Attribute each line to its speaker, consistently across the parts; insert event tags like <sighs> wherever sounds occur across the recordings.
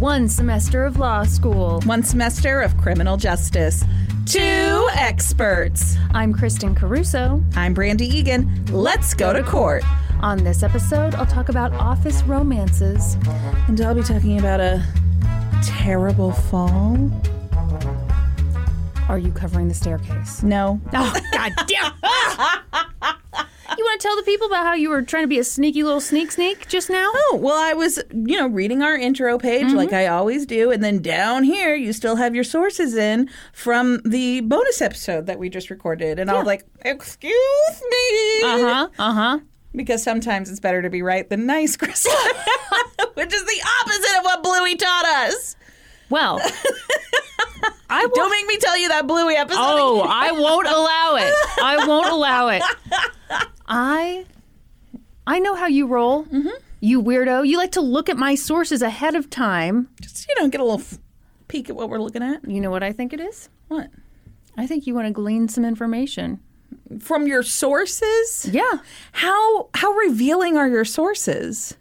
Speaker 1: One semester of law school.
Speaker 2: One semester of criminal justice. Two experts.
Speaker 1: I'm Kristen Caruso.
Speaker 2: I'm Brandy Egan. Let's go to court.
Speaker 1: On this episode, I'll talk about office romances.
Speaker 2: And I'll be talking about a terrible fall.
Speaker 1: Are you covering the staircase?
Speaker 2: No.
Speaker 1: Oh, god damn. <laughs> you want to tell the people about how you were trying to be a sneaky little sneak sneak just now?
Speaker 2: Oh, well, I was, you know, reading our intro page like I always do. And then down here, you still have your sources in from the bonus episode that we just recorded. And I was like, excuse me.
Speaker 1: Uh-huh. Uh-huh.
Speaker 2: Because sometimes it's better to be right than nice, <laughs> Chris. Which is the opposite of what Bluey taught us.
Speaker 1: Well, <laughs> I
Speaker 2: Don't
Speaker 1: won't.
Speaker 2: make me tell you that Bluey episode.
Speaker 1: Oh, I won't allow it. I won't allow it. <laughs> I I know how you roll. Mm-hmm. You weirdo. You like to look at my sources ahead of time.
Speaker 2: Just, you know, get a little f- peek at what we're looking at.
Speaker 1: You know what I think it is?
Speaker 2: What?
Speaker 1: I think you want to glean some information.
Speaker 2: From your sources?
Speaker 1: Yeah.
Speaker 2: How how revealing are your sources?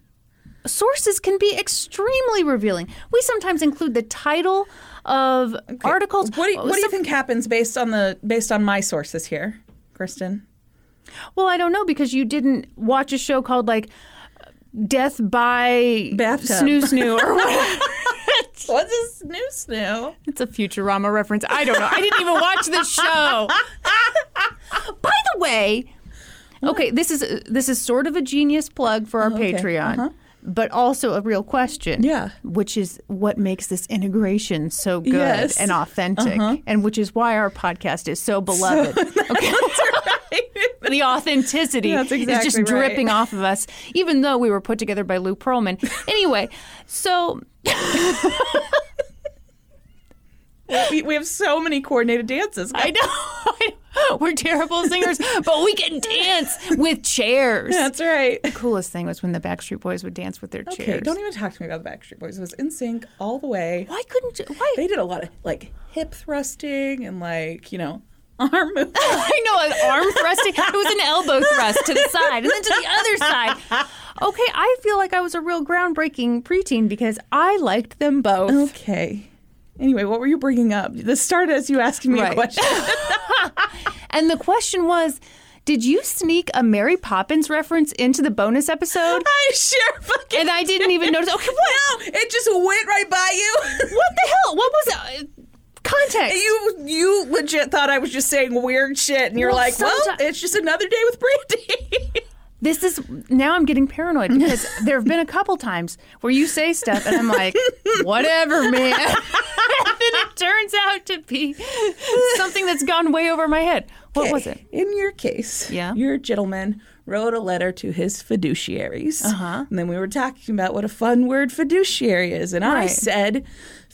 Speaker 1: Sources can be extremely revealing. We sometimes include the title of articles.
Speaker 2: What do you, what do you think happens based on the based on my sources here, Kristen?
Speaker 1: Well, I don't know because you didn't watch a show called like Death by
Speaker 2: Bathtub.
Speaker 1: Snoo Snoo or <laughs> whatever.
Speaker 2: What's a snoo snoo?
Speaker 1: It's a Futurama reference. I don't know. I didn't even watch this show. <laughs> By the way, okay, this is this is sort of a genius plug for our oh,
Speaker 2: okay.
Speaker 1: Patreon, uh-huh. But also a real question.
Speaker 2: Yeah.
Speaker 1: which is what makes this integration so good
Speaker 2: Yes.
Speaker 1: and authentic, uh-huh. and which is why our podcast is so beloved. <laughs> okay. the authenticity
Speaker 2: That's
Speaker 1: is just
Speaker 2: right.
Speaker 1: dripping off of us, even though we were put together by Lou Pearlman. Anyway, so <laughs>
Speaker 2: we, we have so many coordinated dances.
Speaker 1: I know, <laughs> I know <gasps> we're terrible singers, but we can <laughs> dance with chairs.
Speaker 2: That's right.
Speaker 1: The coolest thing was when the Backstreet Boys would dance with their
Speaker 2: Okay,
Speaker 1: chairs.
Speaker 2: don't even talk to me about the Backstreet Boys. It was in sync all the way.
Speaker 1: why couldn't you? Why?
Speaker 2: They did a lot of like hip thrusting and like you know <laughs> arm movement. <laughs>
Speaker 1: I know an arm thrusting. It was an elbow thrust to the side and then to the other side. Okay, I feel like I was a real groundbreaking preteen because I liked them both.
Speaker 2: Okay. Anyway, what were you bringing up? This started as you asking me
Speaker 1: Right.
Speaker 2: a question. <laughs> <laughs>
Speaker 1: And the question was, did you sneak a Mary Poppins reference into the bonus episode?
Speaker 2: I sure fucking.
Speaker 1: And I didn't even notice. Okay, what?
Speaker 2: No, it just went right by you. <laughs>
Speaker 1: What the hell? What was it? Context.
Speaker 2: You you legit thought I was just saying weird shit, and you're
Speaker 1: Well,
Speaker 2: like, well, it's just another day with Brandy.
Speaker 1: This is now I'm getting paranoid because <laughs> there have been a couple times where you say stuff and I'm like, whatever, man. <laughs> and it turns out to be something that's gone way over my head. What was it?
Speaker 2: In your case,
Speaker 1: Yeah.
Speaker 2: your gentleman wrote a letter to his fiduciaries. Uh-huh. And then we were talking about what a fun word fiduciary is. And I said,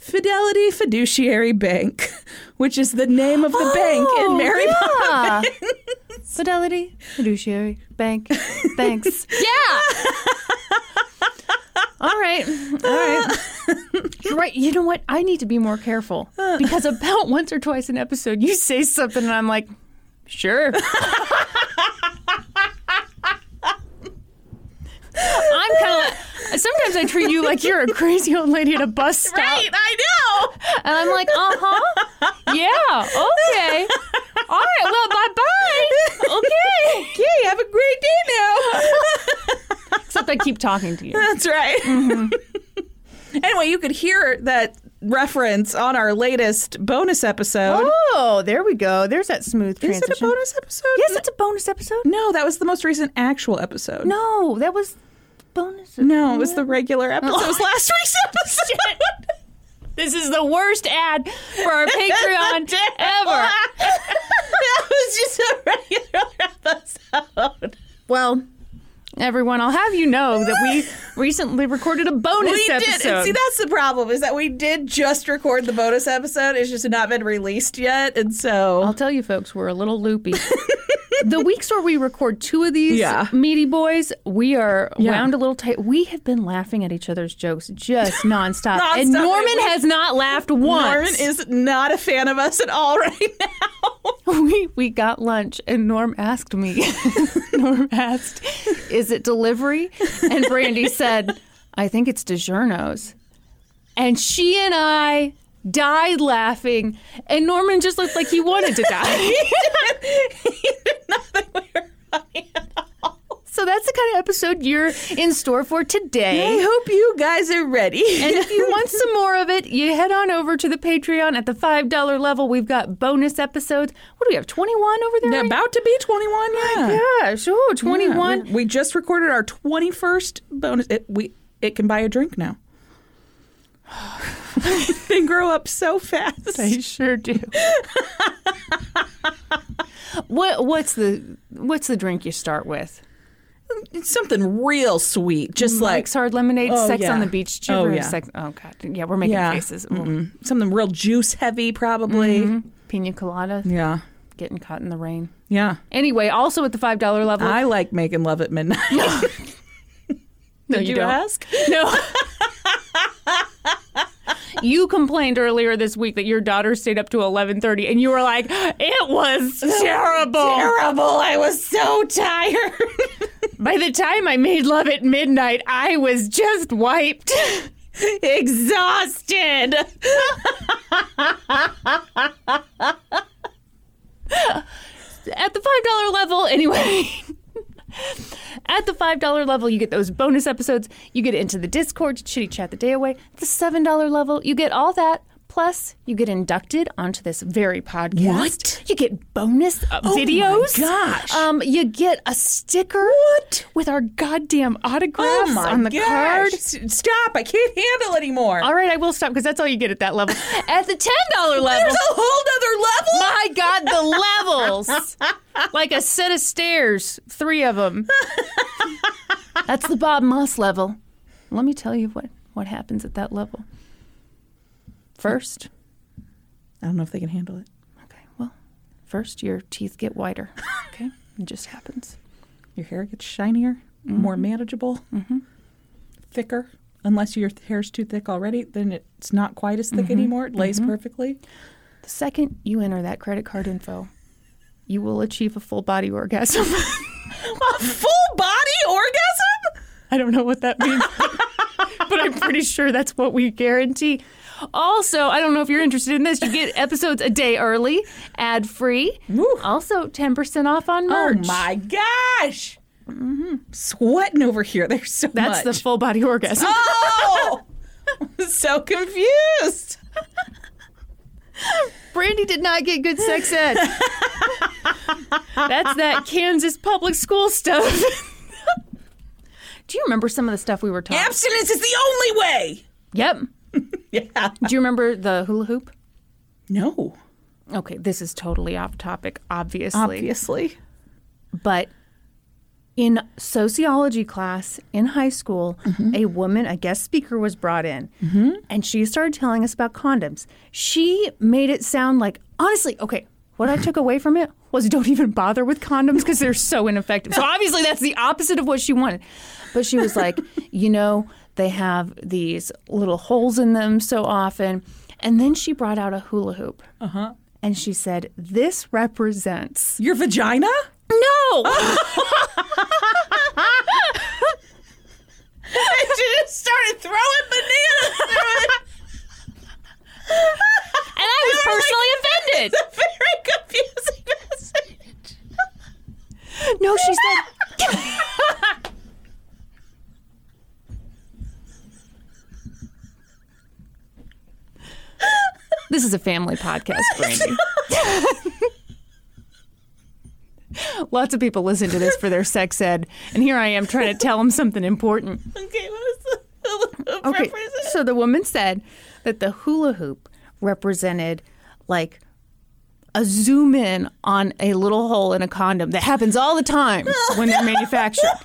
Speaker 2: Fidelity Fiduciary Bank, <laughs> which is the name of the bank in oh, Mary
Speaker 1: Oh, yeah. <laughs> Fidelity, fiduciary, bank, thanks. Yeah. <laughs> All right. All right. You're right. You know what? I need to be more careful uh. because about once or twice an episode, you say something and I'm like, sure. I'm kind of like, sometimes I treat you like you're a crazy old lady at a bus <laughs> stop.
Speaker 2: Right, I know.
Speaker 1: And I'm like, uh huh. Yeah. Okay. All right. Well, bye bye. Okay.
Speaker 2: Okay, have a great day now. <laughs>
Speaker 1: Except I keep talking to you.
Speaker 2: That's right.
Speaker 1: Mm-hmm. <laughs>
Speaker 2: anyway, you could hear that reference on our latest bonus episode.
Speaker 1: Oh, there we go. There's that smooth transition.
Speaker 2: Is it a bonus episode?
Speaker 1: Yes, it's a bonus episode.
Speaker 2: No, that was the most recent actual episode.
Speaker 1: No, that was bonus.
Speaker 2: No, it was the regular oh. episode.
Speaker 1: Oh.
Speaker 2: It was last week's <laughs> episode.
Speaker 1: This is the worst ad for our <laughs> Patreon ever. <laughs>
Speaker 2: that was just a regular episode.
Speaker 1: Well, everyone, I'll have you know that we <laughs> recently recorded a bonus
Speaker 2: We did.
Speaker 1: episode.
Speaker 2: And see, that's the problem is that we did just record the bonus episode. It's just not been released yet, and so
Speaker 1: I'll tell you, folks, we're a little loopy. <laughs> the weeks where we record two of these
Speaker 2: Yeah.
Speaker 1: meaty boys, we are
Speaker 2: Yeah.
Speaker 1: wound a little tight. We have been laughing at each other's jokes just nonstop. <laughs>
Speaker 2: Nonstop.
Speaker 1: And Norman has not laughed once.
Speaker 2: Norman is not a fan of us at all right now. <laughs>
Speaker 1: we we got lunch and Norm asked me. <laughs> Norm asked, "Is it delivery?" And Brandy <laughs> said, "I think it's DiGiorno's." and she and I died laughing, and Norman just looked like he wanted to die.
Speaker 2: he did not think we were funny at all.
Speaker 1: so that's the kind of episode you're in store for today.
Speaker 2: I hope you guys are ready.
Speaker 1: And if you want some <laughs> more of it, you head on over to the Patreon at the $5 level. We've got bonus episodes. What do we have, 21 over there?
Speaker 2: They're about to be 21, yeah.
Speaker 1: Yeah, sure, 21.
Speaker 2: Yeah, we we just recorded our 21st bonus. It, we it can buy a drink now. <sighs> <laughs> they grow up so fast.
Speaker 1: They sure do. <laughs> what what's the what's the drink you start with?
Speaker 2: Something real sweet, just like
Speaker 1: Mike's hard lemonade,
Speaker 2: Oh,
Speaker 1: sex
Speaker 2: yeah.
Speaker 1: on the beach.
Speaker 2: Oh, yeah.
Speaker 1: sex? Oh god, yeah, we're making
Speaker 2: yeah,
Speaker 1: faces.
Speaker 2: mm-mm. something real juice heavy, probably.
Speaker 1: Mhm. Pina colada,
Speaker 2: Yeah,
Speaker 1: getting caught in the rain.
Speaker 2: yeah.
Speaker 1: Anyway, also at the five dollar level.
Speaker 2: I like making love at midnight. <laughs>
Speaker 1: no,
Speaker 2: Did
Speaker 1: you,
Speaker 2: you
Speaker 1: don't.
Speaker 2: ask?
Speaker 1: No. <laughs> you complained earlier this week that your daughter stayed up to 11:30 and you were like, "It was <laughs> terrible."
Speaker 2: Terrible! I was so tired. <laughs>
Speaker 1: By the time I made love at midnight, I was just wiped. <laughs>
Speaker 2: Exhausted.
Speaker 1: At the $5 level, anyway. At the $5 level, you get those bonus episodes. You get into the Discord to chitty chat the day away. At The $7 level, you get all that. Plus, you get inducted onto this very podcast.
Speaker 2: What?
Speaker 1: You get bonus uh,
Speaker 2: Oh my
Speaker 1: videos.
Speaker 2: gosh.
Speaker 1: Um, you get a sticker.
Speaker 2: What?
Speaker 1: With our goddamn autographs
Speaker 2: Oh
Speaker 1: on the
Speaker 2: gosh.
Speaker 1: card.
Speaker 2: Stop! I can't handle anymore.
Speaker 1: All right, I will stop because that's all you get at that level. <laughs> At the $10 level.
Speaker 2: There's a whole other level.
Speaker 1: My God, the <laughs> levels. like a set of stairs, three of them. <laughs> That's the Bob Moss level. Let me tell you what, what happens at that level. First,
Speaker 2: I don't know if they can handle it.
Speaker 1: okay, well, first your teeth get whiter. <laughs> Okay, it just happens.
Speaker 2: Your hair gets shinier,
Speaker 1: Mm-hmm.
Speaker 2: more manageable, thicker. Unless your hair's too thick already, then it's not quite as
Speaker 1: Mm-hmm.
Speaker 2: thick anymore. It lays perfectly.
Speaker 1: The second you enter that credit card info, you will achieve a full body orgasm. <laughs>
Speaker 2: A full body orgasm?
Speaker 1: I don't know what that means, <laughs> but I'm pretty sure that's what we guarantee. Also, I don't know if you're interested in this. You get <laughs> episodes a day early, ad free. Also, 10% off on oh merch.
Speaker 2: Oh my gosh! Sweating over here. There's so
Speaker 1: That's the full body orgasm.
Speaker 2: oh, <laughs> I'm so confused.
Speaker 1: Brandy did not get good sex ed. That's that Kansas public school stuff. <laughs> Do you remember some of the stuff we were talking?
Speaker 2: Abstinence is the only way.
Speaker 1: Yep.
Speaker 2: Yeah.
Speaker 1: Do you remember the hula hoop?
Speaker 2: No.
Speaker 1: Okay, this is totally off topic, obviously.
Speaker 2: Obviously.
Speaker 1: But in sociology class in high school,
Speaker 2: Mm-hmm.
Speaker 1: a woman, a guest speaker, was brought in, and she started telling us about condoms. She made it sound like, honestly, okay. What I took away from it was don't even bother with condoms because they're so ineffective. So obviously that's the opposite of what she wanted. But she was like, <laughs> you know, they have these little holes in them so often. And then she brought out a hula hoop. Uh-huh. And she said, This represents
Speaker 2: Your vagina?
Speaker 1: no. <laughs> <laughs>
Speaker 2: and she just started throwing bananas through it.
Speaker 1: And I was personally offended.
Speaker 2: It's a very confusing <laughs> message.
Speaker 1: No, she said. This is a family podcast, Brandy. Lots of people listen to this for their sex ed, and here I am trying to tell them something important.
Speaker 2: Okay, what is the
Speaker 1: Okay, so the woman said that the hula hoop represented like a zoom in on a little hole in a condom that happens all the time when they're manufactured. <laughs>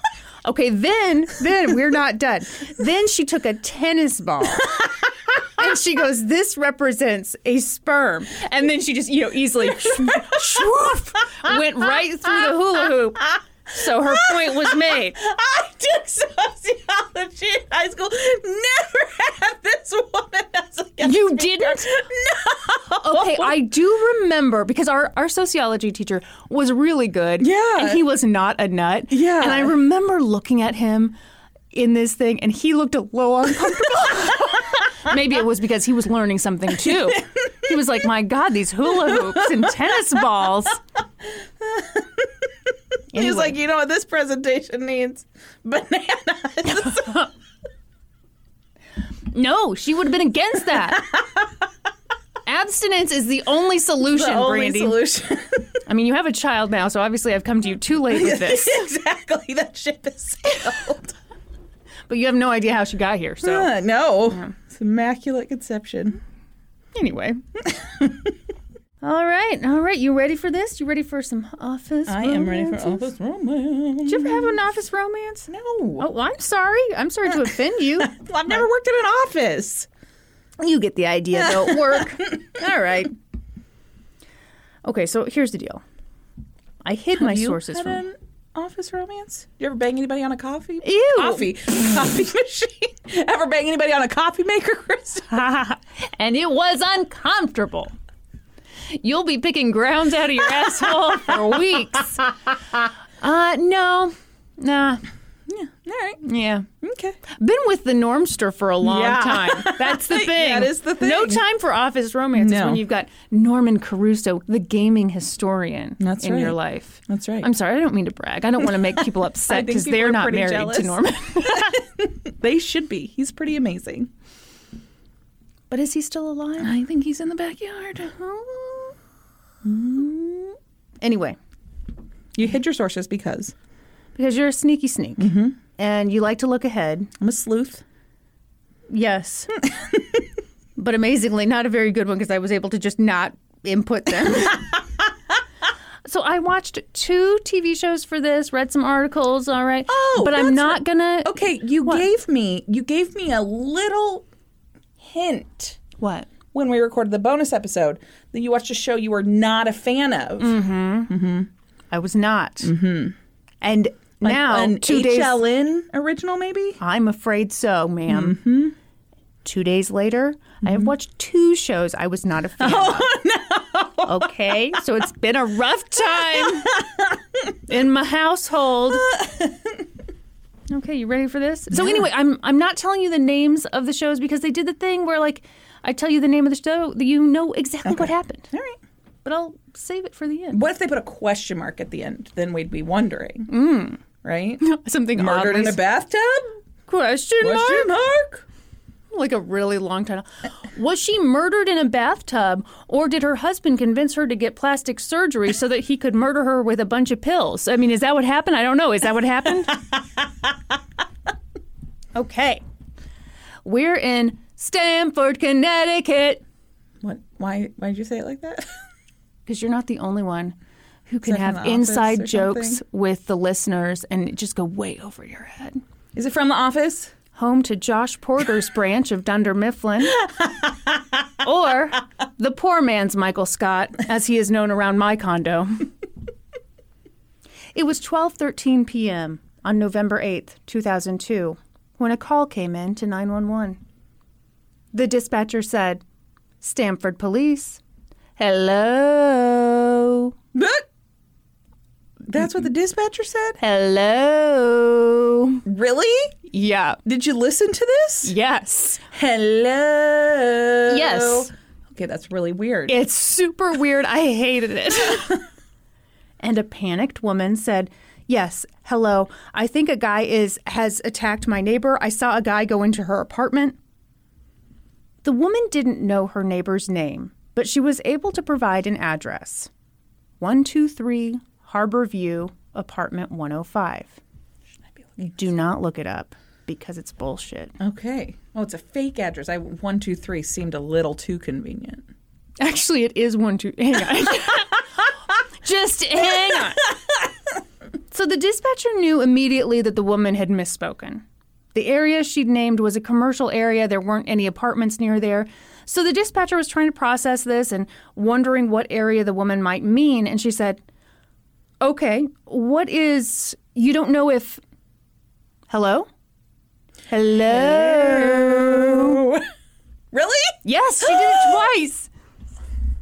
Speaker 1: Okay, then then we're not done. Then she took a tennis ball. And she goes, "This represents a sperm." And then she just, you know, easily <laughs> swoop, went right through the hula hoop. So her point was made.
Speaker 2: I took sociology in high school. Never had this woman as a guest
Speaker 1: You
Speaker 2: speaker.
Speaker 1: didn't?
Speaker 2: No.
Speaker 1: Okay, I do remember because our, our sociology teacher was really good.
Speaker 2: Yeah.
Speaker 1: And he was not a nut.
Speaker 2: Yeah.
Speaker 1: And I remember looking at him in this thing and he looked a little uncomfortable. <laughs> Maybe it was because he was learning something too. He was like, "My God, these hula hoops and tennis balls."
Speaker 2: He's
Speaker 1: Anyway.
Speaker 2: like, you know what this presentation needs? Bananas. <laughs>
Speaker 1: No, she would have been against that. Abstinence is the only solution,
Speaker 2: the only
Speaker 1: Brandy.
Speaker 2: solution.
Speaker 1: I mean, you have a child now, so obviously I've come to you too late with <laughs> this.
Speaker 2: exactly. That ship is sailed.
Speaker 1: But you have no idea how she got here. So
Speaker 2: Uh, no. It's immaculate conception.
Speaker 1: anyway. <laughs> all right, all right. You ready for this? You ready for some office?
Speaker 2: I am ready for
Speaker 1: romances?
Speaker 2: office romance.
Speaker 1: Did you ever have an office romance?
Speaker 2: No.
Speaker 1: Oh, I'm sorry. I'm sorry to offend you.
Speaker 2: Well, <laughs> I've never worked in an office.
Speaker 1: You get the idea, though. <laughs> Work. All right. Okay, so here's the deal. I hid my sources
Speaker 2: had
Speaker 1: from.
Speaker 2: an office romance? You ever bang anybody on a coffee?
Speaker 1: Ew.
Speaker 2: Coffee. coffee <laughs> machine. Ever bang anybody on a coffee maker, Chris? <laughs>
Speaker 1: and it was uncomfortable. You'll be picking grounds out of your asshole for weeks. <laughs> Uh, no. Nah.
Speaker 2: Yeah. All right.
Speaker 1: Yeah.
Speaker 2: Okay.
Speaker 1: Been with the Normster for a long
Speaker 2: Yeah.
Speaker 1: time. That's the <laughs> thing.
Speaker 2: That is the thing.
Speaker 1: No time for office romances
Speaker 2: No.
Speaker 1: when you've got Norman Caruso, the gaming historian,
Speaker 2: That's
Speaker 1: in your life.
Speaker 2: That's right.
Speaker 1: I'm sorry, I don't mean to brag. I don't want to make people <laughs> upset because they're not married
Speaker 2: jealous.
Speaker 1: to Norman. <laughs>
Speaker 2: They should be. He's pretty amazing.
Speaker 1: but is he still alive?
Speaker 2: I think he's in the backyard. Oh. Mm.
Speaker 1: Anyway,
Speaker 2: You hid your sources because
Speaker 1: because you're a sneaky sneak
Speaker 2: Mm-hmm.
Speaker 1: and you like to look ahead.
Speaker 2: I'm a sleuth.
Speaker 1: Yes. <laughs> but amazingly, not a very good one because I was able to just not input them. <laughs> so I watched two TV shows for this, read some articles, all right.
Speaker 2: Oh,
Speaker 1: but I'm not gonna.
Speaker 2: Okay, you
Speaker 1: What?
Speaker 2: gave me you gave me a little hint
Speaker 1: What?
Speaker 2: when we recorded the bonus episode that you watched a show you were not a fan of. Mhm. Mhm.
Speaker 1: I was not. Mm-hmm. And now,
Speaker 2: an
Speaker 1: two days.
Speaker 2: HLN original, maybe.
Speaker 1: I'm afraid so, ma'am.
Speaker 2: Mm-hmm.
Speaker 1: Two days later, I have watched two shows I was not a fan
Speaker 2: Oh,
Speaker 1: of. <laughs> Okay, so it's been a rough time in my household. <laughs> Okay, you ready for this? So anyway, I'm I'm not telling you the names of the shows because they did the thing where like I tell you the name of the show you know exactly what happened,
Speaker 2: All right.
Speaker 1: but I'll save it for the end.
Speaker 2: What if they put a question mark at the end? Then we'd be wondering. Right? <laughs>
Speaker 1: Something
Speaker 2: Murdered in a bathtub?
Speaker 1: question mark.
Speaker 2: Question mark?
Speaker 1: like a really long title. Was she murdered in a bathtub, or did her husband convince her to get plastic surgery so that he could murder her with a bunch of pills? I mean, is that what happened? I don't know. Is that what happened? <laughs> okay. We're in Stamford, Connecticut.
Speaker 2: What? Why? Why did you say it like that? <laughs>
Speaker 1: Because you're not the only one who can have inside jokes
Speaker 2: something?
Speaker 1: with the listeners and just go way over your head.
Speaker 2: Is it from The Office?
Speaker 1: home to Josh Porter's <laughs> branch of Dunder Mifflin, or the poor man's Michael Scott, as he is known around my condo. It was 12:13 p.m. on November 8th, 2002, when a call came in to 911. The dispatcher said, "Stamford Police. Hello.
Speaker 2: But <laughs> that's what the dispatcher said.
Speaker 1: Hello."
Speaker 2: Really?
Speaker 1: Yeah.
Speaker 2: Did you listen to this?
Speaker 1: Yes.
Speaker 2: Hello.
Speaker 1: Yes.
Speaker 2: Okay, that's really weird.
Speaker 1: It's super weird. I hated it. <laughs> and a panicked woman said, "Yes, hello. I think a guy is has attacked my neighbor. I saw a guy go into her apartment." The woman didn't know her neighbor's name, but she was able to provide an address. 123 Harbor View, apartment 105. Do not look it up because it's bullshit.
Speaker 2: okay. Oh, it's a fake address. I one two three seemed a little too convenient.
Speaker 1: Actually, it is one, two. Hang on. <laughs> Just hang on. So the dispatcher knew immediately that the woman had misspoken. The area she'd named was a commercial area. There weren't any apartments near there. So the dispatcher was trying to process this and wondering what area the woman might mean. And she said, Okay, what is. You don't know if. Hello? Hello?
Speaker 2: Really?
Speaker 1: Yes, she did it <gasps> twice.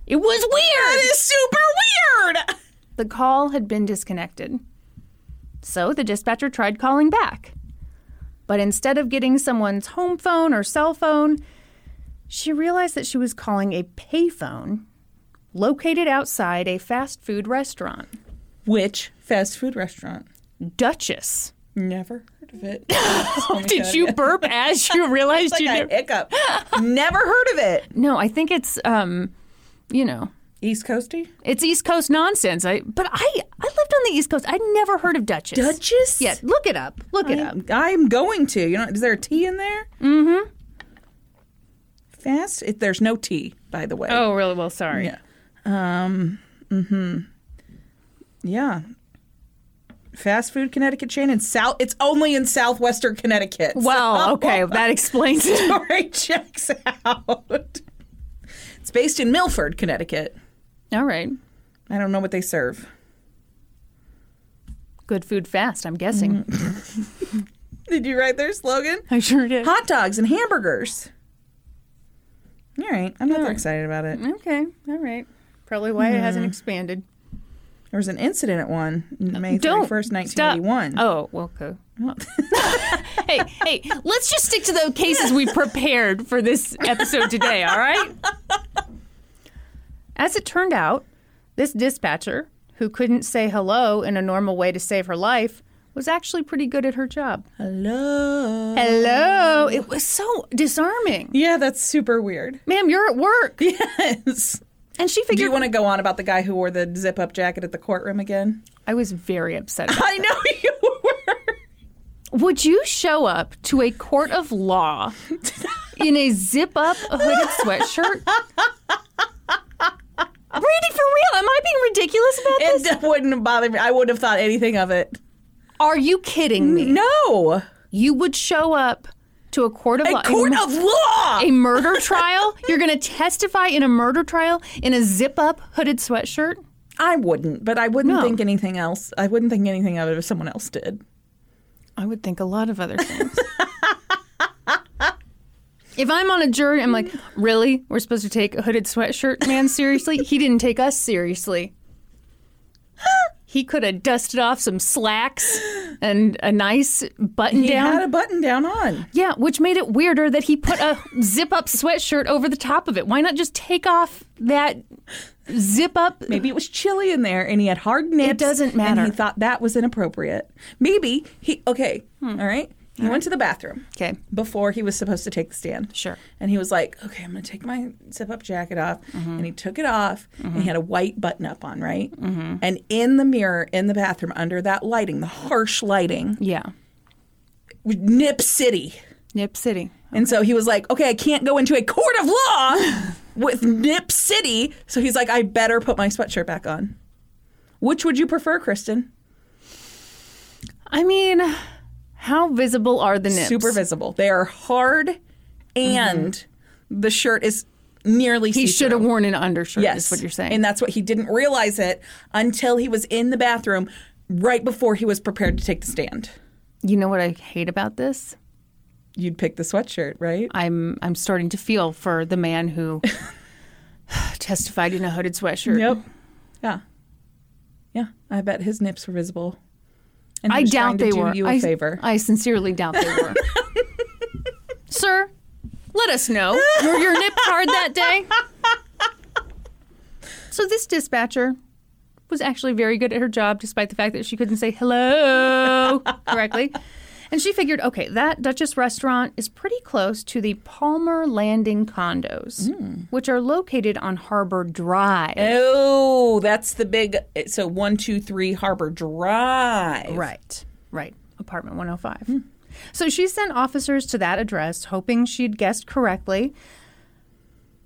Speaker 1: It was weird.
Speaker 2: That is super weird.
Speaker 1: The call had been disconnected. So the dispatcher tried calling back. But instead of getting someone's home phone or cell phone, she realized that she was calling a payphone located outside a fast food restaurant.
Speaker 2: Which fast food restaurant?
Speaker 1: Duchess.
Speaker 2: Never heard of it. <laughs> Oh
Speaker 1: Did you burp as you <laughs> realized
Speaker 2: Like
Speaker 1: you
Speaker 2: a
Speaker 1: never?
Speaker 2: hiccup. Never heard of it.
Speaker 1: No, I think it's um, you know,
Speaker 2: East Coasty?
Speaker 1: it's East Coast nonsense. I but I I lived on the East Coast. I'd never heard of Duchess.
Speaker 2: Duchess?
Speaker 1: Yeah, look it up. Look it up.
Speaker 2: I'm going to. You know, is there a T in there? Mm-hmm. Fast? It, there's no T, by the way.
Speaker 1: Oh, really? Well, sorry.
Speaker 2: Yeah. Um. Mm-hmm. Yeah. Fast food Connecticut chain in South. It's only in southwestern Connecticut.
Speaker 1: Well,
Speaker 2: So- <laughs>
Speaker 1: okay, that explains it.
Speaker 2: story checks out. It's based in Milford, Connecticut.
Speaker 1: All right.
Speaker 2: I don't know what they serve.
Speaker 1: Good food fast, I'm guessing. Mm. <laughs>
Speaker 2: Did you write their slogan?
Speaker 1: I sure did.
Speaker 2: Hot dogs and hamburgers. All right, I'm not that excited about it.
Speaker 1: Okay, all right. Probably why it hasn't hmm. expanded.
Speaker 2: There was an incident at one May
Speaker 1: Don't
Speaker 2: 31st,
Speaker 1: stop.
Speaker 2: 1981.
Speaker 1: Oh, well, okay. <laughs> hey, hey, let's just stick to the cases we prepared for this episode today, all right? As it turned out, this dispatcher, who couldn't say hello in a normal way to save her life, was actually pretty good at her job.
Speaker 2: Hello.
Speaker 1: Hello. It was so disarming.
Speaker 2: Yeah, that's super weird.
Speaker 1: Ma'am, you're at work. <laughs>
Speaker 2: Yes.
Speaker 1: And she
Speaker 2: Do
Speaker 1: figured
Speaker 2: you want to go on about the guy who wore the zip up jacket at the courtroom again?
Speaker 1: I was very upset. About
Speaker 2: I know you were.
Speaker 1: Would you show up to a court of law in a zip up hooded sweatshirt? Randy, for real? Am I being ridiculous about this?
Speaker 2: It wouldn't bother me. I wouldn't have thought anything of it.
Speaker 1: Are you kidding me?
Speaker 2: No.
Speaker 1: You would show up to a court of
Speaker 2: A
Speaker 1: law.
Speaker 2: court of law.
Speaker 1: a murder <laughs> trial? You're going to testify in a murder trial in a zip up hooded sweatshirt?
Speaker 2: I wouldn't, but I wouldn't
Speaker 1: No.
Speaker 2: think anything else. I wouldn't think anything of it if someone else did.
Speaker 1: I would think a lot of other things. <laughs> if I'm on a jury, I'm like, really? We're supposed to take a hooded sweatshirt man seriously? He didn't take us seriously. He could have dusted off some slacks and a nice button
Speaker 2: He
Speaker 1: down.
Speaker 2: He had a button down on.
Speaker 1: yeah, which made it weirder that he put a <laughs> zip up sweatshirt over the top of it. Why not just take off that zip up?
Speaker 2: Maybe it was chilly in there and he had hard nips.
Speaker 1: It doesn't matter.
Speaker 2: And he thought that was inappropriate. Maybe he, okay,
Speaker 1: Hmm.
Speaker 2: all right. He went to the bathroom
Speaker 1: Okay,
Speaker 2: before he was supposed to take the stand.
Speaker 1: sure.
Speaker 2: And he was like, okay, I'm going to take my zip up jacket off.
Speaker 1: Mm-hmm.
Speaker 2: And he took it off and he had a white button up on, right? Mm-hmm. And in the mirror in the bathroom, under that lighting, the harsh lighting,
Speaker 1: Yeah.
Speaker 2: Nip City.
Speaker 1: Nip City.
Speaker 2: And so he was like, okay, I can't go into a court of law <laughs> with Nip City. So he's like, I better put my sweatshirt back on. Which would you prefer, Kristen?
Speaker 1: I mean, how visible are the nips?
Speaker 2: Super visible. They are hard and the shirt is nearly
Speaker 1: He
Speaker 2: see-through.
Speaker 1: should have worn an undershirt,
Speaker 2: Yes.
Speaker 1: is what you're saying.
Speaker 2: And that's what he didn't realize it until he was in the bathroom right before he was prepared to take the stand.
Speaker 1: you know what I hate about this?
Speaker 2: You'd pick the sweatshirt, right?
Speaker 1: I'm I'm starting to feel for the man who <sighs> testified in a hooded sweatshirt.
Speaker 2: Yep. Yeah. Yeah. I bet his nips were visible. And
Speaker 1: I doubt they were. I,
Speaker 2: favor.
Speaker 1: I sincerely doubt they were. <laughs> Sir, let us know. Were your nips hard that day? So this dispatcher was actually very good at her job, despite the fact that she couldn't say hello correctly. And she figured, okay, that Duchess restaurant is pretty close to the Palmer Landing condos, hmm. which are located on Harbor Drive.
Speaker 2: Oh, that's the big. So one, two, three, Harbor Drive.
Speaker 1: Right, right. Apartment 105. Hmm. So she sent officers to that address, hoping she'd guessed correctly.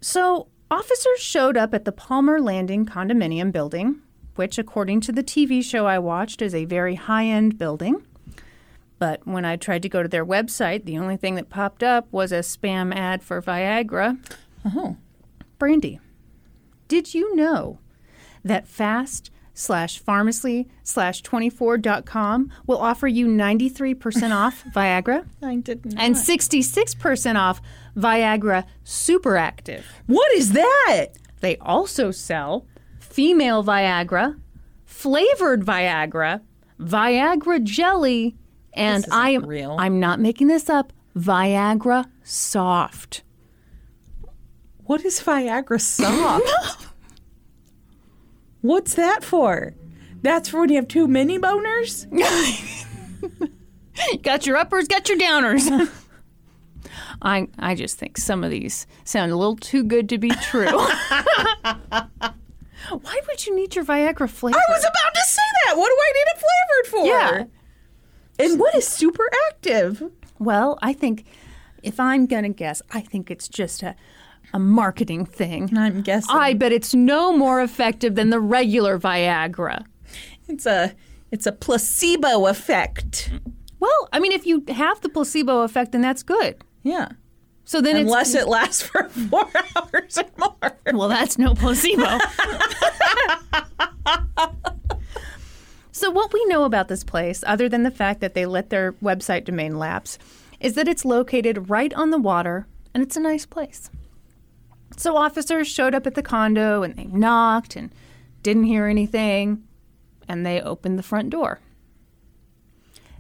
Speaker 1: So officers showed up at the Palmer Landing condominium building, which, according to the TV show I watched, is a very high end building. But when I tried to go to their website, the only thing that popped up was a spam ad for Viagra.
Speaker 2: Oh,
Speaker 1: Brandy, did you know that fast slash pharmacy slash 24.com will offer you 93% off <laughs> Viagra
Speaker 2: I didn't.
Speaker 1: and 66% off Viagra Superactive?
Speaker 2: What is that?
Speaker 1: They also sell female Viagra, flavored Viagra, Viagra jelly, and I am
Speaker 2: real.
Speaker 1: I'm not making this up. Viagra soft.
Speaker 2: What is Viagra soft? <laughs> What's that for? That's for when you have too many boners? <laughs>
Speaker 1: got your uppers, got your downers. <laughs> I I just think some of these sound a little too good to be true. Why would you need your Viagra flavor?
Speaker 2: I was about to say that. What do I need it flavored for?
Speaker 1: Yeah.
Speaker 2: And what is super active?
Speaker 1: Well, I think if I'm gonna guess, I think it's just a a marketing thing.
Speaker 2: I'm guessing.
Speaker 1: I bet it's no more effective than the regular Viagra.
Speaker 2: It's a it's a placebo effect.
Speaker 1: Well, I mean, if you have the placebo effect, then that's good.
Speaker 2: Yeah.
Speaker 1: So then
Speaker 2: Unless it lasts for <laughs> four hours or more.
Speaker 1: well, that's no placebo. <laughs> so what we know about this place, other than the fact that they let their website domain lapse, is that it's located right on the water and it's a nice place. So officers showed up at the condo and they knocked and didn't hear anything, and they opened the front door.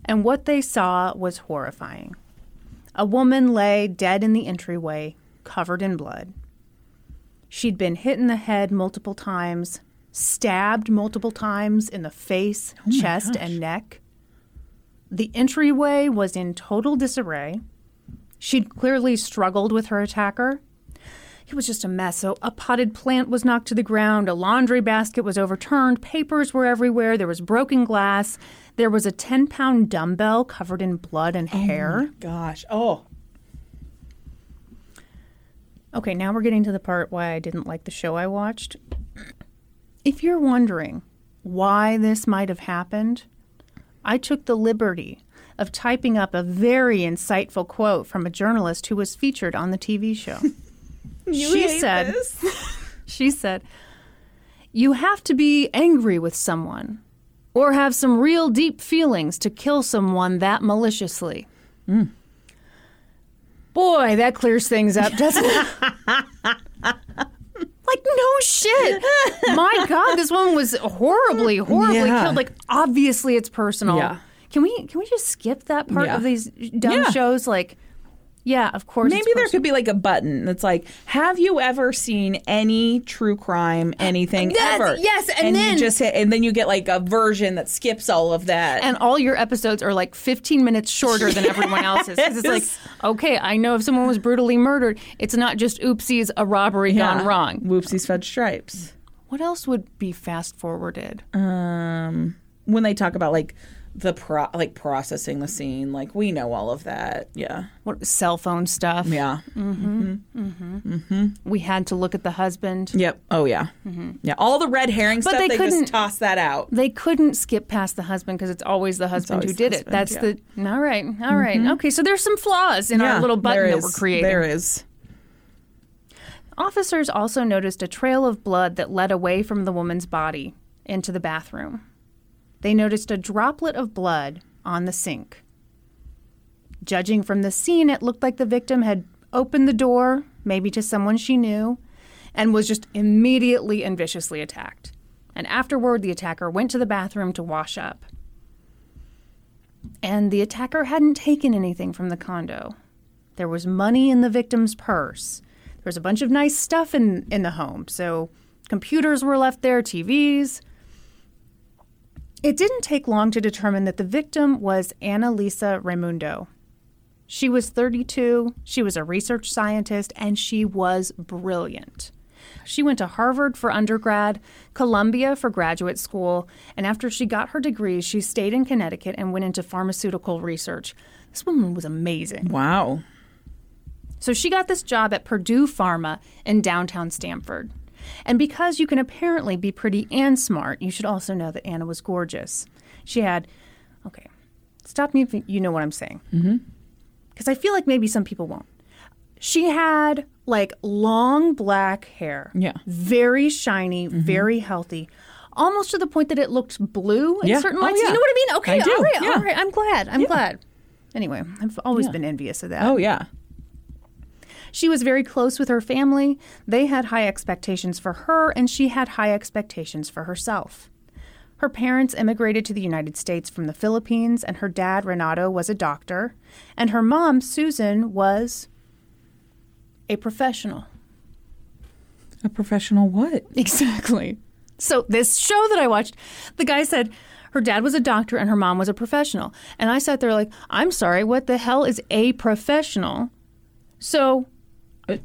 Speaker 1: And what they saw was horrifying. A woman lay dead in the entryway, covered in blood. She'd been hit in the head multiple times, stabbed multiple times in the face, chest, and neck. The entryway was in total disarray. She'd clearly struggled with her attacker. It was just a mess. So, a potted plant was knocked to the ground, a laundry basket was overturned, papers were everywhere, there was broken glass, there was a 10 pound dumbbell covered in blood and hair.
Speaker 2: Gosh. Oh.
Speaker 1: Okay, now we're getting to the part why I didn't like the show I watched. If you're wondering why this might have happened, I took the liberty of typing up a very insightful quote from a journalist who was featured on the TV show. <laughs> She said-
Speaker 2: this? <laughs>
Speaker 1: She said, You have to be angry with someone or have some real deep feelings to kill someone that maliciously. Mm. Boy, that clears things up, doesn't it? <laughs> like, no shit. My God, this woman was horribly, horribly
Speaker 2: Yeah.
Speaker 1: killed. Like, obviously it's personal.
Speaker 2: Yeah.
Speaker 1: Can we can we just skip that part
Speaker 2: Yeah.
Speaker 1: of these dumb shows? Like, yeah, of course.
Speaker 2: Maybe there could be like a button that's like, "Have you ever seen any true crime, anything
Speaker 1: That's-
Speaker 2: ever?"
Speaker 1: yes, and then-
Speaker 2: you just hit, and then you get like a version that skips all of that.
Speaker 1: and all your episodes are like 15 minutes shorter than everyone else's. 'Cause it's like, <laughs> okay, I know if someone was brutally murdered, it's not just oopsies, a robbery gone wrong.
Speaker 2: Whoopsies, fudge stripes.
Speaker 1: What else would be fast forwarded?
Speaker 2: Um, when they talk about like the pro, like processing the scene, like we know all of that. Yeah,
Speaker 1: What cell phone stuff?
Speaker 2: yeah, mm-hmm. Mm-hmm. Mm-hmm.
Speaker 1: We had to look at the husband.
Speaker 2: yep. Oh yeah, yeah. All the red herring
Speaker 1: But
Speaker 2: stuff.
Speaker 1: they
Speaker 2: They,
Speaker 1: couldn't-
Speaker 2: just toss that out.
Speaker 1: They couldn't skip past the husband because it's always the husband who
Speaker 2: always the
Speaker 1: did it. That's
Speaker 2: yeah.
Speaker 1: the all right, all right, okay. So there's some flaws in
Speaker 2: yeah,
Speaker 1: our little button that we're creating.
Speaker 2: There is.
Speaker 1: Officers also noticed a trail of blood that led away from the woman's body into the bathroom. They noticed a droplet of blood on the sink. Judging from the scene, it looked like the victim had opened the door, maybe to someone she knew, and was just immediately and viciously attacked. And afterward, the attacker went to the bathroom to wash up. And the attacker hadn't taken anything from the condo. There was money in the victim's purse. There was a bunch of nice stuff in, in the home. So computers were left there, TVs. It didn't take long to determine that the victim was Annalisa Raymundo. She was 32, she was a research scientist, and she was brilliant. She went to Harvard for undergrad, Columbia for graduate school, and after she got her degree, she stayed in Connecticut and went into pharmaceutical research. This woman was amazing.
Speaker 2: Wow.
Speaker 1: So she got this job at Purdue Pharma in downtown Stamford. And because you can apparently be pretty and smart, you should also know that Anna was gorgeous. She had, okay, stop me if you know what I'm saying. Because I feel like maybe some people won't. She had like long black hair.
Speaker 2: Yeah. Mm-hmm.
Speaker 1: Very shiny, very healthy. Almost to the point that it looked blue in
Speaker 2: Yeah.
Speaker 1: certain
Speaker 2: Oh,
Speaker 1: lights.
Speaker 2: yeah.
Speaker 1: You know what I mean? Okay,
Speaker 2: I
Speaker 1: all right,
Speaker 2: Yeah.
Speaker 1: all right. I'm glad. I'm glad. Anyway, I've always been envious of that.
Speaker 2: Oh yeah.
Speaker 1: She was very close with her family. They had high expectations for her, and she had high expectations for herself. Her parents immigrated to the United States from the Philippines, and her dad, Renato, was a doctor, and her mom, Susan, was a professional.
Speaker 2: A professional what?
Speaker 1: Exactly. So this show that I watched, the guy said her dad was a doctor and her mom was a professional. And I sat there like, I'm sorry, what the hell is a professional? So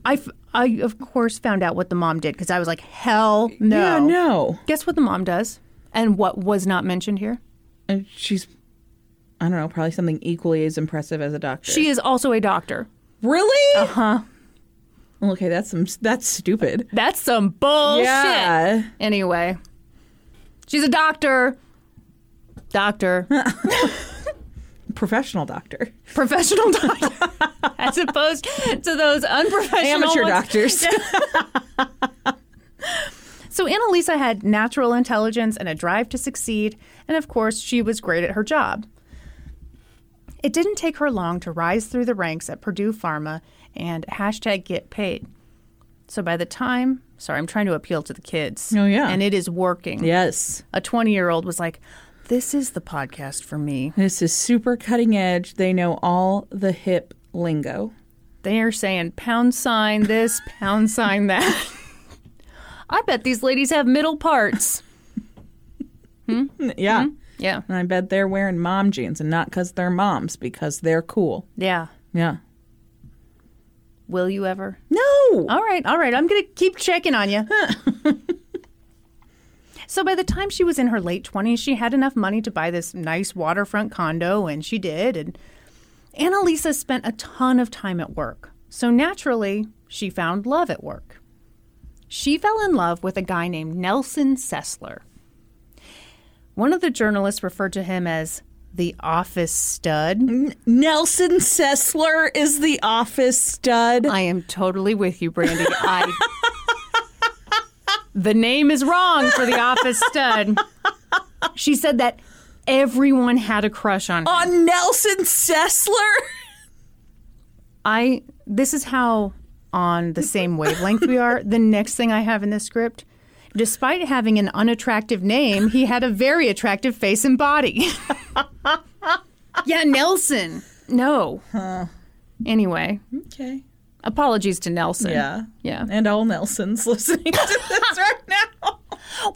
Speaker 1: I, I of course found out what the mom did because I was like, hell no.
Speaker 2: Yeah, no.
Speaker 1: Guess what the mom does? And what was not mentioned here?
Speaker 2: And she's, I don't know, probably something equally as impressive as a doctor.
Speaker 1: She is also a doctor.
Speaker 2: really?
Speaker 1: Uh huh.
Speaker 2: Okay, that's some. That's stupid.
Speaker 1: That's some bullshit.
Speaker 2: Yeah.
Speaker 1: Anyway, she's a doctor. Doctor. <laughs>
Speaker 2: Professional doctor.
Speaker 1: professional doctor <laughs> as opposed to those unprofessional
Speaker 2: Amateur
Speaker 1: ones.
Speaker 2: doctors. <laughs>
Speaker 1: So Annalisa had natural intelligence and a drive to succeed, and of course, she was great at her job. It didn't take her long to rise through the ranks at Purdue Pharma and hashtag get paid. So by the time, sorry, I'm trying to appeal to the kids.
Speaker 2: Oh, yeah.
Speaker 1: And it is working.
Speaker 2: yes.
Speaker 1: A 20 year old was like, this is the podcast for me.
Speaker 2: This is super cutting edge. They know all the hip lingo.
Speaker 1: They are saying pound sign this, pound sign that. <laughs> I bet these ladies have middle parts. Hmm?
Speaker 2: Yeah. Hmm?
Speaker 1: Yeah.
Speaker 2: And I bet they're wearing mom jeans and not because they're moms, because they're cool.
Speaker 1: Yeah.
Speaker 2: Yeah.
Speaker 1: Will you ever?
Speaker 2: No.
Speaker 1: All right, all right. I'm going to keep checking on you. <laughs> so by the time she was in her late 20s, she had enough money to buy this nice waterfront condo, and she did. And Annalisa spent a ton of time at work. So naturally, she found love at work. She fell in love with a guy named Nelson Sessler. One of the journalists referred to him as the office stud.
Speaker 2: Nelson Sessler is the office stud.
Speaker 1: I am totally with you, Brandy. I <laughs> The name is wrong for the office stud. She said that everyone had a crush on him.
Speaker 2: On Nelson Sessler?
Speaker 1: I this is how on the same wavelength we are. The next thing I have in this script, despite having an unattractive name, he had a very attractive face and body. <laughs> yeah, Nelson. No. Anyway,
Speaker 2: Okay.
Speaker 1: Apologies to Nelson.
Speaker 2: Yeah.
Speaker 1: Yeah.
Speaker 2: And all Nelsons <laughs> listening to this <laughs> right now.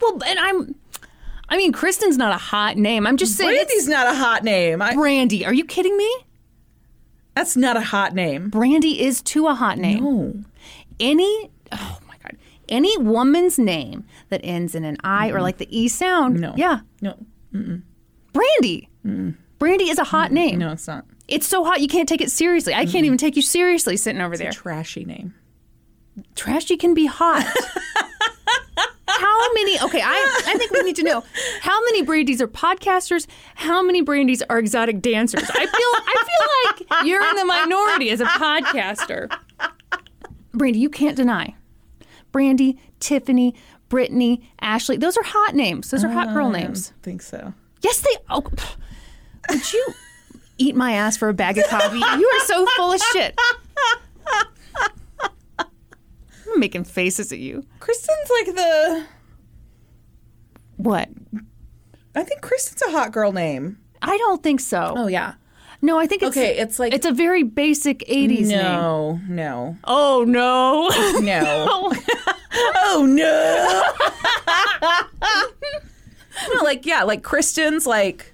Speaker 1: Well, and I'm. I mean, Kristen's not a hot name. I'm just saying.
Speaker 2: Brandy's not a hot name. I,
Speaker 1: Brandy. Are you kidding me?
Speaker 2: that's not a hot name.
Speaker 1: Brandy is too a hot name.
Speaker 2: Oh.
Speaker 1: Any. Oh my god. Any woman's name that ends in an I or like the E sound.
Speaker 2: No.
Speaker 1: Yeah.
Speaker 2: No.
Speaker 1: Brandy. Brandy is a hot name.
Speaker 2: No, it's not.
Speaker 1: It's so hot you can't take it seriously. I can't even take you seriously sitting over there.
Speaker 2: Trashy name.
Speaker 1: Trashy can be hot. <laughs> How many? Okay, I, I think we need to know how many Brandys are podcasters. How many Brandys are exotic dancers? I feel I feel like you're in the minority as a podcaster. Brandy, you can't deny. Brandy, Tiffany, Brittany, Ashley. Those are hot names. Those are hot girl oh, names.
Speaker 2: I think so.
Speaker 1: Yes, they. Oh, would you eat my ass for a bag of coffee? You are so full of shit. I'm making faces at you.
Speaker 2: Kristen's like the.
Speaker 1: What?
Speaker 2: I think Kristen's a hot girl name.
Speaker 1: I don't think so.
Speaker 2: Oh yeah.
Speaker 1: No, I think it's
Speaker 2: Okay, it's like
Speaker 1: it's a very basic '80s name.
Speaker 2: no, no,
Speaker 1: Oh no. <laughs>
Speaker 2: no. <laughs> oh no. <laughs> no, like yeah, like Kristen's like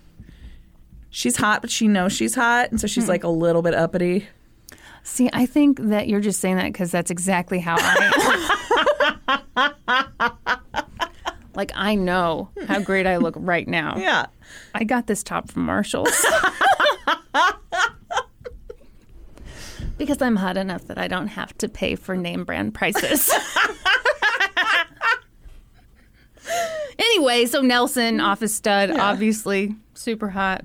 Speaker 2: she's hot, but she knows she's hot, and so she's hmm. like a little bit uppity.
Speaker 1: See, I think that you're just saying that because that's exactly how I am. <laughs> like I know how great I look right now.
Speaker 2: Yeah.
Speaker 1: I got this top from Marshalls. <laughs> because I'm hot enough that I don't have to pay for name brand prices. <laughs> anyway, so Nelson, office stud, obviously super hot.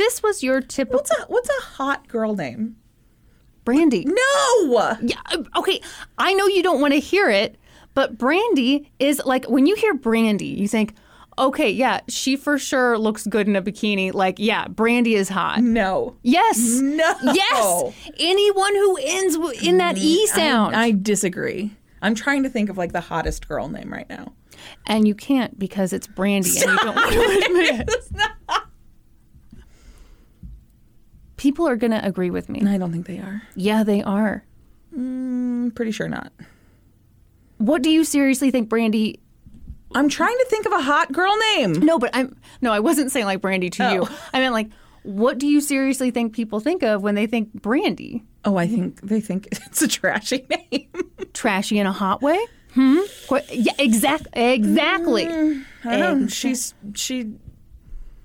Speaker 1: This was your typical
Speaker 2: What's a what's a hot girl name?
Speaker 1: Brandy.
Speaker 2: No.
Speaker 1: Yeah, uh, okay. I know you don't want to hear it, but Brandy is like when you hear Brandy, you think, okay, yeah, she for sure looks good in a bikini. Like, yeah, Brandy is hot.
Speaker 2: No.
Speaker 1: Yes.
Speaker 2: No.
Speaker 1: Yes. Anyone who ends in that E sound.
Speaker 2: I disagree. I'm trying to think of like the hottest girl name right now.
Speaker 1: and you can't because it's Brandy and you don't <laughs> want to admit it. People are going to agree with me.
Speaker 2: I don't think they are.
Speaker 1: Yeah, they are.
Speaker 2: I'm pretty sure not.
Speaker 1: What do you seriously think Brandy?
Speaker 2: I'm trying to think of a hot girl name.
Speaker 1: No, but I'm no, I wasn't saying like Brandy to you.
Speaker 2: Oh.
Speaker 1: I meant like, what do you seriously think people think of when they think Brandy?
Speaker 2: Oh, I think they think <laughs> it's a trashy name. <laughs>
Speaker 1: Trashy in a hot way? Hmm. Yeah, exact, exactly.
Speaker 2: I don't know. She's she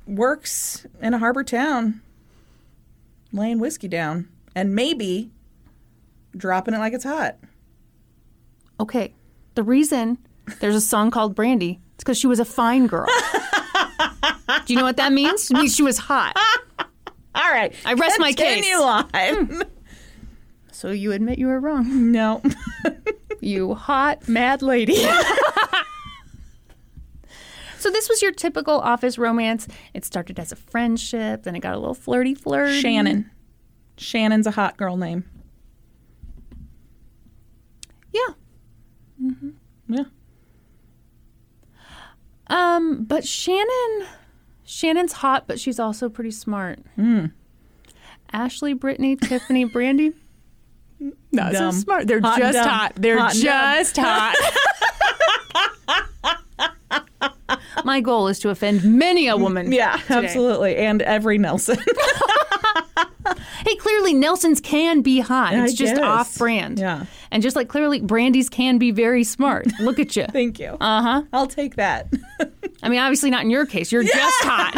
Speaker 2: works in a harbor town, laying whiskey down, and maybe dropping it like it's hot.
Speaker 1: Okay. The reason there's a song called Brandy, it's because she was a fine girl. do you know what that means? It means she was hot.
Speaker 2: All right,
Speaker 1: I rest my case.
Speaker 2: Continue on. Hmm.
Speaker 1: So you admit you were wrong.
Speaker 2: no.
Speaker 1: You hot, mad lady. <laughs> so this was your typical office romance. It started as a friendship, then it got a little flirty flirty.
Speaker 2: Shannon. Shannon's a hot girl name.
Speaker 1: Yeah. Mm-hmm.
Speaker 2: Yeah.
Speaker 1: Um, but Shannon Shannon's hot, but she's also pretty smart.
Speaker 2: Hmm.
Speaker 1: Ashley, Brittany, Tiffany, <laughs> Brandy. Not
Speaker 2: Dumb.
Speaker 1: so smart. They're
Speaker 2: Hot
Speaker 1: just hot. They're
Speaker 2: Hot and dumb.
Speaker 1: just hot. <laughs> My goal is to offend many a woman.
Speaker 2: Yeah,
Speaker 1: today.
Speaker 2: absolutely. And every Nelson. <laughs>
Speaker 1: Hey, clearly Nelson's can be hot.
Speaker 2: I
Speaker 1: It's just
Speaker 2: guess.
Speaker 1: off brand.
Speaker 2: Yeah.
Speaker 1: And just like clearly Brandy's can be very smart. Look at you. <laughs>
Speaker 2: Thank you.
Speaker 1: Uh huh.
Speaker 2: I'll take that. <laughs>
Speaker 1: I mean, obviously not in your case. You're just hot.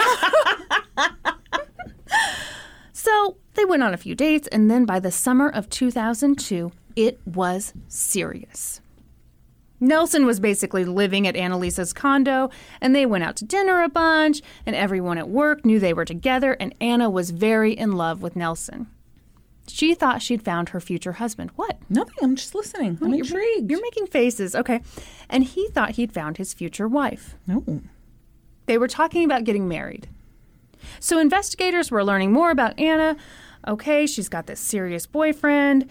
Speaker 1: so they went on a few dates, and then by the summer of 2002, it was serious. Nelson was basically living at Annalisa's condo, and they went out to dinner a bunch, and everyone at work knew they were together, and Anna was very in love with Nelson. She thought she'd found her future husband. What?
Speaker 2: Nothing. I'm just listening. I'm intrigued.
Speaker 1: You're making faces. Okay. And he thought he'd found his future wife.
Speaker 2: no.
Speaker 1: They were talking about getting married. So investigators were learning more about Anna. Okay, she's got this serious boyfriend.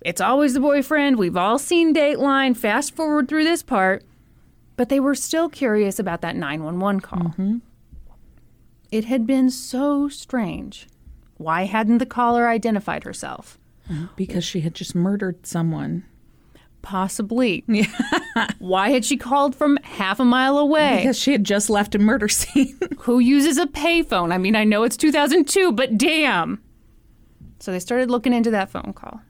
Speaker 1: It's always the boyfriend. We've all seen Dateline. Fast forward through this part. But they were still curious about that 911 call. Mm-hmm. It had been so strange. Why hadn't the caller identified herself?
Speaker 2: Because she had just murdered someone.
Speaker 1: Possibly. <laughs> Why had she called from half a mile away?
Speaker 2: Because she had just left a murder <laughs> scene.
Speaker 1: Who uses a payphone? I mean, I know it's 2002, but damn. So they started looking into that phone call.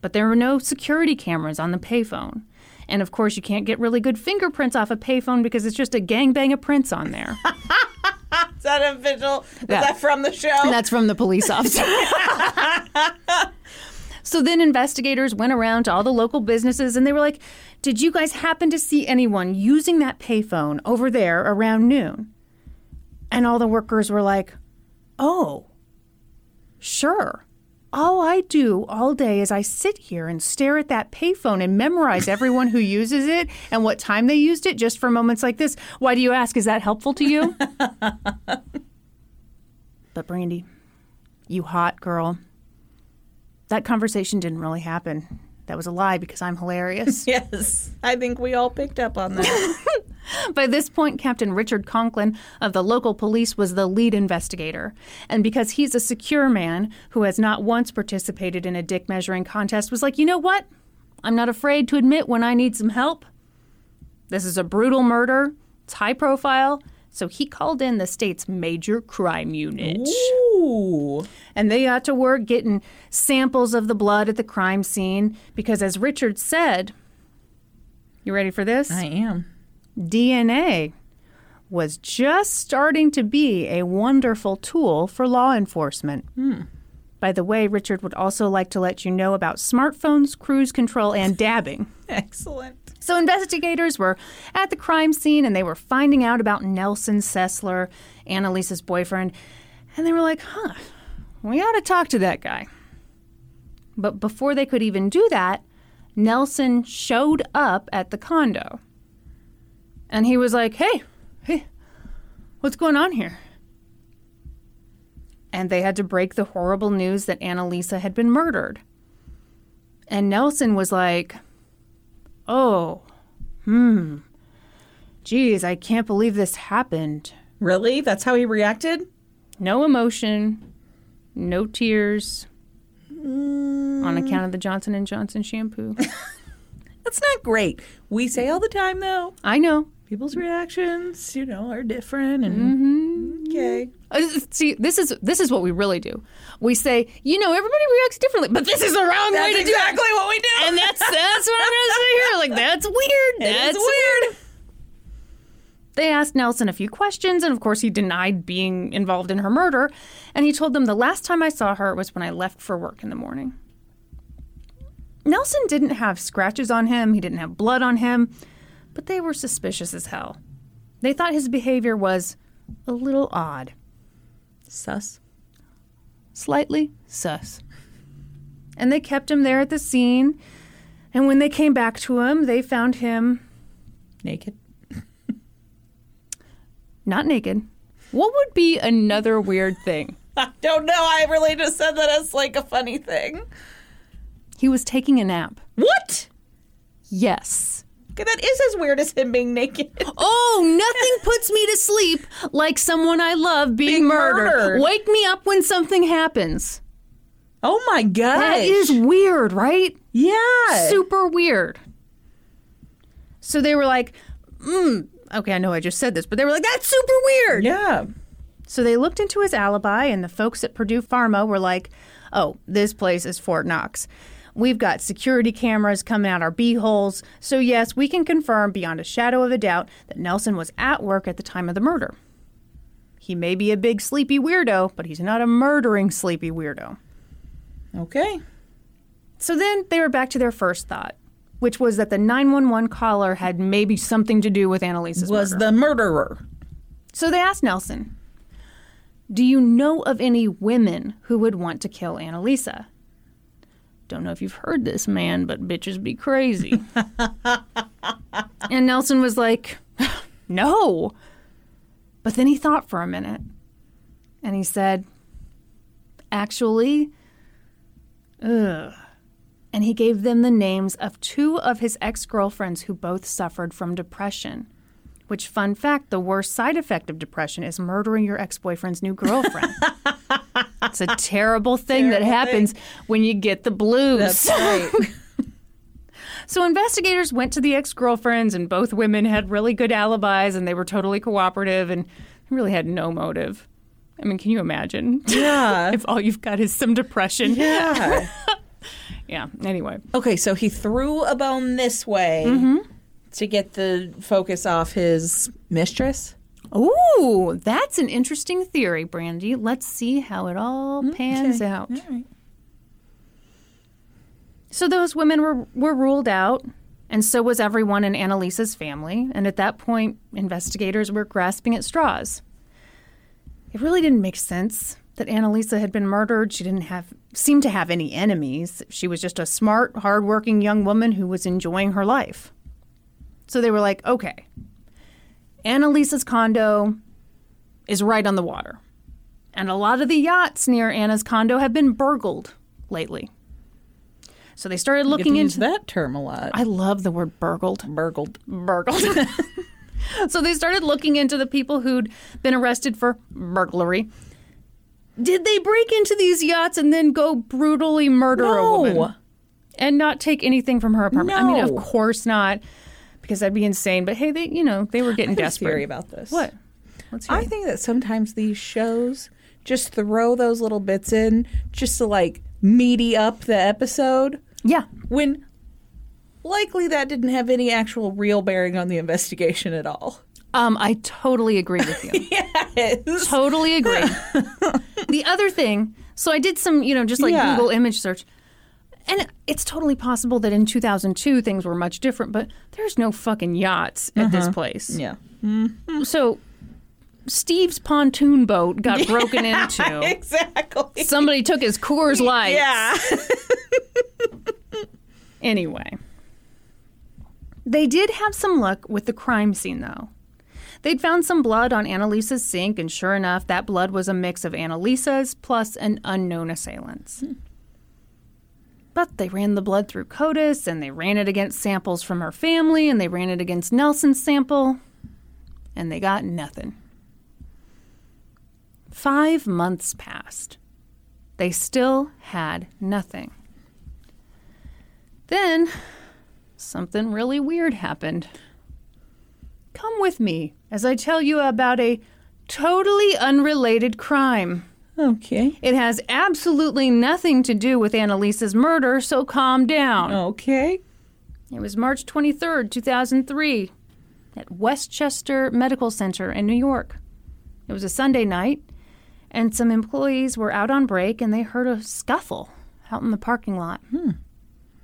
Speaker 1: But there were no security cameras on the payphone. And of course, you can't get really good fingerprints off a payphone because it's just a gangbang of prints on there. <laughs>
Speaker 2: Is that official? Is
Speaker 1: Yeah.
Speaker 2: that from the show?
Speaker 1: And That's from the police officer. <laughs> so then investigators went around to all the local businesses and they were like, Did you guys happen to see anyone using that payphone over there around noon? And all the workers were like, Oh, sure. All I do all day is I sit here and stare at that payphone and memorize <laughs> everyone who uses it and what time they used it just for moments like this. Why do you ask? Is that helpful to you? <laughs> but Brandy, you hot girl. That conversation didn't really happen. That was a lie because I'm hilarious. <laughs>
Speaker 2: yes. I think we all picked up on that.
Speaker 1: By this point, Captain Richard Conklin of the local police was the lead investigator. And because he's a secure man who has not once participated in a dick measuring contest, was like, you know what? I'm not afraid to admit when I need some help. This is a brutal murder, it's high profile. So he called in the state's major crime unit.
Speaker 2: Ooh.
Speaker 1: And they got to work getting samples of the blood at the crime scene because, as Richard said, you ready for this?
Speaker 2: I am.
Speaker 1: DNA was just starting to be a wonderful tool for law enforcement. Hmm. By the way, Richard would also like to let you know about smartphones, cruise control, and <laughs> dabbing.
Speaker 2: Excellent.
Speaker 1: So investigators were at the crime scene and they were finding out about Nelson Sessler, Annalisa's boyfriend, and they were like, huh, we ought to talk to that guy. But before they could even do that, Nelson showed up at the condo. And he was like, hey, hey, what's going on here? And they had to break the horrible news that Annalisa had been murdered. And Nelson was like, Oh, hmm. Geez, I can't believe this happened.
Speaker 2: Really? That's how he reacted?
Speaker 1: No emotion, no tears, on account of the Johnson and Johnson shampoo. <laughs>
Speaker 2: That's not great. We say all the time, though,
Speaker 1: I know.
Speaker 2: People's reactions, you know, are different. And mm-hmm. okay.
Speaker 1: Uh, See, this is this is what we really do. We say, you know, everybody reacts differently, but this is the wrong way
Speaker 2: That's
Speaker 1: to do it.
Speaker 2: exactly what we do.
Speaker 1: And that's that's what I'm gonna say here. Like that's weird. That's
Speaker 2: weird.
Speaker 1: They asked Nelson a few questions, and of course, he denied being involved in her murder. And he told them the last time I saw her was when I left for work in the morning. Nelson didn't have scratches on him, he didn't have blood on him, but they were suspicious as hell. They thought his behavior was a little odd,
Speaker 2: Sus.
Speaker 1: slightly sus. And they kept him there at the scene. And when they came back to him, they found him
Speaker 2: Naked. <laughs>
Speaker 1: not naked. What would be another weird thing? <laughs>
Speaker 2: I don't know. I really just said that as like a funny thing.
Speaker 1: He was taking a nap.
Speaker 2: What?
Speaker 1: Yes.
Speaker 2: That is as weird as him being naked. <laughs>
Speaker 1: Oh, nothing puts me to sleep like someone I love being,
Speaker 2: Being
Speaker 1: murdered.
Speaker 2: murdered.
Speaker 1: Wake me up when something happens.
Speaker 2: Oh my god.
Speaker 1: That is weird, right?
Speaker 2: yeah.
Speaker 1: Super weird. So they were like, mm, okay, I know I just said this, but they were like, that's super weird.
Speaker 2: Yeah.
Speaker 1: So they looked into his alibi, and the folks at Purdue Pharma were like, oh, this place is Fort Knox. We've got security cameras coming out our beeholes. So, yes, we can confirm beyond a shadow of a doubt that Nelson was at work at the time of the murder. He may be a big sleepy weirdo, but he's not a murdering sleepy weirdo.
Speaker 2: Okay.
Speaker 1: So then they were back to their first thought, which was that the 911 caller had maybe something to do with Annalisa's
Speaker 2: Was
Speaker 1: murder.
Speaker 2: the murderer.
Speaker 1: So they asked Nelson, Do you know of any women who would want to kill Annalisa? Don't know if you've heard this, man, but bitches be crazy. and Nelson was like, <sighs> No. But then he thought for a minute and he said, Actually, ugh. And he gave them the names of two of his ex girlfriends who both suffered from depression. Which, fun fact, the worst side effect of depression is murdering your ex boyfriend's new girlfriend. <laughs> it's a terrible thing that
Speaker 2: Terrible
Speaker 1: happens when you get the blues.
Speaker 2: That's right. <laughs>
Speaker 1: So investigators went to the ex-girlfriends and both women had really good alibis and they were totally cooperative and really had no motive. I mean, can you imagine?
Speaker 2: yeah. <laughs>
Speaker 1: if all you've got is some depression.
Speaker 2: yeah. <laughs>
Speaker 1: Yeah, anyway.
Speaker 2: Okay, so he threw a bone this way mm-hmm. to get the focus off his mistress.
Speaker 1: Ooh, that's an interesting theory, Brandy. Let's see how it all pans
Speaker 2: Okay.
Speaker 1: out.
Speaker 2: All right.
Speaker 1: So those women were, were ruled out, and so was everyone in Annalisa's family. And at that point, investigators were grasping at straws. It really didn't make sense that Annalisa had been murdered. She didn't have seem to have any enemies. She was just a smart, hardworking young woman who was enjoying her life. So they were like, okay, Annalisa's condo is right on the water. And a lot of the yachts near Anna's condo have been burgled lately. So they started looking
Speaker 2: use
Speaker 1: into
Speaker 2: that term a lot.
Speaker 1: I love the word burgled.
Speaker 2: Burgled.
Speaker 1: Burgled. <laughs> <laughs> so they started looking into the people who'd been arrested for burglary. Did they break into these yachts and then go brutally murder a woman and not take anything from her apartment? I mean, of course not, because that'd be insane. But hey, they you know they were getting
Speaker 2: I
Speaker 1: desperate.
Speaker 2: theory about this.
Speaker 1: what?
Speaker 2: I think that sometimes these shows just throw those little bits in just to like meaty up the episode
Speaker 1: yeah,
Speaker 2: when likely that didn't have any actual real bearing on the investigation at all.
Speaker 1: um, I totally agree with you. <laughs>
Speaker 2: Yes.
Speaker 1: Totally agree. <laughs> the other thing, so I did some, you know, just like
Speaker 2: Yeah.
Speaker 1: Google image search. And it's totally possible that in 2002 things were much different, but there's no fucking yachts at this uh-huh. place.
Speaker 2: Yeah. Mm-hmm.
Speaker 1: So Steve's pontoon boat got <laughs> broken into.
Speaker 2: Exactly.
Speaker 1: Somebody took his Coors Light.
Speaker 2: Yeah. <laughs>
Speaker 1: Anyway, they did have some luck with the crime scene, though. They'd found some blood on Annalisa's sink, and sure enough, that blood was a mix of Annalisa's plus an unknown assailant's. Hmm. But they ran the blood through CODIS, and they ran it against samples from her family, and they ran it against Nelson's sample, and they got nothing. Five months passed. They still had nothing. Then something really weird happened. Come with me as I tell you about a totally unrelated crime.
Speaker 2: Okay.
Speaker 1: It has absolutely nothing to do with Annalisa's murder, so calm down.
Speaker 2: Okay.
Speaker 1: It was March 23rd, 2003, at Westchester Medical Center in New York. It was a Sunday night, and some employees were out on break and they heard a scuffle out in the parking lot. Hmm.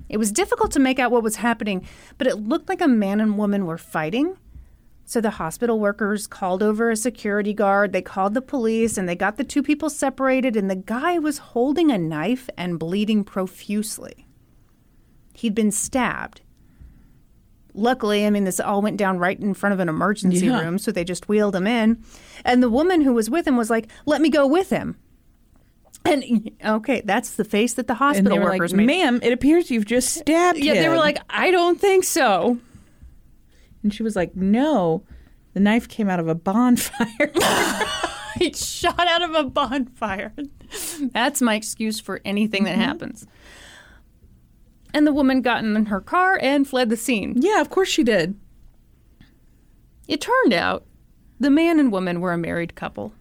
Speaker 1: It was difficult to make out what was happening, but it looked like a man and woman were fighting. So the hospital workers called over a security guard, they called the police, and they got the two people separated, and the guy was holding a knife and bleeding profusely. He'd been stabbed. Luckily, I mean, this all went down right in front of an emergency
Speaker 2: Yeah.
Speaker 1: room, so they just wheeled him in. And the woman who was with him was like, Let me go with him. And okay, that's the face that the
Speaker 2: And
Speaker 1: hospital
Speaker 2: they were
Speaker 1: workers
Speaker 2: like,
Speaker 1: made.
Speaker 2: ma'am, it appears you've just stabbed him.
Speaker 1: Yeah, they were like, I don't think so.
Speaker 2: And she was like, no, the knife came out of a bonfire. <laughs> <laughs>
Speaker 1: He shot out of a bonfire. That's my excuse for anything that mm-hmm. happens. And the woman got in her car and fled the scene.
Speaker 2: yeah, of course she did.
Speaker 1: It turned out the man and woman were a married couple.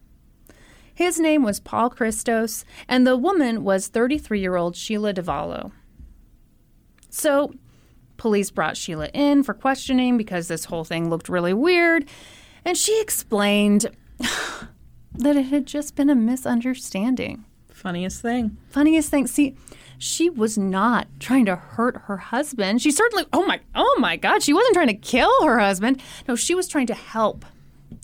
Speaker 1: His name was Paul Christos, and the woman was 33 year old Sheila Davalloo. So, police brought Sheila in for questioning because this whole thing looked really weird, and she explained <sighs> that it had just been a misunderstanding.
Speaker 2: Funniest thing.
Speaker 1: Funniest thing, see, she was not trying to hurt her husband. She certainly, oh my, oh my God, she wasn't trying to kill her husband. No, she was trying to help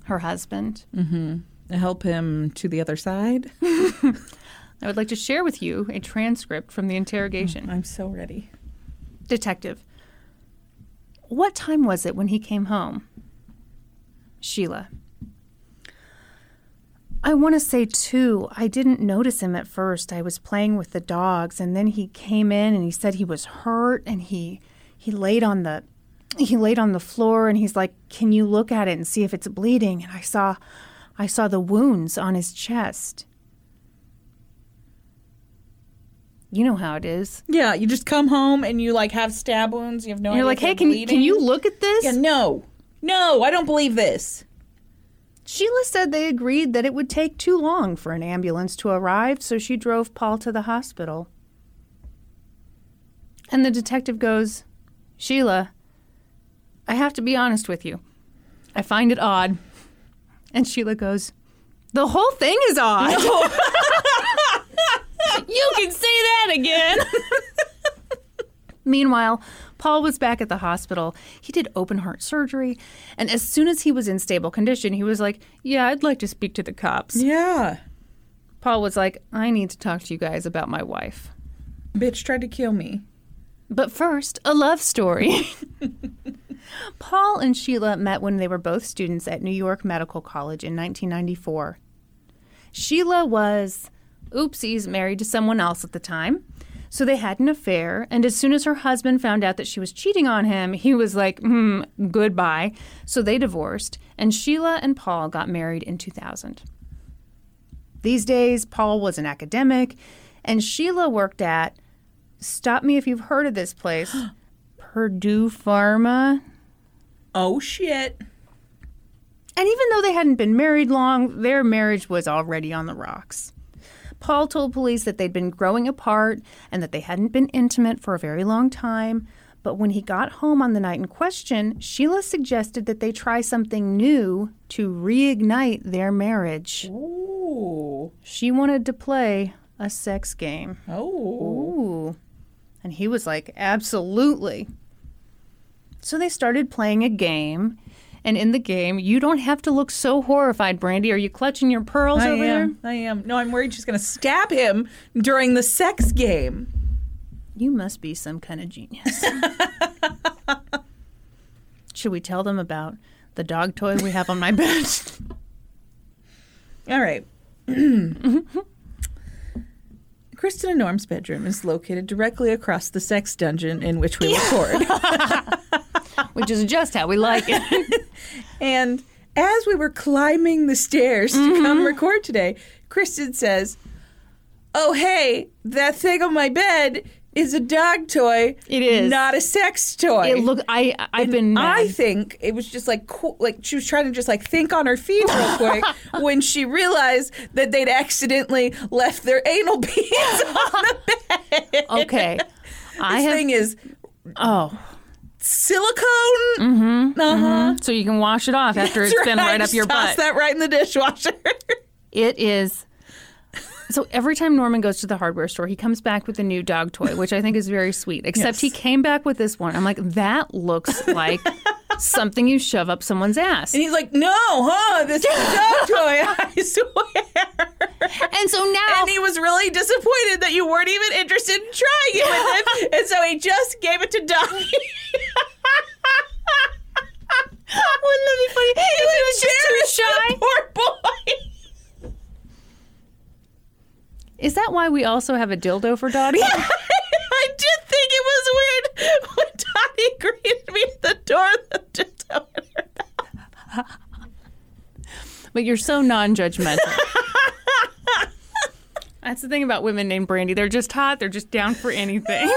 Speaker 1: her husband. Mm-hmm.
Speaker 2: Help him to the other side. <laughs>
Speaker 1: I would like to share with you a transcript from the interrogation.
Speaker 2: I'm so ready.
Speaker 1: Detective, what time was it when he came home? Sheila. I want to say two. I didn't notice him at first. I was playing with the dogs and then he came in and he said he was hurt and he he laid on the he laid on the floor and he's like, "Can you look at it and see if it's bleeding?" And I saw I saw the wounds on his chest. You know how it is.
Speaker 2: Yeah, you just come home and you like have stab wounds. You have no
Speaker 1: And you're like, "Hey, can you, can you look at this?"
Speaker 2: Yeah, no, no, I don't believe this.
Speaker 1: Sheila said they agreed that it would take too long for an ambulance to arrive, so she drove Paul to the hospital. And the detective goes, Sheila, I have to be honest with you. I find it odd. And Sheila goes, The whole thing is odd. <laughs> <laughs> you can say that again. Meanwhile, Paul was back at the hospital. He did open heart surgery, and as soon as he was in stable condition, he was like, Yeah, I'd like to speak to the cops.
Speaker 2: Yeah,
Speaker 1: Paul was like, I need to talk to you guys about my wife.
Speaker 2: bitch tried to kill me.
Speaker 1: But first, a love story. <laughs> Paul and Sheila met when they were both students at New York Medical College in 1994. Sheila was, oopsies, married to someone else at the time. So they had an affair, and as soon as her husband found out that she was cheating on him, he was like, hmm, goodbye. So they divorced, and Sheila and Paul got married in 2000. These days, Paul was an academic, and Sheila worked at, stop me if you've heard of this place, <gasps> Purdue Pharma.
Speaker 2: Oh shit.
Speaker 1: And even though they hadn't been married long, their marriage was already on the rocks. Paul told police that they'd been growing apart and that they hadn't been intimate for a very long time. But when he got home on the night in question, Sheila suggested that they try something new to reignite their marriage.
Speaker 2: Ooh.
Speaker 1: She wanted to play a sex game.
Speaker 2: Oh.
Speaker 1: Ooh. And he was like, absolutely. So they started playing a game. And in the game, you don't have to look so horrified, Brandy. Are you clutching your pearls
Speaker 2: I
Speaker 1: over
Speaker 2: am. I am. No, I'm worried she's gonna stab him during the sex game.
Speaker 1: You must be some kind of genius. <laughs> Should we tell them about the dog toy we have on my bed? <laughs>
Speaker 2: All right. <clears throat> Kristen and Norm's bedroom is located directly across the sex dungeon in which we record. <laughs>
Speaker 1: Which is just how we like it. <laughs>
Speaker 2: and as we were climbing the stairs to come mm-hmm. record today, Kristen says, Oh, hey, that thing on my bed is a dog toy.
Speaker 1: It is.
Speaker 2: not a sex toy.
Speaker 1: It look. I. I've been.
Speaker 2: I
Speaker 1: mad.
Speaker 2: think it was just like cool, like she was trying to just like think on her feet real quick <laughs> when she realized that they'd accidentally left their anal <laughs> beads on the bed.
Speaker 1: Okay. I
Speaker 2: This
Speaker 1: have.
Speaker 2: thing is
Speaker 1: oh.
Speaker 2: silicone. Mm-hmm. Uh huh.
Speaker 1: So you can wash it off after it's been right up
Speaker 2: Just
Speaker 1: your
Speaker 2: toss
Speaker 1: butt.
Speaker 2: that right in the dishwasher. <laughs>
Speaker 1: It is. So every time Norman goes to the hardware store, he comes back with a new dog toy, which I think is very sweet. Except
Speaker 2: Yes.
Speaker 1: he came back with this one. I'm like, that looks like <laughs> something you shove up someone's ass.
Speaker 2: and he's like, "No, huh? This is a dog <laughs> toy. I swear."
Speaker 1: And so now
Speaker 2: And he was really disappointed that you weren't even interested in trying it with him, <laughs> and so he just gave it to Donnie.
Speaker 1: Wouldn't that be funny?
Speaker 2: He
Speaker 1: he was just too shy.
Speaker 2: Poor boy.
Speaker 1: Is that why we also have a dildo for Dottie? <laughs>
Speaker 2: I did think it was weird <laughs> when Donnie <laughs> greeted me at the door. The dildo in her mouth.
Speaker 1: but you're so non-judgmental. That's the thing about women named Brandy. They're just hot. They're just down for anything.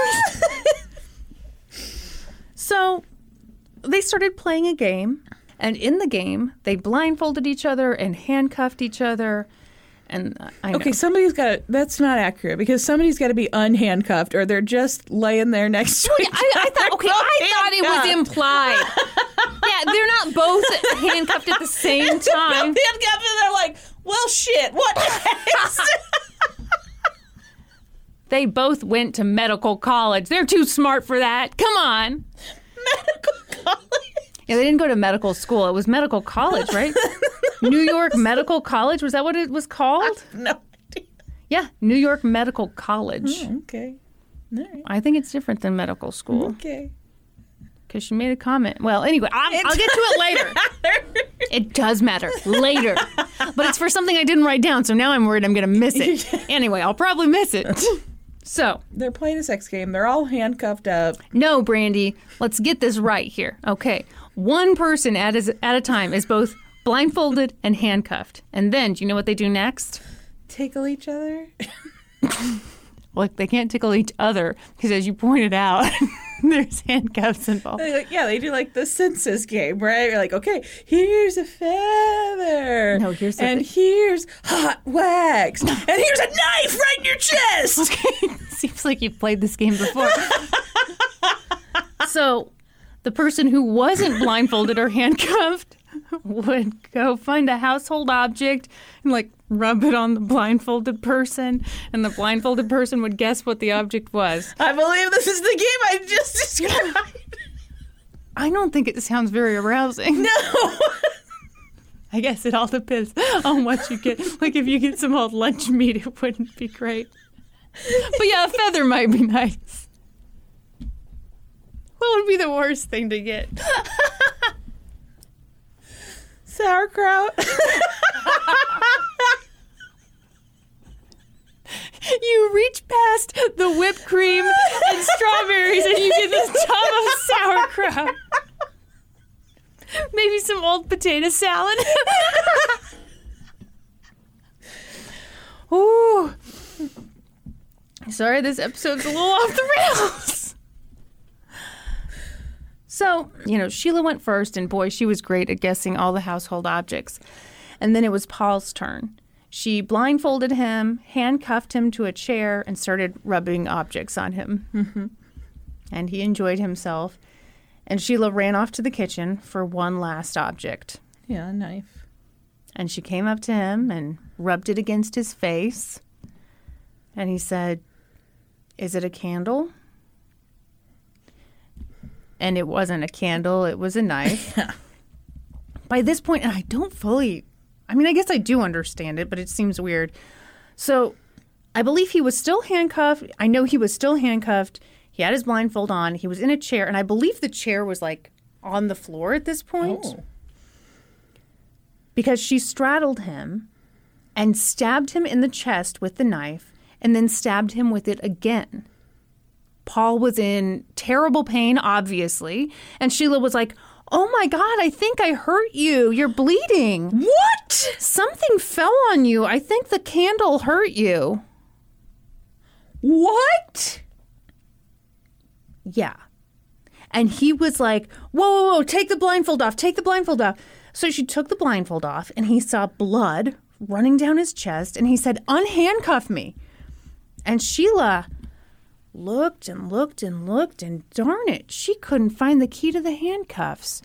Speaker 1: so they started playing a game, and in the game, they blindfolded each other and handcuffed each other. And I know.
Speaker 2: Okay, somebody's got to. That's not accurate because somebody's got to be unhandcuffed, or they're just laying there next to oh, each
Speaker 1: I, I thought okay. I thought it was implied. yeah, they're not both handcuffed at the same <laughs> time.
Speaker 2: handcuffed, and they're like, "Well, shit, what next?" <laughs>
Speaker 1: They both went to medical college. They're too smart for that. Come on.
Speaker 2: Medical college.
Speaker 1: Yeah, they didn't go to medical school. It was medical college, right? <laughs> New York Medical College. Was that what it was called?
Speaker 2: No idea.
Speaker 1: Yeah, New York Medical College.
Speaker 2: Hmm, okay. All right.
Speaker 1: I think it's different than medical school
Speaker 2: Okay.
Speaker 1: because she made a comment. Well, anyway, I'll, I'll get to it later. It does matter later, but it's for something I didn't write down, so now I'm worried I'm going to miss it. <laughs> Anyway, I'll probably miss it. So,
Speaker 2: They're playing a sex game. They're all handcuffed up.
Speaker 1: no, Brandy, let's get this right here. Okay, one person at a, at a time is both blindfolded and handcuffed, and then do you know what they do next?
Speaker 2: Tickle each other. <laughs>
Speaker 1: Like they can't tickle each other because, as you pointed out, <laughs> there's handcuffs involved.
Speaker 2: Like, yeah, they do like the census game, right? You're like, okay, here's a feather.
Speaker 1: No, here's
Speaker 2: and here's hot wax, and here's a knife right in your chest. <laughs>
Speaker 1: Okay, seems like you've played this game before. so, the person who wasn't blindfolded or <laughs> handcuffed would go find a household object and like rub it on the blindfolded person, and the blindfolded person would guess what the object was.
Speaker 2: I believe this is the game I just described.
Speaker 1: I don't think it sounds very arousing.
Speaker 2: no.
Speaker 1: I guess it all depends on what you get. Like if you get some old lunch meat, it wouldn't be great. But yeah, a feather might be nice. What would be the worst thing to get?
Speaker 2: Sauerkraut.
Speaker 1: You reach past the whipped cream and strawberries, and you get this tub of sauerkraut. Maybe some old potato salad. Ooh. Sorry, this episode's a little off the rails. So, you know, Sheila went first, and boy, she was great at guessing all the household objects. And then it was Paul's turn. She blindfolded him, handcuffed him to a chair, and started rubbing objects on him. Mm-hmm. <laughs> And he enjoyed himself. And Sheila ran off to the kitchen for one last object.
Speaker 2: yeah, a knife.
Speaker 1: And she came up to him and rubbed it against his face. And he said, Is it a candle? And it wasn't a candle, it was a knife. <laughs> By this point, and I don't fully, I mean, I guess I do understand it, but it seems weird. So I believe he was still handcuffed. I know he was still handcuffed. He had his blindfold on. He was in a chair. And I believe the chair was like on the floor at this point
Speaker 2: Oh.
Speaker 1: because she straddled him and stabbed him in the chest with the knife and then stabbed him with it again. Paul was in terrible pain, obviously, and Sheila was like, Oh my God, I think I hurt you. You're bleeding.
Speaker 2: What?
Speaker 1: Something fell on you. I think the candle hurt you.
Speaker 2: What?
Speaker 1: Yeah. And he was like, whoa, whoa, whoa, take the blindfold off, take the blindfold off. So she took the blindfold off and he saw blood running down his chest and he said, unhandcuff me. And Sheila looked and looked and looked and darn it, she couldn't find the key to the handcuffs.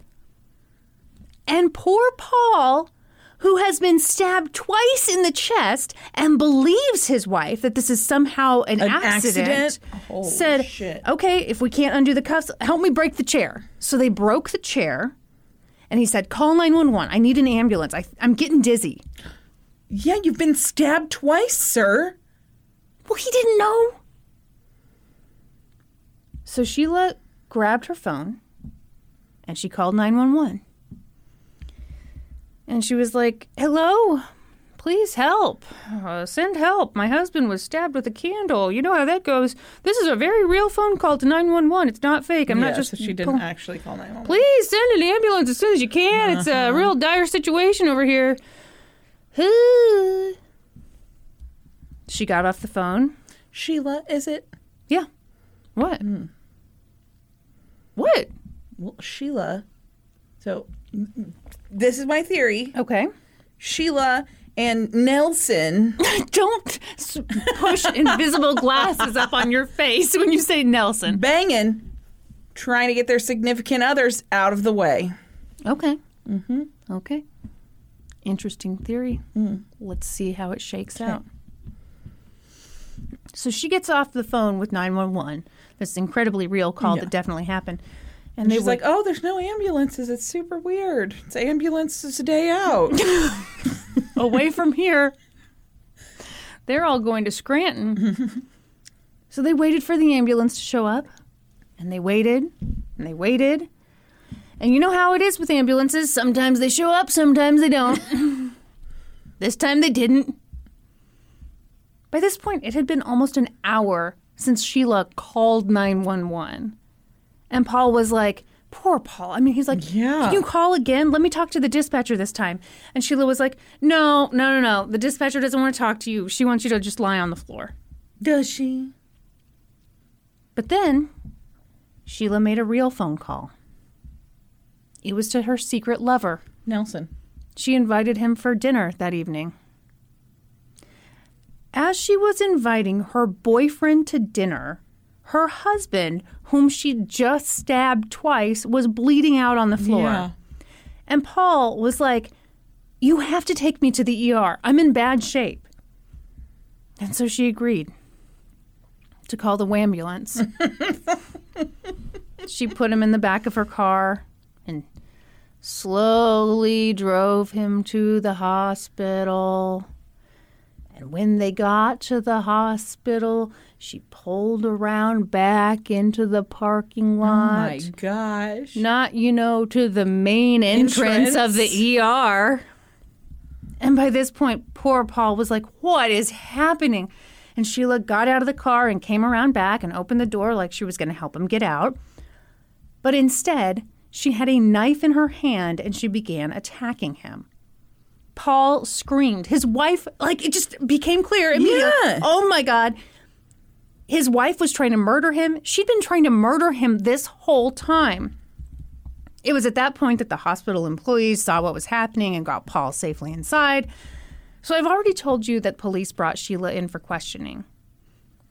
Speaker 1: And poor Paul, who has been stabbed twice in the chest and believes his wife that this is somehow an,
Speaker 2: An
Speaker 1: accident,
Speaker 2: accident?
Speaker 1: Said,
Speaker 2: shit.
Speaker 1: Okay, if we can't undo the cuffs, help me break the chair. So they broke the chair. And he said, Call 911. I need an ambulance. I, I'm getting dizzy.
Speaker 2: Yeah, you've been stabbed twice, sir.
Speaker 1: Well, he didn't know. So Sheila grabbed her phone and she called 911. And she was like, Hello, please help. Uh, send help. My husband was stabbed with a candle. You know how that goes. This is a very real phone call to 911. It's not fake. I'm
Speaker 2: yeah,
Speaker 1: not just.
Speaker 2: so she didn't actually call 911.
Speaker 1: Please send an ambulance as soon as you can. It's a real dire situation over here. she got off the phone.
Speaker 2: Sheila, is it?
Speaker 1: Yeah. What? What?
Speaker 2: Well, Sheila. So mm, this is my theory.
Speaker 1: Okay.
Speaker 2: Sheila and Nelson. <laughs>
Speaker 1: Don't push invisible glasses up on your face when you say Nelson.
Speaker 2: banging, trying to get their significant others out of the way.
Speaker 1: Okay. Mm-hmm. Okay. Interesting theory. Let's see how it shakes out. So she gets off the phone with 911. This incredibly real call
Speaker 2: Yeah.
Speaker 1: that definitely happened. And they
Speaker 2: She's
Speaker 1: were
Speaker 2: like, "Oh, there's no ambulances. It's super weird. It's ambulances a day out." <laughs>
Speaker 1: away from here. They're all going to Scranton. <laughs> so they waited for the ambulance to show up, and they waited, and they waited. And you know how it is with ambulances sometimes they show up, sometimes they don't. <laughs> this time they didn't. By this point, it had been almost an hour since Sheila called 911. And Paul was like, Poor Paul. I mean, he's like,
Speaker 2: Yeah.
Speaker 1: Can you call again? Let me talk to the dispatcher this time. And Sheila was like, No, no, no, no. The dispatcher doesn't want to talk to you. She wants you to just lie on the floor.
Speaker 2: Does she?
Speaker 1: But then Sheila made a real phone call. It was to her secret lover.
Speaker 2: Nelson.
Speaker 1: She invited him for dinner that evening. As she was inviting her boyfriend to dinner, her husband, whom she just stabbed twice, was bleeding out on the floor.
Speaker 2: Yeah.
Speaker 1: And Paul was like, You have to take me to the ER. I'm in bad shape. And so she agreed to call the ambulance. <laughs> she put him in the back of her car and slowly drove him to the hospital. And when they got to the hospital, she pulled around back into the parking lot.
Speaker 2: Oh my gosh.
Speaker 1: not you know to the main entrance, of the ER. And by this point, poor Paul was like, "What is happening?" And Sheila got out of the car and came around back and opened the door like she was going to help him get out. But instead, she had a knife in her hand and she began attacking him. Paul screamed. His wife, like, it just became clear immediately.
Speaker 2: Yeah.
Speaker 1: Oh my God. His wife was trying to murder him. She'd been trying to murder him this whole time. It was at that point that the hospital employees saw what was happening and got Paul safely inside. So I've already told you that police brought Sheila in for questioning.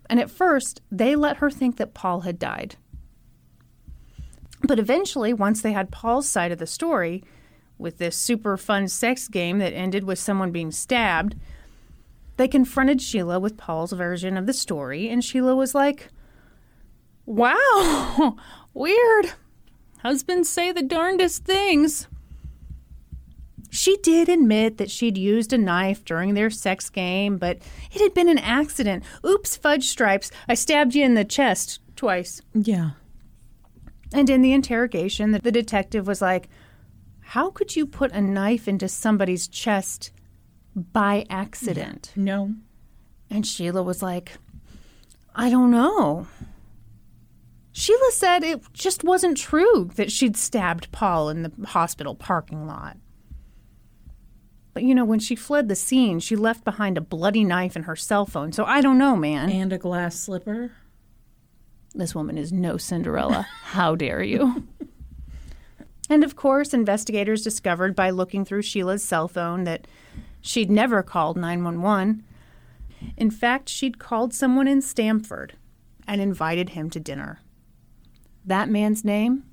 Speaker 1: And at first, they let her think that Paul had died. But eventually, once they had Paul's side of the story, with this super fun sex game that ended with someone being stabbed, they confronted Sheila with Paul's version of the story, and Sheila was like, Wow, <laughs> weird. Husbands say the darndest things. She did admit that she'd used a knife during their sex game, but it had been an accident. Oops, fudge stripes. I stabbed you in the chest twice.
Speaker 2: Yeah.
Speaker 1: And in the interrogation, the, the detective was like, How could you put a knife into somebody's chest by accident?
Speaker 2: No.
Speaker 1: And Sheila was like, I don't know. Sheila said it just wasn't true that she'd stabbed Paul in the hospital parking lot. But you know, when she fled the scene, she left behind a bloody knife and her cell phone. So I don't know, man.
Speaker 2: And a glass slipper.
Speaker 1: This woman is no Cinderella. How dare you? <laughs> and of course, investigators discovered by looking through Sheila's cell phone that she'd never called 911. In fact, she'd called someone in Stamford and invited him to dinner. That man's name?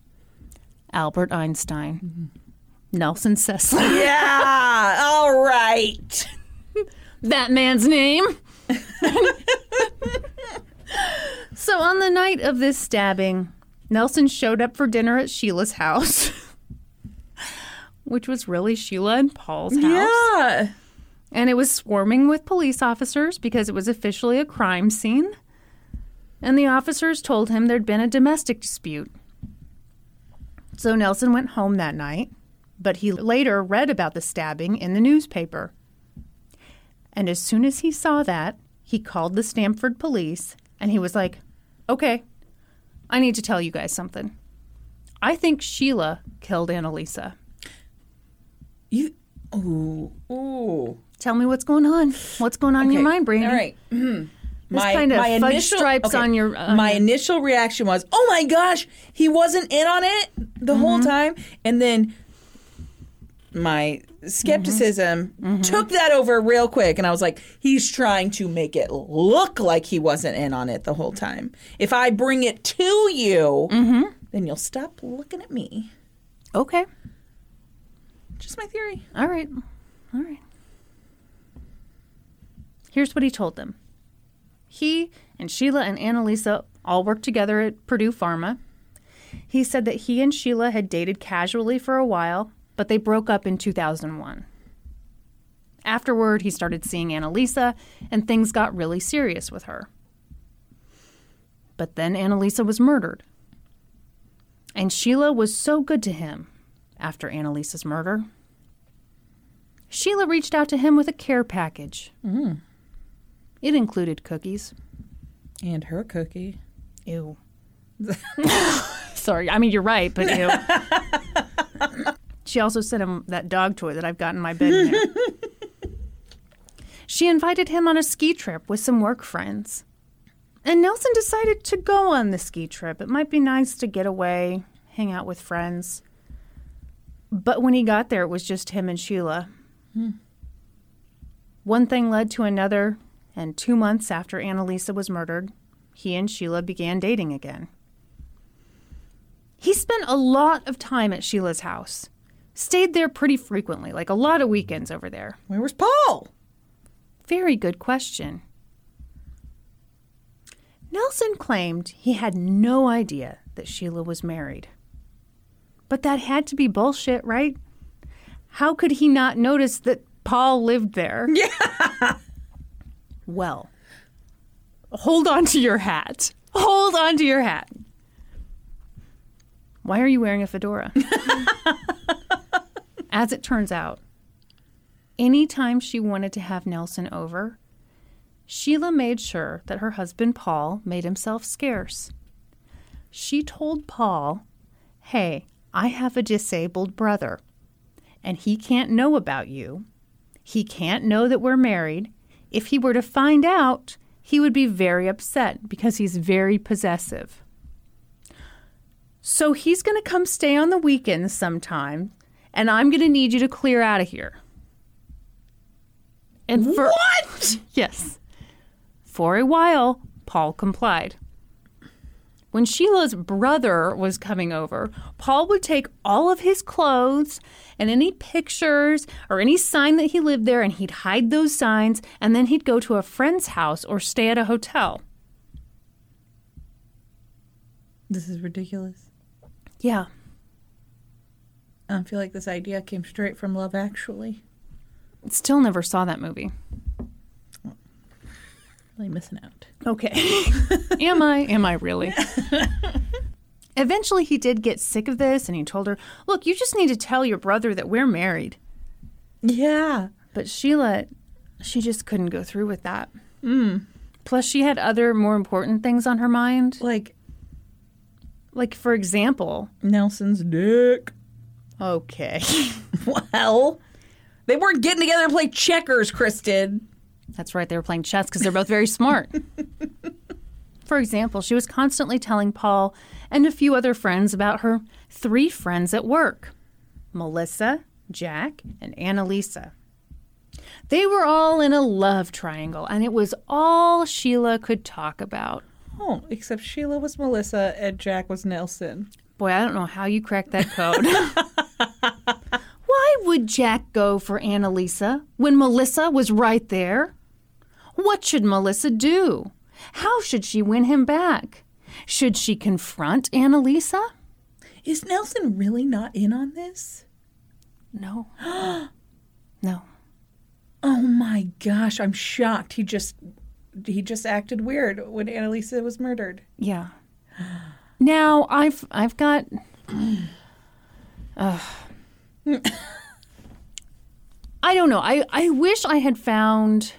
Speaker 1: Albert Einstein. Mm-hmm. Nelson Sessler. <laughs>
Speaker 2: Yeah. All right. <laughs>
Speaker 1: that man's name. <laughs> so on the night of this stabbing, Nelson showed up for dinner at Sheila's house, which was really Sheila and Paul's house.
Speaker 2: Yeah.
Speaker 1: And it was swarming with police officers because it was officially a crime scene. And the officers told him there'd been a domestic dispute. So Nelson went home that night, but he later read about the stabbing in the newspaper. And as soon as he saw that, he called the Stamford police and he was like, okay, I need to tell you guys something. I think Sheila killed Annalisa.
Speaker 2: You. Ooh. Ooh.
Speaker 1: Tell me what's going on. What's going on in your mind, Brandy?
Speaker 2: All right. Mm-hmm. <clears throat>
Speaker 1: This kind of fudge stripes on your- on
Speaker 2: my initial reaction was, "Oh my gosh, he wasn't in on it the whole
Speaker 1: Mm-hmm.
Speaker 2: time," and then my skepticism
Speaker 1: Mm-hmm.
Speaker 2: took that over real quick, and I was like, "He's trying to make it look like he wasn't in on it the whole time. If I bring it to you,
Speaker 1: Mm-hmm.
Speaker 2: then you'll stop looking at me."
Speaker 1: Okay.
Speaker 2: Just my theory.
Speaker 1: All right. All right. Here's what he told them. He and Sheila and Annalisa all worked together at Purdue Pharma. He said that he and Sheila had dated casually for a while, but they broke up in 2001. Afterward, he started seeing Annalisa, and things got really serious with her. But then Annalisa was murdered. And Sheila was so good to him after Annalisa's murder. Sheila reached out to him with a care package. Mm-hmm. It included cookies.
Speaker 2: And her cookie.
Speaker 1: Ew. <laughs> Sorry, I mean, you're right, but ew. <laughs> she also sent him that dog toy that I've got in my bed <laughs> she invited him on a ski trip with some work friends. And Nelson decided to go on the ski trip. It might be nice to get away, hang out with friends. But when he got there, it was just him and Sheila. One thing led to another, and two months after Annalisa was murdered, he and Sheila began dating again. He spent a lot of time at Sheila's house, stayed there pretty frequently, like a lot of weekends over there.
Speaker 2: Where was Paul?
Speaker 1: Very good question. Nelson claimed he had no idea that Sheila was married. But that had to be bullshit, right? How could he not notice that Paul lived there? <laughs>
Speaker 2: Yeah.
Speaker 1: Well, hold on to your hat. Hold on to your hat. Why are you wearing a fedora? <laughs> As it turns out, anytime she wanted to have Nelson over, Sheila made sure that her husband Paul made himself scarce. She told Paul, Hey, I have a disabled brother, and he can't know about you. He can't know that we're married. If he were to find out, he would be very upset because he's very possessive. So he's going to come stay on the weekends sometime, and I'm going to need you to clear out of here. And for
Speaker 2: What?
Speaker 1: Yes. For a while, Paul complied. When Sheila's brother was coming over, Paul would take all of his clothes and any pictures or any sign that he lived there and he'd hide those signs and then he'd go to a friend's house or stay at a hotel.
Speaker 2: This is ridiculous.
Speaker 1: Yeah.
Speaker 2: I feel like this idea came straight from Love Actually.
Speaker 1: Still never saw that movie.
Speaker 2: Really missing out.
Speaker 1: Okay. <laughs> Am I? Am I really? <laughs> Eventually, he did get sick of this and he told her, Look, you just need to tell your brother that we're married.
Speaker 2: Yeah.
Speaker 1: But Sheila, she just couldn't go through with that. Mm. Plus, she had other more important things on her mind.
Speaker 2: Like
Speaker 1: Like, for example,
Speaker 2: Nelson's dick.
Speaker 1: okay. <laughs>
Speaker 2: Well, they weren't getting together to play checkers, Kristen.
Speaker 1: That's right, they were playing chess because they're both very smart. <laughs> For example, she was constantly telling Paul and a few other friends about her three friends at work Melissa, Jack, and Annalisa. They were all in a love triangle, and it was all Sheila could talk about.
Speaker 2: Oh, except Sheila was Melissa and Jack was Nelson.
Speaker 1: Boy, I don't know how you cracked that code. <laughs> Why would Jack go for Annalisa when Melissa was right there? What should Melissa do? How should she win him back? Should she confront Annalisa?
Speaker 2: Is Nelson really not in on this?
Speaker 1: No. <gasps> no.
Speaker 2: Oh my gosh, I'm shocked. He just he just acted weird when Annalisa was murdered.
Speaker 1: Yeah. Now I've I've got. <clears throat> Ugh. I don't know. I I wish I had found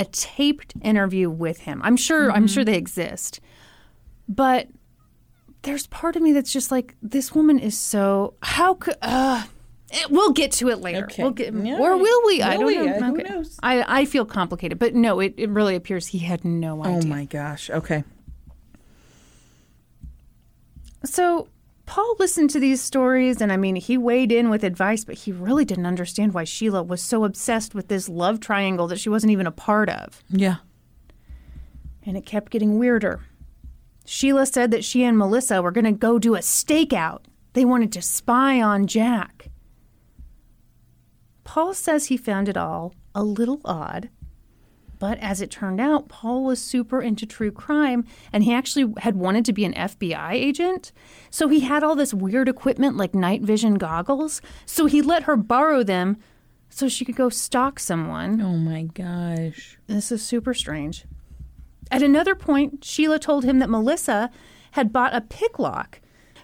Speaker 1: a taped interview with him. I'm sure I'm sure they exist, but there's part of me that's just like this woman is so how could. Uh, it- We'll get to it later.
Speaker 2: Okay.
Speaker 1: We'll get,
Speaker 2: Yeah.
Speaker 1: or will we? I don't
Speaker 2: we?
Speaker 1: know.
Speaker 2: Uh, who knows?
Speaker 1: I, I feel complicated, but no, it, it really appears he had no idea.
Speaker 2: Oh my gosh. Okay.
Speaker 1: So Paul listened to these stories, and I mean, he weighed in with advice, but he really didn't understand why Sheila was so obsessed with this love triangle that she wasn't even a part of.
Speaker 2: Yeah.
Speaker 1: And it kept getting weirder. Sheila said that she and Melissa were going to go do a stakeout. They wanted to spy on Jack. Paul says he found it all a little odd. But as it turned out, Paul was super into true crime and he actually had wanted to be an FBI agent. So he had all this weird equipment like night vision goggles. So he let her borrow them so she could go stalk someone.
Speaker 2: Oh my gosh.
Speaker 1: This is super strange. At another point, Sheila told him that Melissa had bought a pick lock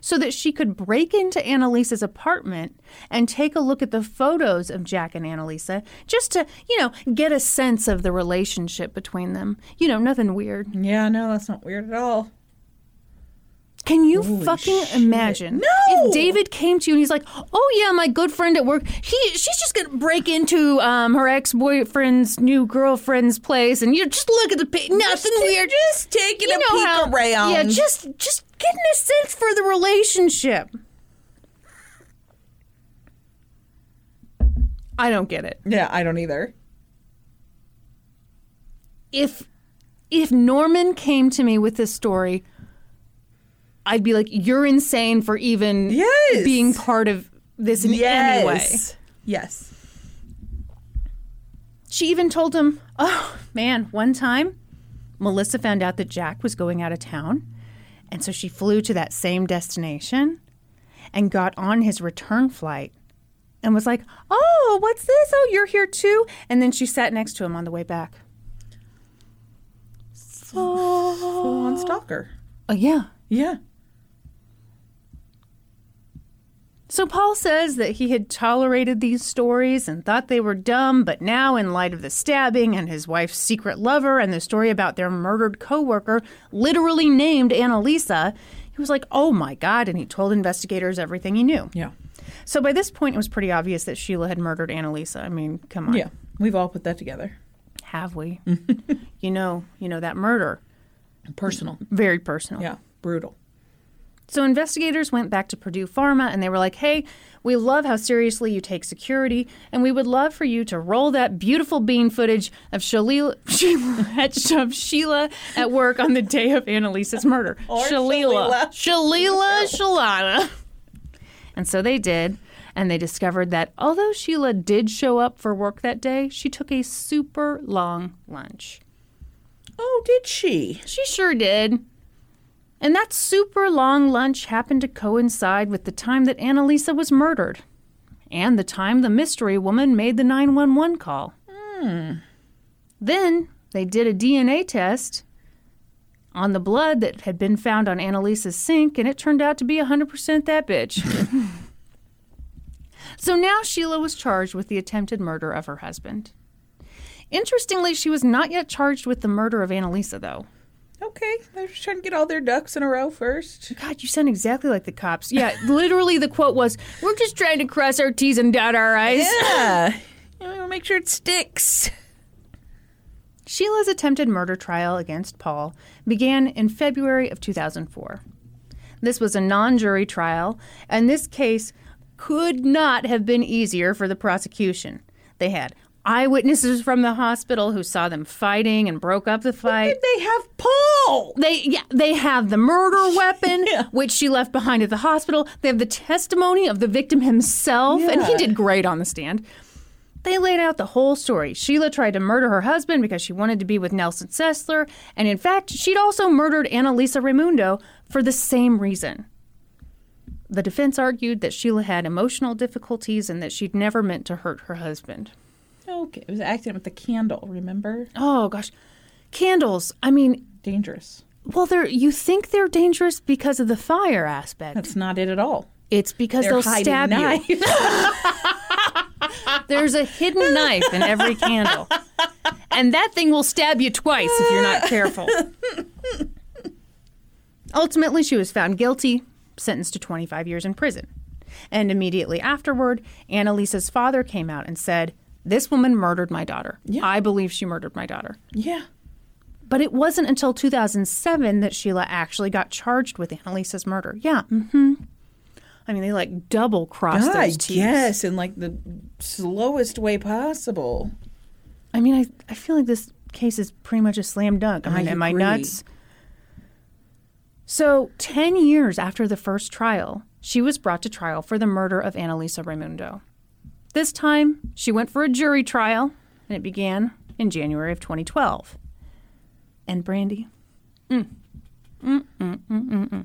Speaker 1: so that she could break into Annalisa's apartment and take a look at the photos of Jack and Annalisa just to, you know, get a sense of the relationship between them. You know, nothing weird.
Speaker 2: Yeah, no, that's not weird at all.
Speaker 1: Can you
Speaker 2: Holy
Speaker 1: fucking
Speaker 2: shit.
Speaker 1: imagine
Speaker 2: No!
Speaker 1: if David came to you and he's like, "Oh yeah, my good friend at work, he she's just gonna break into um, her ex boyfriend's new girlfriend's place, and you just look at the pic, nothing weird,
Speaker 2: Just taking a peek around.
Speaker 1: yeah, just just getting a sense for the relationship." I don't get it.
Speaker 2: Yeah, I don't either.
Speaker 1: if if Norman came to me with this story, I'd be like, "You're insane for even
Speaker 2: Yes.
Speaker 1: being part of this in any way."
Speaker 2: Yes. Yes.
Speaker 1: She even told him, "Oh man, one time, Melissa found out that Jack was going out of town, and so she flew to that same destination and got on his return flight." And was like, "Oh, what's this? Oh, you're here too." And then she sat next to him on the way back.
Speaker 2: Full on stalker.
Speaker 1: Oh yeah,
Speaker 2: Yeah.
Speaker 1: So Paul says that he had tolerated these stories and thought they were dumb, but now in light of the stabbing and his wife's secret lover and the story about their murdered coworker literally named Annalisa, he was like, "Oh my god," and he told investigators everything he knew.
Speaker 2: Yeah.
Speaker 1: So by this point it was pretty obvious that Sheila had murdered Annalisa. I mean, come on.
Speaker 2: Yeah. We've all put that together.
Speaker 1: Have we? <laughs> you know, you know that murder.
Speaker 2: Personal.
Speaker 1: Very personal.
Speaker 2: Yeah. Brutal.
Speaker 1: So investigators went back to Purdue Pharma and they were like, "Hey, we love how seriously you take security, and we would love for you to roll that beautiful bean footage of Shalila, <laughs> Sheila, of Sheila at work on the day of Annalisa's murder. <laughs>
Speaker 2: Or
Speaker 1: Shalila, Shalila, Shalana." And so they did, and they discovered that although Sheila did show up for work that day, she took a super long lunch.
Speaker 2: Oh, did she?
Speaker 1: She sure did. And that super long lunch happened to coincide with the time that Annalisa was murdered and the time the mystery woman made the 911 call. Hmm. Then they did a DNA test on the blood that had been found on Annalisa's sink, and it turned out to be 100% that bitch. <laughs> so now Sheila was charged with the attempted murder of her husband. Interestingly, she was not yet charged with the murder of Annalisa, though.
Speaker 2: Okay. They're just trying to get all their ducks in a row first.
Speaker 1: God, you sound exactly like the cops. Yeah, literally, the quote was, "We're just trying to cross our T's and dot our I's."
Speaker 2: Yeah. <laughs> You know, make sure it sticks.
Speaker 1: Sheila's attempted murder trial against Paul began in February of 2004. This was a non jury trial, and this case could not have been easier for the prosecution. They had eyewitnesses from the hospital who saw them fighting and broke up the fight.
Speaker 2: They have Paul.
Speaker 1: They yeah, they have the murder <laughs> weapon
Speaker 2: Yeah.
Speaker 1: which she left behind at the hospital. They have the testimony of the victim himself and he did great on the stand. They laid out the whole story. Sheila tried to murder her husband because she wanted to be with Nelson Sessler, and in fact, she'd also murdered Annalisa Raymundo for the same reason. The defense argued that Sheila had emotional difficulties and that she'd never meant to hurt her husband.
Speaker 2: Okay, it was an accident with the candle. Remember?
Speaker 1: Oh gosh. Candles. I mean,
Speaker 2: Dangerous.
Speaker 1: well, they're you think they're dangerous because of the fire aspect.
Speaker 2: That's not it at all.
Speaker 1: It's because
Speaker 2: They're
Speaker 1: they'll stab you. <laughs> <laughs> There's a hidden knife in every candle. And that thing will stab you twice if you're not careful. <laughs> Ultimately, she was found guilty, sentenced to 25 years in prison. And immediately afterward, Annalisa's father came out and said, This woman murdered my daughter.
Speaker 2: Yeah.
Speaker 1: I believe she murdered my daughter.
Speaker 2: yeah.
Speaker 1: But it wasn't until 2007 that Sheila actually got charged with Annalisa's murder. Yeah. Mm-hmm. I mean, they like double crossed
Speaker 2: I
Speaker 1: those T's.
Speaker 2: guess in like the slowest way possible.
Speaker 1: I mean, I, I feel like this case is pretty much a slam dunk. I
Speaker 2: I
Speaker 1: mean, am I nuts? So, 10 years after the first trial, she was brought to trial for the murder of Annalisa Raymundo. This time, she went for a jury trial, and it began in January of 2012. And Brandy, mm, mm, mm, mm, mm, mm.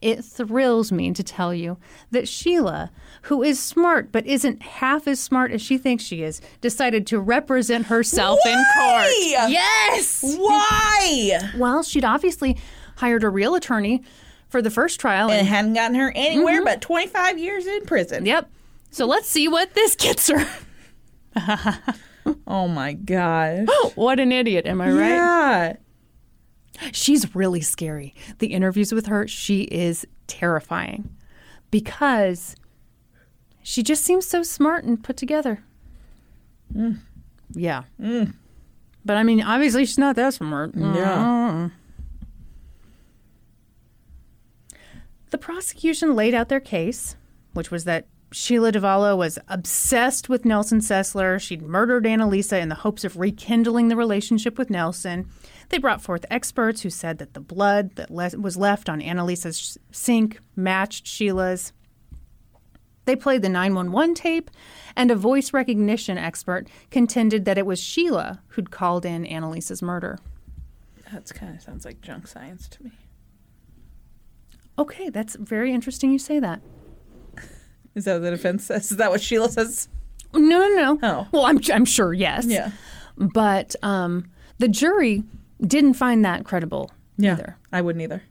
Speaker 1: it thrills me to tell you that Sheila, who is smart but isn't half as smart as she thinks she is, decided to represent herself in court.
Speaker 2: Why?
Speaker 1: Yes!
Speaker 2: Why?
Speaker 1: Well, she'd obviously hired a real attorney for the first trial.
Speaker 2: And
Speaker 1: And,
Speaker 2: hadn't gotten her anywhere but 25 years in prison.
Speaker 1: yep. So let's see what this gets her.
Speaker 2: Oh my gosh.
Speaker 1: Oh, what an idiot, am I right?
Speaker 2: Yeah.
Speaker 1: She's really scary. The interviews with her, she is terrifying because she just seems so smart and put together. Mm. Yeah. Mm. But I mean, obviously, she's not that smart.
Speaker 2: Yeah. Uh-huh.
Speaker 1: The prosecution laid out their case, which was that Sheila Davalloo was obsessed with Nelson Sessler. She'd murdered Annalisa in the hopes of rekindling the relationship with Nelson. They brought forth experts who said that the blood that le- was left on Annalisa's sink matched Sheila's. They played the 911 tape, and a voice recognition expert contended that it was Sheila who'd called in Annalisa's murder.
Speaker 2: That kind of sounds like junk science to me.
Speaker 1: Okay, that's very interesting you say that.
Speaker 2: Is that what the defense says? Is that what Sheila says?
Speaker 1: No, no, no.
Speaker 2: Oh.
Speaker 1: Well, I'm, I'm sure, yes.
Speaker 2: Yeah.
Speaker 1: But um, the jury didn't find that credible
Speaker 2: Yeah.
Speaker 1: either.
Speaker 2: I wouldn't either.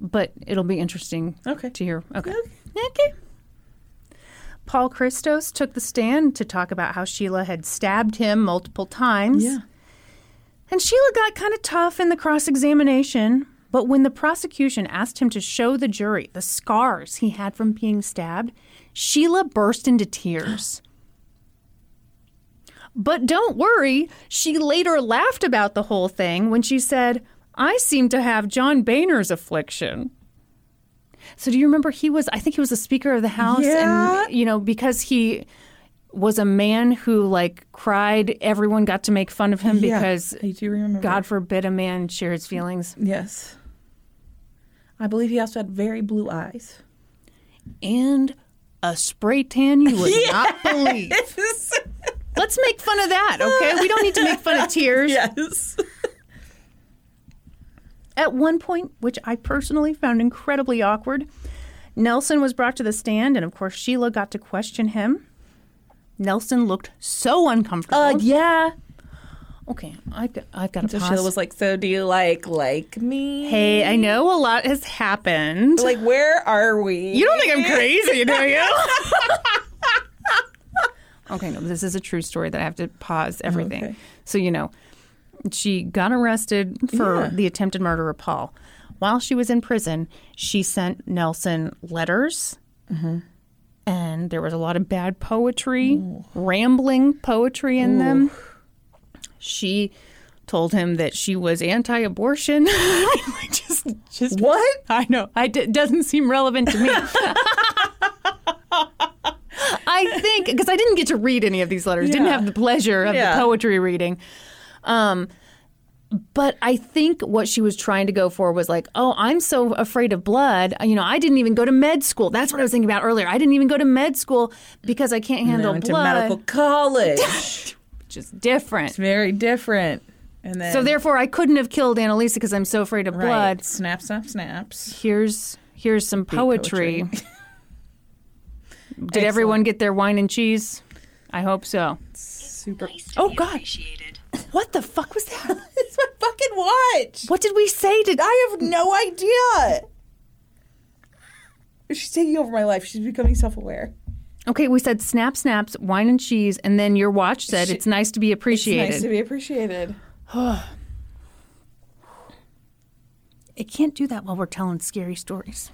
Speaker 1: But it'll be interesting
Speaker 2: Okay.
Speaker 1: to hear. Okay.
Speaker 2: Okay.
Speaker 1: Okay. Paul Christos took the stand to talk about how Sheila had stabbed him multiple times.
Speaker 2: Yeah.
Speaker 1: And Sheila got kind of tough in the cross examination. But when the prosecution asked him to show the jury the scars he had from being stabbed, Sheila burst into tears. But don't worry, she later laughed about the whole thing when she said, I seem to have John Boehner's affliction. So do you remember he was I think he was a speaker of the house
Speaker 2: Yeah.
Speaker 1: and you know because he was a man who like cried everyone got to make fun of him
Speaker 2: Yeah,
Speaker 1: because
Speaker 2: I do remember.
Speaker 1: God forbid a man share his feelings
Speaker 2: Yes. I believe he also had very blue eyes.
Speaker 1: and a spray tan you would <laughs> not believe. Let's make fun of that, okay? We don't need to make fun of tears.
Speaker 2: yes.
Speaker 1: At one point, which I personally found incredibly awkward, Nelson was brought to the stand, and of course, Sheila got to question him. Nelson looked so uncomfortable.
Speaker 2: Uh, yeah.
Speaker 1: Okay, I've got, I've got to
Speaker 2: So
Speaker 1: pause.
Speaker 2: Sheila was like, "So do you like like me?"
Speaker 1: hey, I know a lot has happened.
Speaker 2: Like, where are we?
Speaker 1: You don't think I'm crazy, do you? <laughs> okay, no, this is a true story that I have to pause everything.
Speaker 2: Okay.
Speaker 1: So, you know, she got arrested for
Speaker 2: Yeah.
Speaker 1: the attempted murder of Paul. While she was in prison, she sent Nelson letters. Mm-hmm. And there was a lot of bad poetry, rambling poetry in them. She told him that she was anti-abortion. <laughs> Just, just
Speaker 2: What?
Speaker 1: I know. I d- it doesn't seem relevant to me. <laughs> I think because I didn't get to read any of these letters, didn't have the pleasure of
Speaker 2: Yeah.
Speaker 1: the poetry reading. Um, but I think what she was trying to go for was like, oh, I'm so afraid of blood. You know, I didn't even go to med school. That's what I was thinking about earlier. I didn't even go to med school because I can't
Speaker 2: I
Speaker 1: handle
Speaker 2: went to
Speaker 1: blood,
Speaker 2: medical college. <laughs>
Speaker 1: which is different.
Speaker 2: It's very different. And then
Speaker 1: So therefore, I couldn't have killed Annalisa because I'm so afraid of
Speaker 2: right.
Speaker 1: blood.
Speaker 2: Snap, snap, snaps.
Speaker 1: Here's here's some poetry.
Speaker 2: poetry. <laughs>
Speaker 1: Did everyone get their wine and cheese? I hope so.
Speaker 2: Super.
Speaker 1: Oh God! <laughs> What the fuck was that? <laughs>
Speaker 2: It's my fucking watch.
Speaker 1: What did we say Did
Speaker 2: I have no idea. She's taking over my life. She's becoming self-aware.
Speaker 1: Okay, we said snap, snaps, wine and cheese, and then your watch said
Speaker 2: She-
Speaker 1: it's nice to be appreciated.
Speaker 2: It's nice to be appreciated. <sighs>
Speaker 1: it can't do that while we're telling scary stories.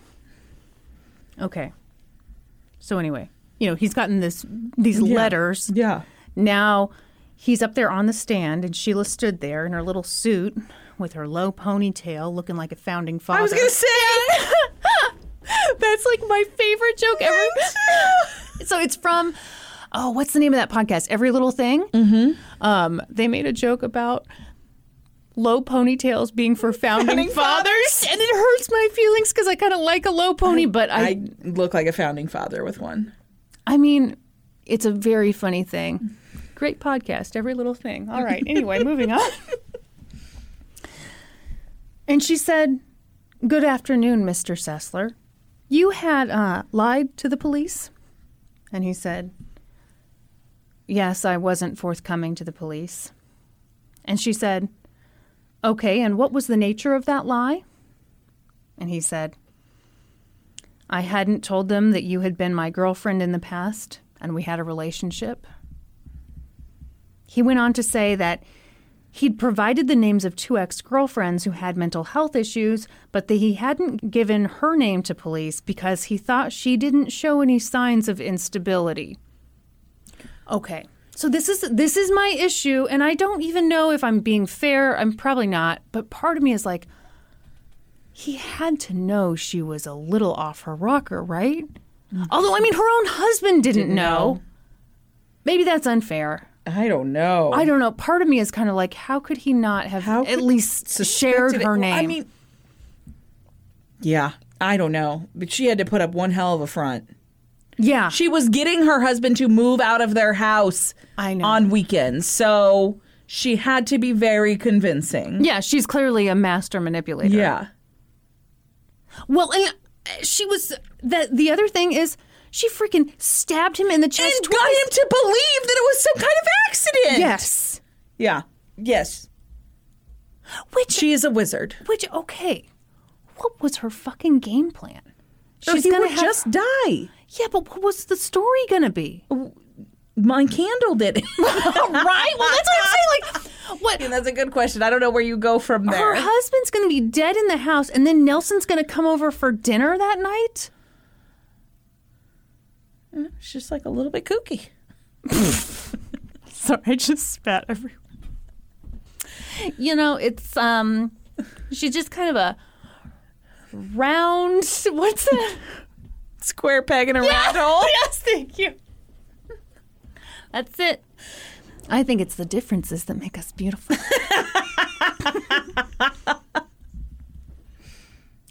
Speaker 1: Okay. So anyway, you know he's gotten this these letters.
Speaker 2: Yeah.
Speaker 1: Now he's up there on the stand, and Sheila stood there in her little suit with her low ponytail, looking like a founding father.
Speaker 2: I was gonna say. <laughs>
Speaker 1: That's like my favorite joke ever. <laughs> so it's from, oh, what's the name of that podcast? Every Little Thing. Mm-hmm. Um, they made a joke about low ponytails being for founding,
Speaker 2: Founding
Speaker 1: fathers, and it hurts my feelings because I kind of like a low pony, but I,
Speaker 2: I look like a founding father with one.
Speaker 1: I mean, it's a very funny thing. Great podcast, Every Little Thing. All right. Anyway, <laughs> moving on. And she said, Good afternoon, Mr. Sessler. You had uh, lied to the police? And he said, Yes, I wasn't forthcoming to the police. And she said, Okay, and what was the nature of that lie? And he said, I hadn't told them that you had been my girlfriend in the past and we had a relationship. He went on to say that he'd provided the names of two ex girlfriends who had mental health issues, but that he hadn't given her name to police because he thought she didn't show any signs of instability. Okay. So this is this is my issue and I don't even know if I'm being fair. I'm probably not, but part of me is like he had to know she was a little off her rocker, right? Mm-hmm. Although I mean her own husband didn't,
Speaker 2: Didn't
Speaker 1: know.
Speaker 2: know.
Speaker 1: Maybe that's unfair.
Speaker 2: I don't know.
Speaker 1: I don't know. Part of me is kind of like, how could he not have
Speaker 2: How
Speaker 1: at least shared
Speaker 2: it-
Speaker 1: her
Speaker 2: well,
Speaker 1: name?
Speaker 2: I mean, yeah, I don't know, but she had to put up one hell of a front.
Speaker 1: yeah,
Speaker 2: She was getting her husband to move out of their house
Speaker 1: I know.
Speaker 2: on weekends, so she had to be very convincing.
Speaker 1: yeah. She's clearly a master manipulator.
Speaker 2: Yeah.
Speaker 1: Well, and she was. The the other thing is, she freaking stabbed him in the chest
Speaker 2: And
Speaker 1: twice.
Speaker 2: got him to believe that it was some kind of accident.
Speaker 1: Yes.
Speaker 2: Yeah. Yes.
Speaker 1: Which
Speaker 2: She is a wizard.
Speaker 1: which okay. What was her fucking game plan?
Speaker 2: Oh, or he would just die.
Speaker 1: Yeah, but what was the story gonna be?
Speaker 2: My candle did it. <laughs>
Speaker 1: right. Well, that's what I'm saying. Like, what?
Speaker 2: that's a good question. I don't know where you go from there.
Speaker 1: Her husband's going to be dead in the house, and then Nelson's going to come over for dinner that night.
Speaker 2: It's just like a little bit kooky. <laughs>
Speaker 1: Sorry, I just spat everywhere. You know, it's um, she's just kind of a round. What's that?
Speaker 2: Square peg in a round hole. <laughs>
Speaker 1: yes, thank you. That's it. I think it's the differences that make us beautiful. <laughs>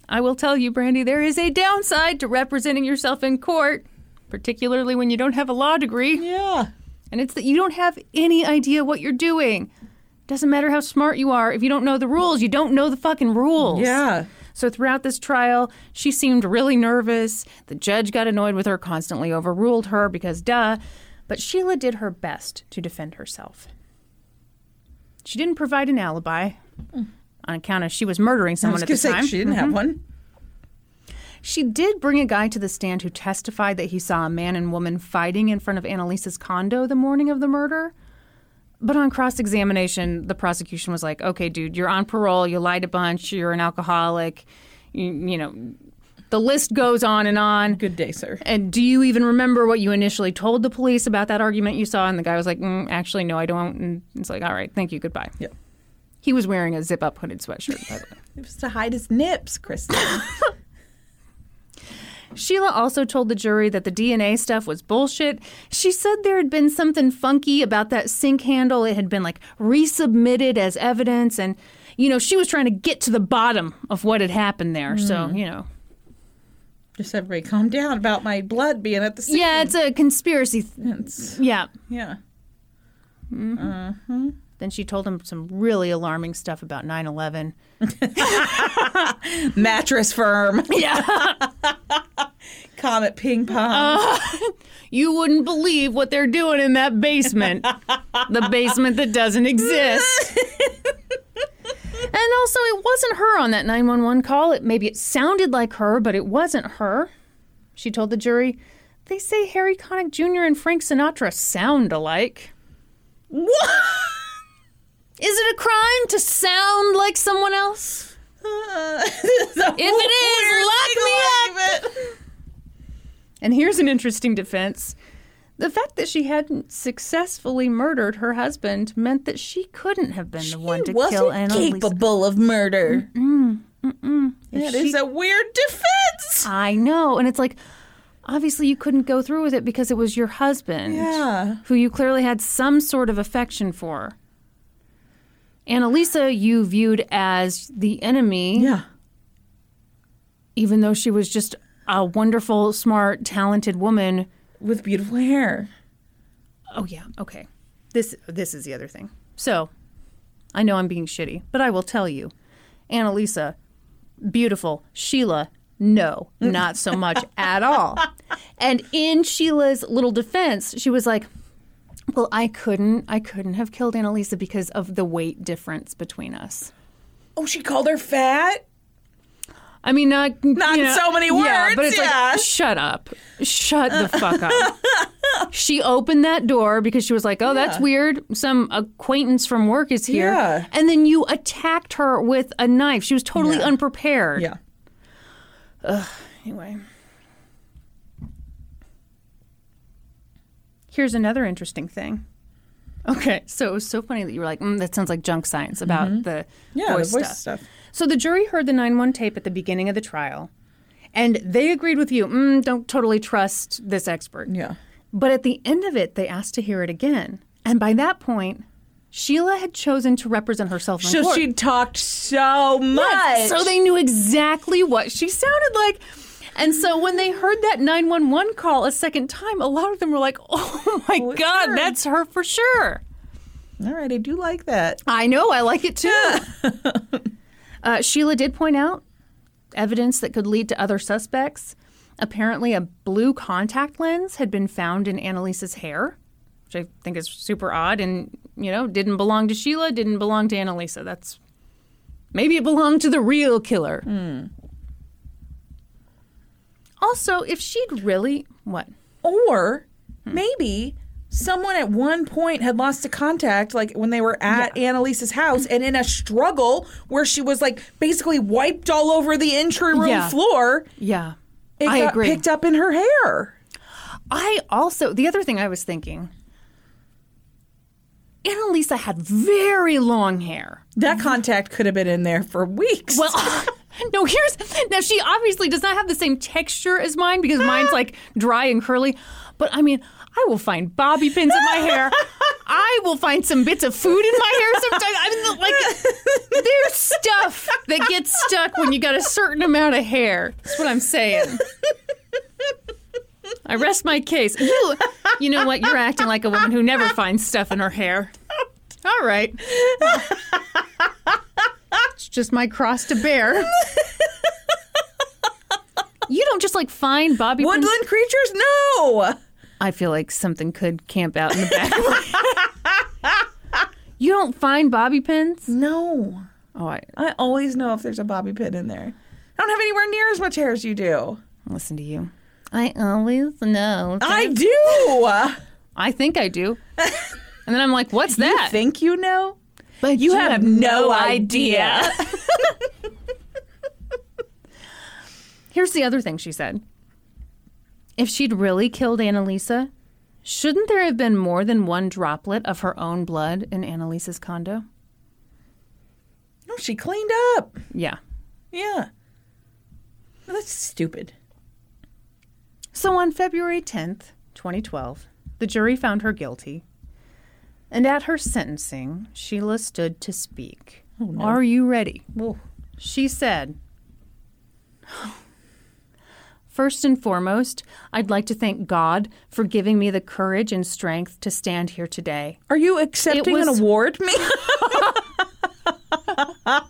Speaker 1: I will tell you, Brandy, there is a downside to representing yourself in court, particularly when you don't have a law degree.
Speaker 2: Yeah.
Speaker 1: And it's that you don't have any idea what you're doing. Doesn't matter how smart you are. If you don't know the rules, you don't know the fucking rules.
Speaker 2: Yeah.
Speaker 1: So throughout this trial, she seemed really nervous. The judge got annoyed with her, constantly overruled her because duh. But Sheila did her best to defend herself. She didn't provide an alibi mm. on account of she was murdering
Speaker 2: I
Speaker 1: someone
Speaker 2: was
Speaker 1: at the
Speaker 2: say
Speaker 1: time.
Speaker 2: she didn't have mm-hmm. one.
Speaker 1: She did bring a guy to the stand who testified that he saw a man and woman fighting in front of Annalisa's condo the morning of the murder. But on cross examination, the prosecution was like, okay, dude, you're on parole. You lied a bunch. You're an alcoholic. You, you know, The list goes on and on.
Speaker 2: Good day, sir.
Speaker 1: And do you even remember what you initially told the police about that argument you saw? And the guy was like, mm, actually, no, I don't. And it's like, all right, thank you, goodbye.
Speaker 2: Yep.
Speaker 1: He was wearing a zip up hooded sweatshirt, by the way. <laughs>
Speaker 2: It was to hide his nips, Kristen. <laughs>
Speaker 1: Sheila also told the jury that the DNA stuff was bullshit. She said there had been something funky about that sink handle. It had been like resubmitted as evidence. And, you know, she was trying to get to the bottom of what had happened there. So, hmm. you know.
Speaker 2: Just everybody calm down about my blood being at the scene.
Speaker 1: Yeah, it's a conspiracy. Th-
Speaker 2: It's-
Speaker 1: yeah.
Speaker 2: yeah. Mm-hmm. Mm-hmm.
Speaker 1: Then she told him some really alarming stuff about 9 11. <laughs>
Speaker 2: Mattress firm. <laughs>
Speaker 1: Yeah. <laughs>
Speaker 2: Comet ping pong. <laughs>
Speaker 1: you wouldn't believe what they're doing in that basement. the basement that doesn't exist. and also, it wasn't her on that 911 call. It, maybe it sounded like her, but it wasn't her. She told the jury, they say Harry Connick Jr. and Frank Sinatra sound alike.
Speaker 2: what?
Speaker 1: Is it a crime to sound like someone else? <laughs>
Speaker 2: if
Speaker 1: it is, lock me up. And here's an interesting defense. The fact that she hadn't successfully murdered her husband meant that she couldn't have been the one to kill Annalise.
Speaker 2: capable of murder. That is
Speaker 1: she-
Speaker 2: a weird defense.
Speaker 1: I know. And it's like, obviously, you couldn't go through with it because it was your husband.
Speaker 2: Yeah.
Speaker 1: Who you clearly had some sort of affection for. Annalisa, you viewed as the enemy,
Speaker 2: Yeah.
Speaker 1: even though she was just a wonderful, smart, talented woman
Speaker 2: With beautiful hair.
Speaker 1: Oh yeah, okay. This this is the other thing. So, I know I'm being shitty, but I will tell you, Annalisa, beautiful. Sheila, no, mm. not so much <laughs> at all. And in Sheila's little defense, she was like, "Well, I couldn't, I couldn't have killed Annalisa because of the weight difference between us."
Speaker 2: Oh, she called her fat?
Speaker 1: I mean, not
Speaker 2: Not
Speaker 1: you
Speaker 2: in so many words.
Speaker 1: Yeah, but it's
Speaker 2: yeah.
Speaker 1: like, shut up, shut the fuck up. <laughs> she opened that door because she was like, "Oh, that's weird. Some acquaintance from work is here."
Speaker 2: Yeah.
Speaker 1: And then you attacked her with a knife. She was totally
Speaker 2: Yeah.
Speaker 1: unprepared.
Speaker 2: Yeah.
Speaker 1: Anyway, here's another interesting thing. Okay, so it was so funny that you were like, mm, "That sounds like junk science about the
Speaker 2: Mm-hmm. Yeah,
Speaker 1: voice
Speaker 2: the voice
Speaker 1: stuff."
Speaker 2: stuff.
Speaker 1: So the jury heard the 9-1 tape at the beginning of the trial, and they agreed with you. Mm, don't totally trust this expert.
Speaker 2: Yeah.
Speaker 1: But at the end of it, they asked to hear it again, and by that point, Sheila had chosen to represent herself
Speaker 2: So
Speaker 1: court.
Speaker 2: she talked so much.
Speaker 1: Yes, So they knew exactly what she sounded like. And so when they heard that 911 call a second time, a lot of them were like, oh my
Speaker 2: Oh,
Speaker 1: God,
Speaker 2: her."
Speaker 1: that's her for sure.
Speaker 2: All right, I do like that.
Speaker 1: I know, I like it too. <laughs> uh, Sheila did point out evidence that could lead to other suspects. Apparently, a blue contact lens had been found in Annalisa's hair, which I think is super odd and, you know, didn't belong to Sheila, didn't belong to Annalisa. That's maybe it belonged to the real killer. Also, if she'd really. What?
Speaker 2: Or maybe someone at one point had lost a contact, like when they were at Annalisa's house, and in a struggle where she was like basically wiped all over the entry room
Speaker 1: Yeah.
Speaker 2: floor,
Speaker 1: Yeah.
Speaker 2: it
Speaker 1: I
Speaker 2: got
Speaker 1: agree.
Speaker 2: picked up in her hair.
Speaker 1: I also the other thing I was thinking. Annalisa had very long hair.
Speaker 2: That contact could have been in there for weeks.
Speaker 1: Well, <laughs> no, here's now she obviously does not have the same texture as mine because mine's ah. like dry and curly. But I mean, I will find bobby pins in my hair. I will find some bits of food in my hair sometimes. I mean, like there's stuff that gets stuck when you got a certain amount of hair. That's what I'm saying. I rest my case. You, you know what? You're acting like a woman who never finds stuff in her hair. All right. It's just my cross to bear. You don't just like find bobby pins.
Speaker 2: Woodland creatures? No.
Speaker 1: I feel like something could camp out in the back. you don't find bobby pins?
Speaker 2: No.
Speaker 1: Oh, I
Speaker 2: I always know if there's a bobby pin in there. I don't have anywhere near as much hair as you do.
Speaker 1: listen to you. I always know.
Speaker 2: I do.
Speaker 1: I think I do. And then I'm like, what's that?
Speaker 2: You think you know?
Speaker 1: but
Speaker 2: You have no idea. <laughs>
Speaker 1: Here's the other thing she said. If she'd really killed Annalisa, shouldn't there have been more than one droplet of her own blood in Annalisa's condo?
Speaker 2: No, she cleaned up.
Speaker 1: Yeah.
Speaker 2: Yeah. That's stupid.
Speaker 1: So on February 10th, 2012, the jury found her guilty. And at her sentencing, Sheila stood to speak.
Speaker 2: Oh, no.
Speaker 1: Are you ready?
Speaker 2: Well,
Speaker 1: She said, First and foremost, I'd like to thank God for giving me the courage and strength to stand here today.
Speaker 2: are you accepting an award, me? <laughs>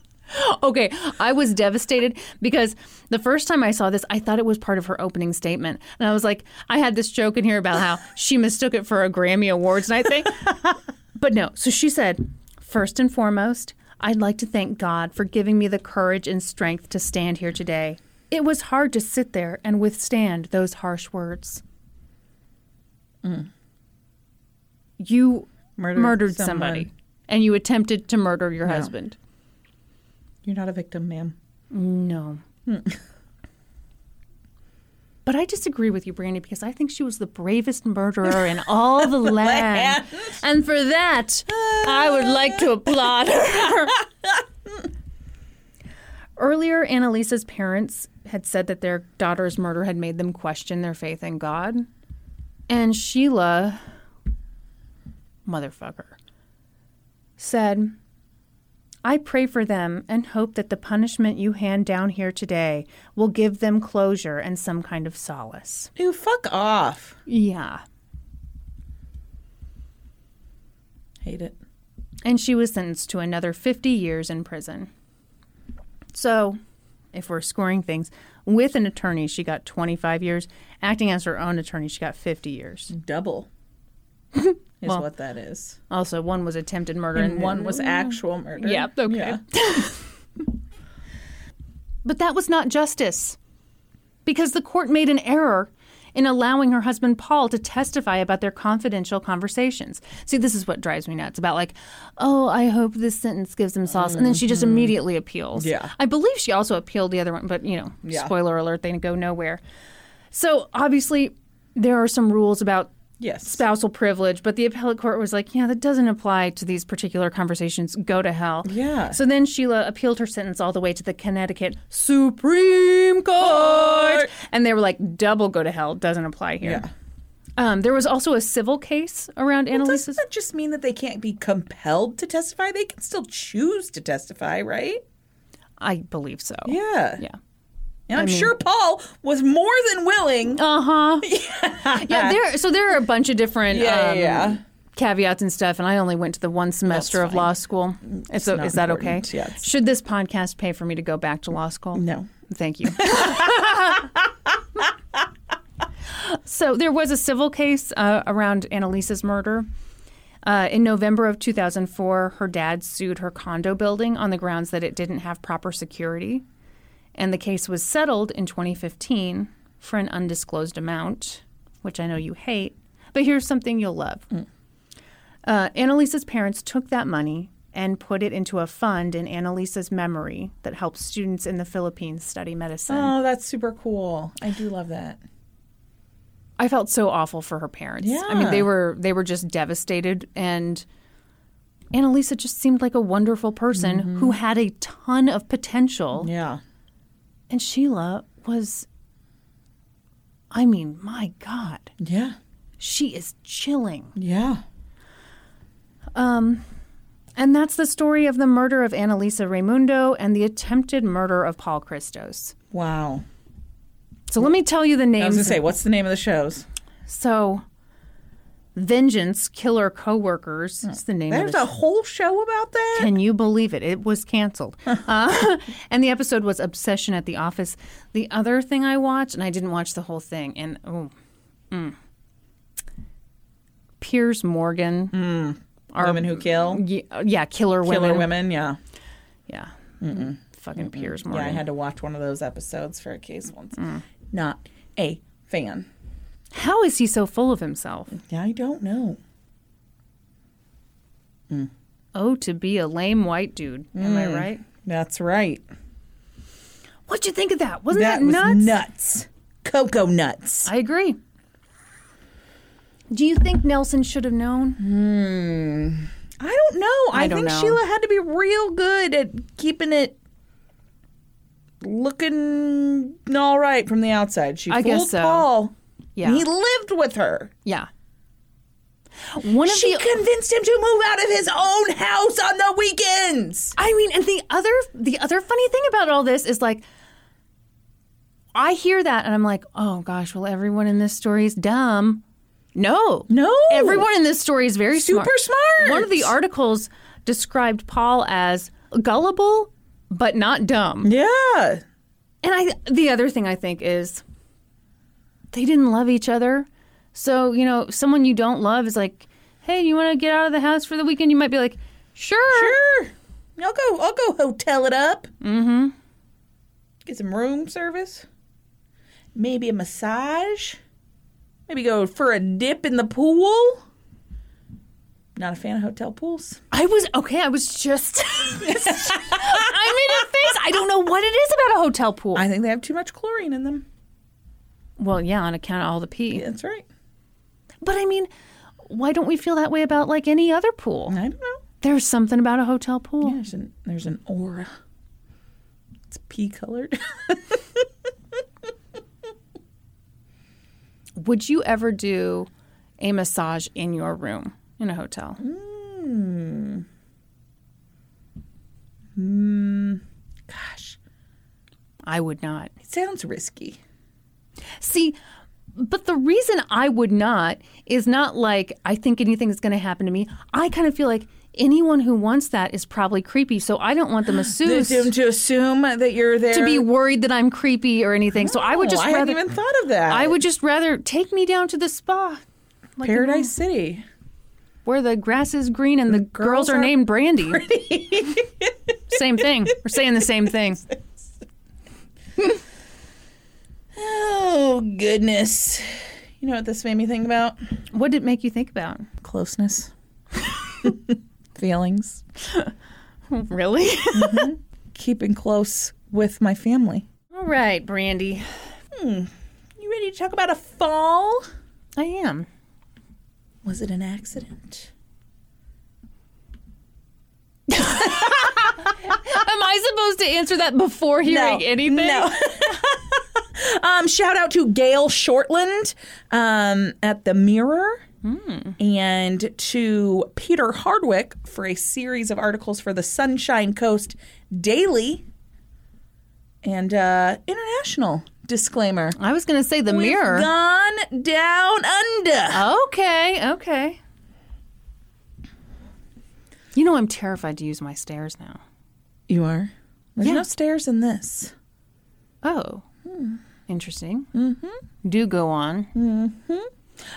Speaker 1: Okay, I was devastated because the first time I saw this, I thought it was part of her opening statement. And I was like, I had this joke in here about how she mistook it for a Grammy Awards night thing. <laughs> but no, so she said, First and foremost, I'd like to thank God for giving me the courage and strength to stand here today. It was hard to sit there and withstand those harsh words. Mm. You
Speaker 2: Murdered
Speaker 1: murdered somebody and you attempted to murder your husband.
Speaker 2: You're not a victim, ma'am.
Speaker 1: No. Hmm. <laughs> But I disagree with you, Brandy, because I think she was the bravest murderer in all the <laughs> land. And for that, I would like to applaud her. <laughs> Earlier, Annalisa's parents had said that their daughter's murder had made them question their faith in God. And Sheila, motherfucker, said, I pray for them and hope that the punishment you hand down here today will give them closure and some kind of solace.
Speaker 2: Ew, fuck off.
Speaker 1: Yeah.
Speaker 2: Hate it.
Speaker 1: And she was sentenced to another 50 years in prison. So, if we're scoring things, with an attorney, she got 25 years. Acting as her own attorney, she got 50 years.
Speaker 2: Double <laughs> is
Speaker 1: Well,
Speaker 2: what that is.
Speaker 1: Also, one was attempted murder
Speaker 2: And one was mm. actual murder.
Speaker 1: Yeah, okay.
Speaker 2: Yeah. <laughs>
Speaker 1: But that was not justice. Because the court made an error in allowing her husband Paul to testify about their confidential conversations. See, this is what drives me nuts about like, oh, I hope this sentence gives him solace. And then she just mm-hmm. immediately appeals.
Speaker 2: Yeah.
Speaker 1: I believe she also appealed the other one, but you know,
Speaker 2: Yeah.
Speaker 1: spoiler alert, they go nowhere. So obviously, there are some rules about
Speaker 2: Yes.
Speaker 1: spousal privilege, but the appellate court was like, yeah, that doesn't apply to these particular conversations. Go to hell.
Speaker 2: Yeah.
Speaker 1: So then Sheila appealed her sentence all the way to the Connecticut Supreme Court. And they were like, double go to hell. Doesn't apply here.
Speaker 2: Yeah.
Speaker 1: Um, there was also a civil case around
Speaker 2: Doesn't
Speaker 1: Annalisa's.
Speaker 2: that just mean that they can't be compelled to testify? They can still choose to testify, right?
Speaker 1: I believe so.
Speaker 2: Yeah.
Speaker 1: Yeah.
Speaker 2: And I'm sure Paul was more than willing. <laughs>
Speaker 1: Uh huh. yeah. There. So there are a bunch of different.
Speaker 2: Yeah,
Speaker 1: um,
Speaker 2: yeah.
Speaker 1: Caveats and stuff, and I only went to the one semester of law school. so
Speaker 2: not
Speaker 1: is that okay?
Speaker 2: Yeah,
Speaker 1: Should this podcast pay for me to go back to law school?
Speaker 2: No.
Speaker 1: Thank you. <laughs> so there was a civil case uh, around Annalisa's murder. Uh, in November of 2004, her dad sued her condo building on the grounds that it didn't have proper security. And the case was settled in 2015 for an undisclosed amount, which I know you hate. But here's something you'll love. Uh, Annalisa's parents took that money and put it into a fund in Annalisa's memory that helps students in the Philippines study medicine.
Speaker 2: Oh, that's super cool. I do love that.
Speaker 1: I felt so awful for her parents. Yeah. I mean, they were they were just devastated and Annalisa just seemed like a wonderful person who had a ton of potential.
Speaker 2: Yeah.
Speaker 1: And Sheila was I mean, my god.
Speaker 2: Yeah.
Speaker 1: She is chilling.
Speaker 2: Yeah.
Speaker 1: Um and that's the story of the murder of Annalisa Raymundo and the attempted murder of Paul Christos.
Speaker 2: Wow.
Speaker 1: So let me tell you the names.
Speaker 2: I was gonna say, what's the name of the shows?
Speaker 1: So, Vengeance Killer Coworkers is the name
Speaker 2: There's
Speaker 1: the
Speaker 2: a whole show about that.
Speaker 1: Can you believe it? It was canceled. <laughs> uh, <laughs> and the episode was Obsession at the Office. The other thing I watched, and I didn't watch the whole thing, and oh, mm. Piers Morgan. Our-
Speaker 2: Women Who Kill,
Speaker 1: yeah, Killer Women.
Speaker 2: Killer Women. Yeah.
Speaker 1: Yeah. Fucking Piers
Speaker 2: Yeah,
Speaker 1: Morgan.
Speaker 2: I had to watch one of those episodes for a case once. Not a fan.
Speaker 1: How is he so full of himself?
Speaker 2: I don't know. Mm.
Speaker 1: Oh, to be a lame white dude. Am I mm. right?
Speaker 2: That's right.
Speaker 1: What'd you think of that? Wasn't that,
Speaker 2: that was
Speaker 1: nuts?
Speaker 2: nuts. Cocoa nuts.
Speaker 1: I agree. Do you think Nelson should have known? Hmm.
Speaker 2: I don't know. I,
Speaker 1: I don't
Speaker 2: think
Speaker 1: know.
Speaker 2: Sheila had to be real good at keeping it looking all right from the outside. She
Speaker 1: I
Speaker 2: fooled
Speaker 1: guess so.
Speaker 2: Paul.
Speaker 1: Yeah.
Speaker 2: And he lived with her.
Speaker 1: Yeah. One of
Speaker 2: She
Speaker 1: the
Speaker 2: convinced him to move out of his own house on the weekends.
Speaker 1: I mean, and the other the other funny thing about all this is like I hear that and I'm like, oh gosh, well everyone in this story is dumb. No.
Speaker 2: No.
Speaker 1: Everyone in this story is very
Speaker 2: Super smart.
Speaker 1: One of the articles described Paul as gullible but not dumb.
Speaker 2: Yeah.
Speaker 1: And I the other thing I think is they didn't love each other. So, you know, someone you don't love is like, "Hey, you want to get out of the house for the weekend?" You might be like, "Sure."
Speaker 2: Sure. I'll go I'll go hotel it up. Mm-hmm. Get some room service. Maybe a massage. Maybe go for a dip in the pool. Not a fan of hotel pools.
Speaker 1: I was okay. I was just. <laughs> I made a face. I don't know what it is about a hotel pool.
Speaker 2: I think they have too much chlorine in them.
Speaker 1: Well, yeah, on account of all the pee.
Speaker 2: That's right.
Speaker 1: But I mean, why don't we feel that way about like any other pool?
Speaker 2: I don't know.
Speaker 1: There's something about a hotel pool.
Speaker 2: There's an there's an aura. It's pea colored. <laughs>
Speaker 1: Would you ever do a massage in your room in a hotel? Mmm. Mm.
Speaker 2: Gosh,
Speaker 1: I would not.
Speaker 2: it sounds risky.
Speaker 1: See, but the reason I would not is not like I think anything's going to happen to me. I kind of feel like anyone who wants that is probably creepy. So I don't want the <gasps> masseuse
Speaker 2: To, to assume that you're there
Speaker 1: to be worried that I'm creepy or anything. So I would just
Speaker 2: I
Speaker 1: rather
Speaker 2: hadn't even thought of that.
Speaker 1: I would just rather take me down to the spa. Like
Speaker 2: Paradise City.
Speaker 1: where the grass is green and the, girls,
Speaker 2: girls
Speaker 1: are,
Speaker 2: are
Speaker 1: named Brandy. same thing. We're saying the same thing. <laughs>
Speaker 2: Oh goodness. You know what this made me think about?
Speaker 1: What did it make you think about?
Speaker 2: Closeness. <laughs> Feelings. <laughs>
Speaker 1: Really? Mm-hmm.
Speaker 2: Keeping close with my family.
Speaker 1: All right, Brandy. Hmm.
Speaker 2: You ready to talk about a fall?
Speaker 1: I am.
Speaker 2: Was it an accident? <laughs>
Speaker 1: Am I supposed to answer that before hearing anything?
Speaker 2: No. Um, shout out to Gail Shortland um, at the Mirror. And to Peter Hardwick for a series of articles for the Sunshine Coast Daily and uh, International disclaimer.
Speaker 1: I was going to say the
Speaker 2: We've
Speaker 1: mirror.
Speaker 2: gone down under.
Speaker 1: Okay, okay. You know, I'm terrified to use my stairs now.
Speaker 2: You are? There's
Speaker 1: Yeah.
Speaker 2: no stairs in this.
Speaker 1: Oh, interesting. Mm-hmm. Do go on.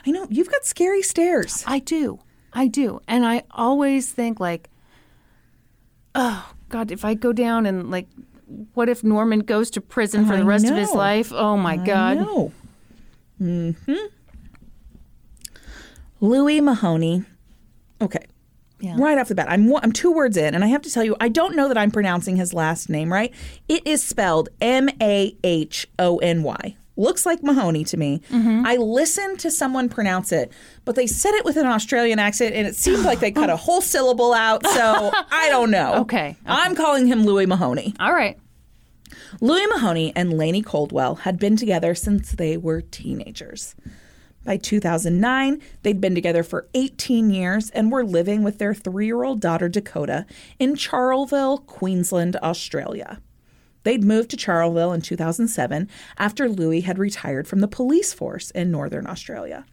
Speaker 2: I know. You've got scary stairs.
Speaker 1: I do. I do. And I always think, like, oh, God, if I go down and, like, what if Norman goes to prison for
Speaker 2: I
Speaker 1: the rest of his life? Oh, my God.
Speaker 2: No. Mm-hmm. Louis Mahony. Okay.
Speaker 1: Yeah.
Speaker 2: Right off the bat, I'm I'm two words in, and I have to tell you, I don't know that I'm pronouncing his last name right. It is spelled M A H O N Y. Looks like Mahoney to me.
Speaker 1: Mm-hmm.
Speaker 2: I listened to someone pronounce it, but they said it with an Australian accent, and it seemed like they cut a <gasps> whole syllable out. So <laughs> I don't know.
Speaker 1: Okay, okay.
Speaker 2: I'm calling him Louis Mahony.
Speaker 1: All right.
Speaker 2: Louis Mahony and Lainey Coldwell had been together since they were teenagers. By 2009, they'd been together for 18 years and were living with their three year old daughter Dakota in Charleville, Queensland, Australia. They'd moved to Charleville in 2007 after Louis had retired from the police force in Northern Australia.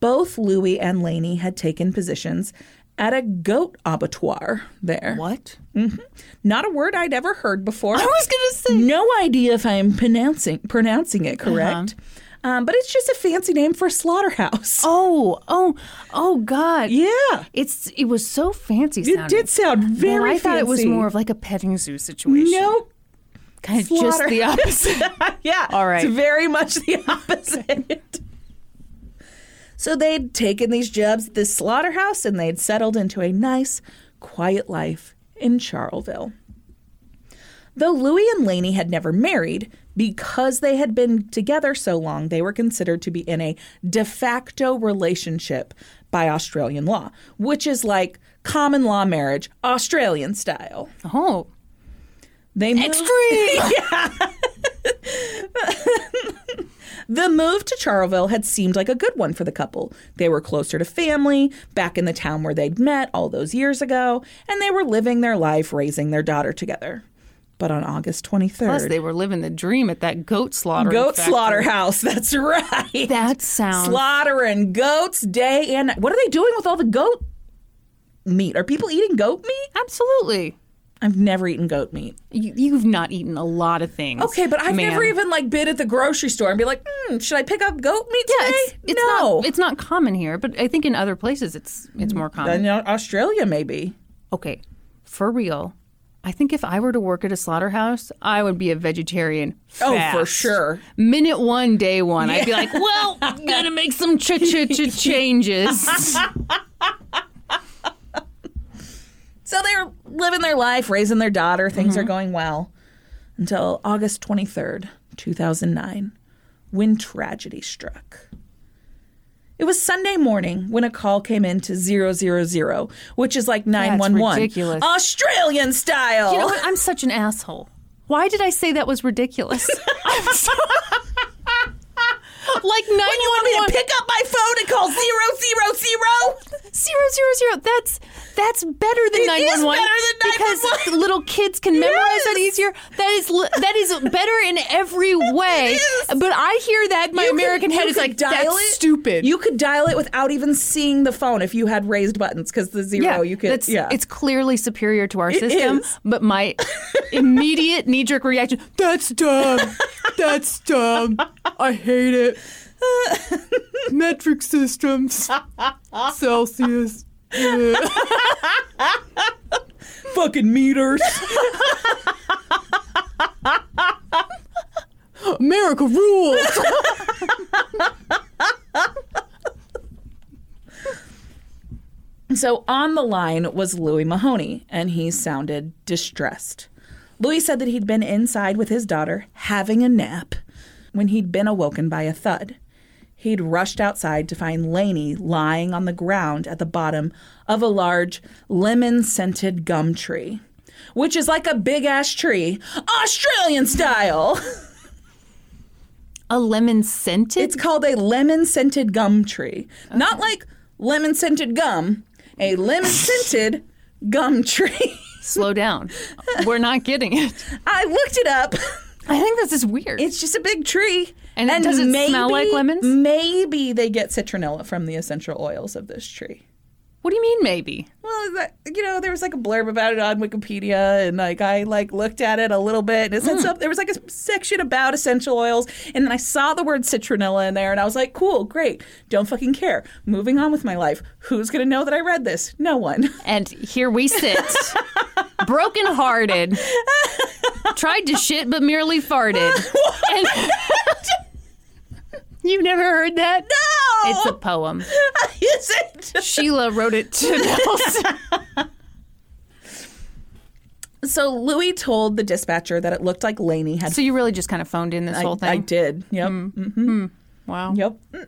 Speaker 2: Both Louis and Lainey had taken positions at a goat abattoir there.
Speaker 1: What? Mm-hmm.
Speaker 2: Not a word I'd ever heard before.
Speaker 1: I was going to say.
Speaker 2: No idea if I'm pronouncing pronouncing it correct. Um, but it's just a fancy name for a slaughterhouse. <laughs>
Speaker 1: Oh, oh, oh, God.
Speaker 2: Yeah.
Speaker 1: It's It was so fancy
Speaker 2: It
Speaker 1: sounding.
Speaker 2: did sound very
Speaker 1: I thought it was more of like a petting zoo situation.
Speaker 2: Nope.
Speaker 1: kind of just the opposite. <laughs>
Speaker 2: yeah.
Speaker 1: All right.
Speaker 2: It's very much the <laughs> opposite. so they'd taken these jobs at this slaughterhouse and they'd settled into a nice, quiet life in Charleville. Though Louis and Lainey had never married, because they had been together so long, they were considered to be in a de facto relationship by Australian law, which is like common law marriage, Australian style.
Speaker 1: Oh,
Speaker 2: They moved-
Speaker 1: extreme. <laughs> Yeah.
Speaker 2: the move to Charleville had seemed like a good one for the couple. They were closer to family, back in the town where they'd met all those years ago, and they were living their life raising their daughter together. But on August 23rd,
Speaker 1: Plus, they were living the dream at that goat slaughter.
Speaker 2: goat slaughterhouse, <laughs> that's right.
Speaker 1: That sounds.
Speaker 2: Slaughtering goats day and night. What are they doing with all the goat meat? Are people eating goat meat?
Speaker 1: Absolutely.
Speaker 2: I've never eaten goat meat.
Speaker 1: You, you've not eaten a lot of things.
Speaker 2: Okay, but I've
Speaker 1: ma'am.
Speaker 2: never even like been at the grocery store and be like, hmm, should I pick up goat meat
Speaker 1: Yeah,
Speaker 2: today?
Speaker 1: it's, it's
Speaker 2: no.
Speaker 1: not. It's not common here, but I think in other places it's it's more common.
Speaker 2: in Australia, maybe.
Speaker 1: okay, for real. I think if I were to work at a slaughterhouse, I would be a vegetarian.
Speaker 2: Oh, for sure.
Speaker 1: Minute one, day one, I'd be like, well, <laughs> gotta make some ch ch ch <laughs> changes. <laughs>
Speaker 2: So they're living their life, raising their daughter. Things
Speaker 1: Mm-hmm.
Speaker 2: are going well until August 23rd, 2009, when tragedy struck. It was Sunday morning when a call came in to 000, which is like 911.
Speaker 1: ridiculous.
Speaker 2: Australian style.
Speaker 1: You know what? I'm such an asshole. Why did I say that was ridiculous? <laughs> <laughs> I'm so- <laughs> like nine
Speaker 2: you want me to pick up my phone and call 000?
Speaker 1: zero zero zero. That's that's better than
Speaker 2: It
Speaker 1: nine one one
Speaker 2: better than
Speaker 1: because little kids can memorize that easier. That is that is better in every <laughs> way. But I hear that my
Speaker 2: You
Speaker 1: American
Speaker 2: you
Speaker 1: head is like
Speaker 2: dial
Speaker 1: that's
Speaker 2: it.
Speaker 1: stupid.
Speaker 2: You could dial it without even seeing the phone if you had raised buttons because the zero
Speaker 1: yeah,
Speaker 2: you could.
Speaker 1: that's,
Speaker 2: yeah,
Speaker 1: it's clearly superior to our system.
Speaker 2: is.
Speaker 1: But my <laughs> immediate knee jerk reaction: That's dumb. That's dumb. I hate it. <laughs> Metric systems. Celsius. <laughs>
Speaker 2: fucking meters.
Speaker 1: America rules. <laughs>
Speaker 2: So on the line was Louis Mahony, and he sounded distressed. Louis said that he'd been inside with his daughter having a nap when he'd been awoken by a thud. He'd rushed outside to find Laney lying on the ground at the bottom of a large lemon scented gum tree, which is like a big ass tree, Australian style.
Speaker 1: A lemon scented.
Speaker 2: It's called a lemon scented gum tree. Not like lemon scented gum, a lemon scented gum tree. <laughs>
Speaker 1: Slow down. We're not getting it.
Speaker 2: I looked it up.
Speaker 1: I think this is weird.
Speaker 2: It's just a big tree.
Speaker 1: And does it smell like lemons?
Speaker 2: Maybe they get citronella from the essential oils of this tree.
Speaker 1: what do you mean, maybe?
Speaker 2: Well, that, you know, there was like a blurb about it on Wikipedia, and like I like looked at it a little bit, and it said hmm. something. There was like a section about essential oils, and then I saw the word citronella in there, and I was like, cool, great, don't fucking care. Moving on with my life. Who's gonna know that I read this? No one. <laughs>
Speaker 1: And here we sit, brokenhearted, tried to shit but merely farted. <laughs> And You've never heard that?
Speaker 2: No,
Speaker 1: It's a poem. <laughs>
Speaker 2: is it?
Speaker 1: Sheila wrote it to Nelson. <laughs>
Speaker 2: So Louis told the dispatcher that it looked like Laney had.
Speaker 1: So you really just kind of phoned in this
Speaker 2: I,
Speaker 1: whole thing?
Speaker 2: I did. Yep.
Speaker 1: Hmm. Wow.
Speaker 2: Yep. <laughs>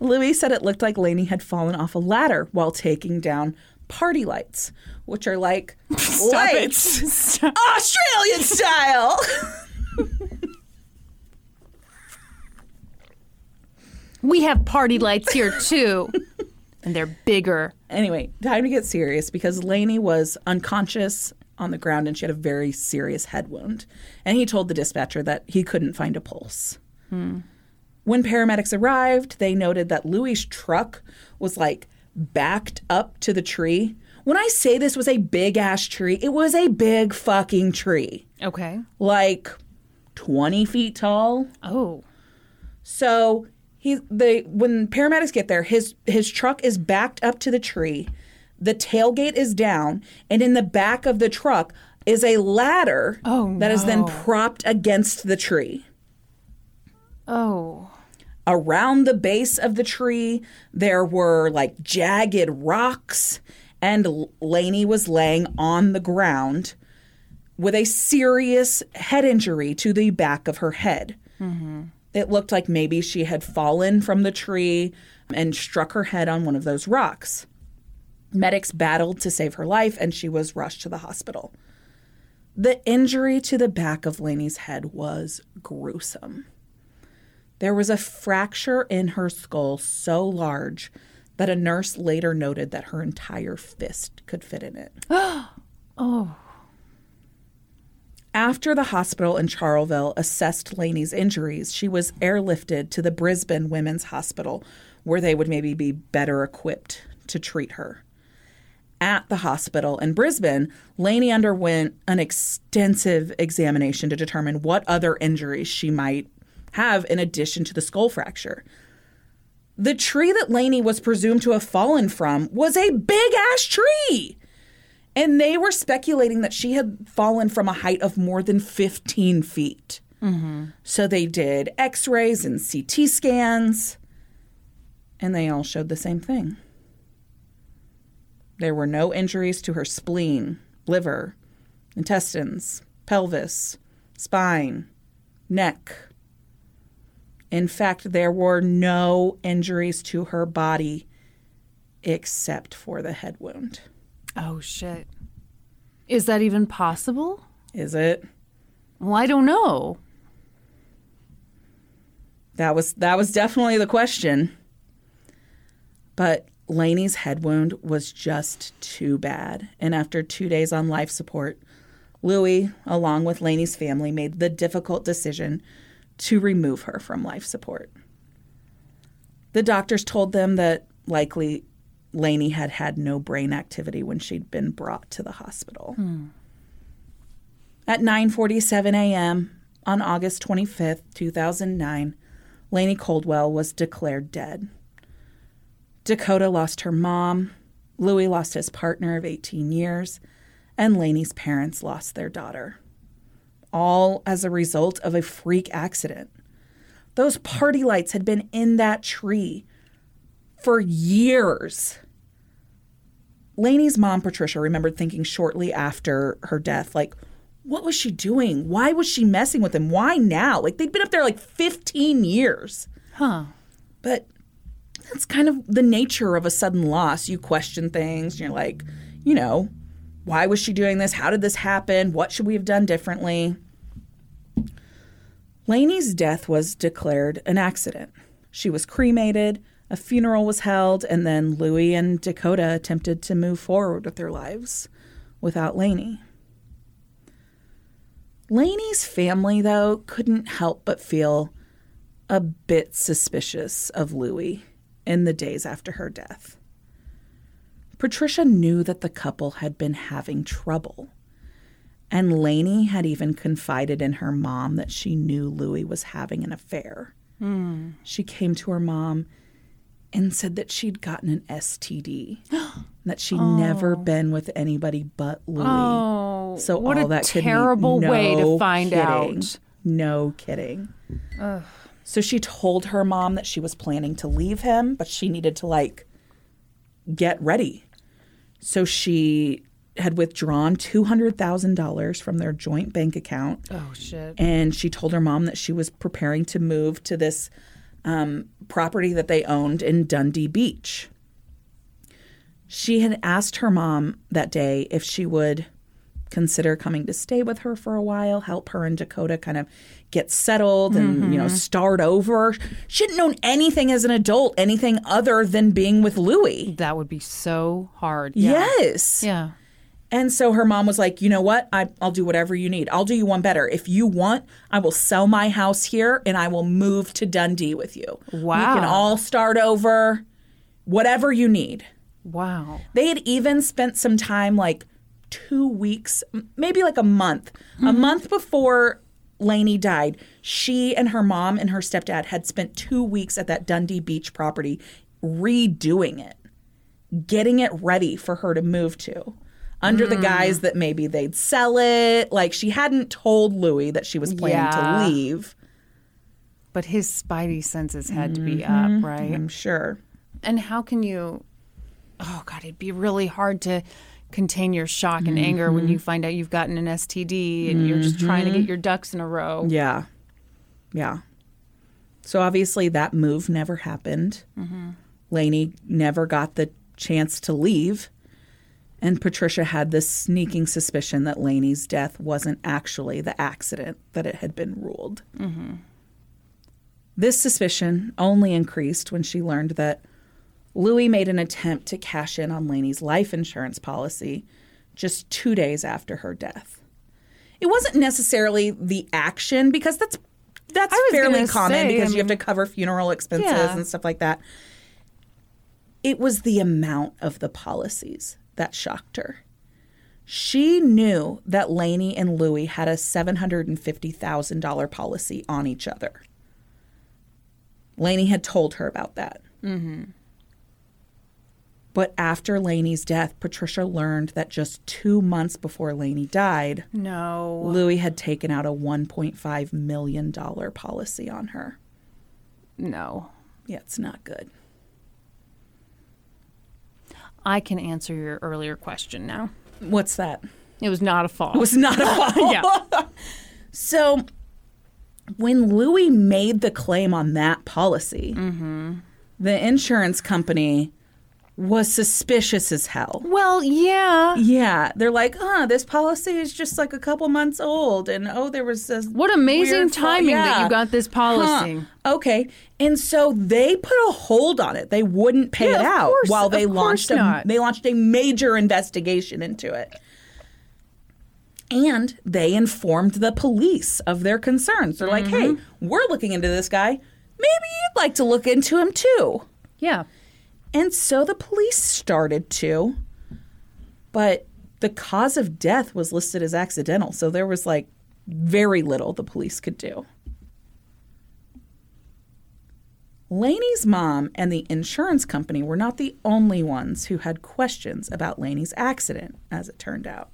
Speaker 2: Louis said it looked like Laney had fallen off a ladder while taking down party lights, which are like lights,
Speaker 1: Stop.
Speaker 2: Australian style.
Speaker 1: We have party lights here too. <laughs> And they're bigger.
Speaker 2: anyway, time to get serious because Laney was unconscious on the ground and she had a very serious head wound. And he told the dispatcher that he couldn't find a pulse. Hmm. When paramedics arrived, they noted that Louis' truck was like backed up to the tree. When I say this was a big ass tree, it was a big fucking tree,
Speaker 1: Okay.
Speaker 2: like 20 feet tall.
Speaker 1: Oh.
Speaker 2: So he the when paramedics get there, his his truck is backed up to the tree. The tailgate is down, and in the back of the truck is a ladder
Speaker 1: Oh,
Speaker 2: that is then propped against the tree.
Speaker 1: Oh.
Speaker 2: Around the base of the tree, there were like jagged rocks And L- Lainey was laying on the ground with a serious head injury to the back of her head. Mm-hmm. It looked like maybe she had fallen from the tree and struck her head on one of those rocks. Medics battled to save her life and she was rushed to the hospital. The injury to the back of Lainey's head was gruesome. There was a fracture in her skull so large that a nurse later noted that her entire fist could fit in it. <gasps> <gasps>
Speaker 1: Oh,
Speaker 2: After the hospital in Charleville assessed Lainey's injuries, she was airlifted to the Brisbane Women's Hospital, where they would maybe be better equipped to treat her. At the hospital in Brisbane, Lainey underwent an extensive examination to determine what other injuries she might have in addition to the skull fracture. The tree that Lainey was presumed to have fallen from was a big ass tree. And they were speculating that she had fallen from a height of more than 15 feet. Mm-hmm. So they did x rays and CT scans, and they all showed the same thing. There were no injuries to her spleen, liver, intestines, pelvis, spine, neck. In fact, there were no injuries to her body except for the head wound.
Speaker 1: Oh shit. Is that even possible?
Speaker 2: Is it?
Speaker 1: Well, I don't know.
Speaker 2: That was that was definitely the question. But Lainey's head wound was just too bad, and after 2 days on life support, Louis, along with Lainey's family, made the difficult decision to remove her from life support. The doctors told them that likely Lainey had had no brain activity when she'd been brought to the hospital. At 9:47 a.m. on August 25th, 2009, Lainey Coldwell was declared dead. Dakota lost her mom, Louis lost his partner of 18 years, and Lainey's parents lost their daughter. All as a result of a freak accident. Those party lights had been in that tree for years. Lainey's mom, Patricia, remembered thinking shortly after her death, like, what was she doing? Why was she messing with him? Why now? Like, they'd been up there like 15 years.
Speaker 1: Huh.
Speaker 2: But that's kind of the nature of a sudden loss. You question things, and you're like, you know, why was she doing this? How did this happen? What should we have done differently? Lainey's death was declared an accident. She was cremated, a funeral was held, and then Louis and Dakota attempted to move forward with their lives without Lainey. Lainey's family, though, couldn't help but feel a bit suspicious of Louis in the days after her death. Patricia knew that the couple had been having trouble, and Lainey had even confided in her mom that she knew Louis was having an affair. Hmm. She came to her mom and said that she'd gotten an STD, <gasps> that she'd never been with anybody but Louis.
Speaker 1: Oh,
Speaker 2: So
Speaker 1: what
Speaker 2: all
Speaker 1: a
Speaker 2: that
Speaker 1: terrible way to find
Speaker 2: kidding.
Speaker 1: out.
Speaker 2: No kidding. So she told her mom that she was planning to leave him, but she needed to like get ready. So she had withdrawn $200,000 from their joint bank account
Speaker 1: Oh shit.
Speaker 2: and she told her mom that she was preparing to move to this um, property that they owned in Dundee Beach. She had asked her mom that day if she would consider coming to stay with her for a while, help her and Dakota kind of get settled and you know mm-hmm. start over. She hadn't known anything as an adult, anything other than being with Louis.
Speaker 1: That would be so hard. Yeah.
Speaker 2: Yes.
Speaker 1: Yeah.
Speaker 2: And so her mom was like, you know what? I, I'll do whatever you need. I'll do you one better. If you want, I will sell my house here and I will move to Dundee with you.
Speaker 1: Wow.
Speaker 2: We can all start over, whatever you need.
Speaker 1: Wow.
Speaker 2: They had even spent some time, like two weeks, maybe like a month, a mm-hmm. month before Lainey died. She and her mom and her stepdad had spent two weeks at that Dundee Beach property redoing it, getting it ready for her to move to. Under the guise that maybe they'd sell it. Like she hadn't told Louis that she was planning
Speaker 1: Yeah.
Speaker 2: to leave.
Speaker 1: But his spidey senses had to be
Speaker 2: Mm-hmm.
Speaker 1: up, right?
Speaker 2: I'm sure.
Speaker 1: And how can you oh god, it'd be really hard to contain your shock and anger when
Speaker 2: Mm-hmm.
Speaker 1: you find out you've gotten an STD and you're just trying to get your ducks in a row.
Speaker 2: Yeah. Yeah. So obviously that move never happened. Lainey never got the chance to leave. And Patricia had this sneaking suspicion that Lainey's death wasn't actually the accident that it had been ruled. This suspicion only increased when she learned that Louis made an attempt to cash in on Lainey's life insurance policy just two days after her death. It wasn't necessarily the action because that's that's fairly common
Speaker 1: say,
Speaker 2: because
Speaker 1: I
Speaker 2: you have to cover funeral expenses
Speaker 1: Yeah.
Speaker 2: and stuff like that. It was the amount of the policies that shocked her. She knew that Lainey and Louis had a $750,000 policy on each other. Lainey had told her about that. Mm-hmm. But after Lainey's death, Patricia learned that just two months before Lainey died,
Speaker 1: No.
Speaker 2: Louis had taken out a $1.5 million policy on her.
Speaker 1: No.
Speaker 2: Yeah, it's not good.
Speaker 1: I can answer your earlier question now.
Speaker 2: What's that?
Speaker 1: It was not a fall.
Speaker 2: It was not a fall. <laughs>
Speaker 1: yeah. <laughs>
Speaker 2: So when Louis made the claim on that policy, mm-hmm. the insurance company was suspicious as hell.
Speaker 1: Well, yeah.
Speaker 2: Yeah, they're like, huh, this policy is just like a couple months old, and oh, there was this.
Speaker 1: What amazing timing that you got this policy.
Speaker 2: Huh. Okay, and so they put a hold on it. They wouldn't pay
Speaker 1: Yeah,
Speaker 2: it out
Speaker 1: course-
Speaker 2: while they launched a
Speaker 1: not.
Speaker 2: they launched a major investigation into it. And they informed the police of their concerns. They're like, "Hey,
Speaker 1: Mm-hmm.
Speaker 2: we're looking into this guy. Maybe you'd like to look into him too."
Speaker 1: Yeah.
Speaker 2: And so the police started to, but the cause of death was listed as accidental. So there was like very little the police could do. Laney's mom and the insurance company were not the only ones who had questions about Laney's accident, as it turned out.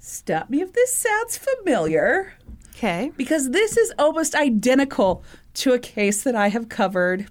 Speaker 2: Stop me if this sounds familiar
Speaker 1: Okay.
Speaker 2: because this is almost identical to a case that I have covered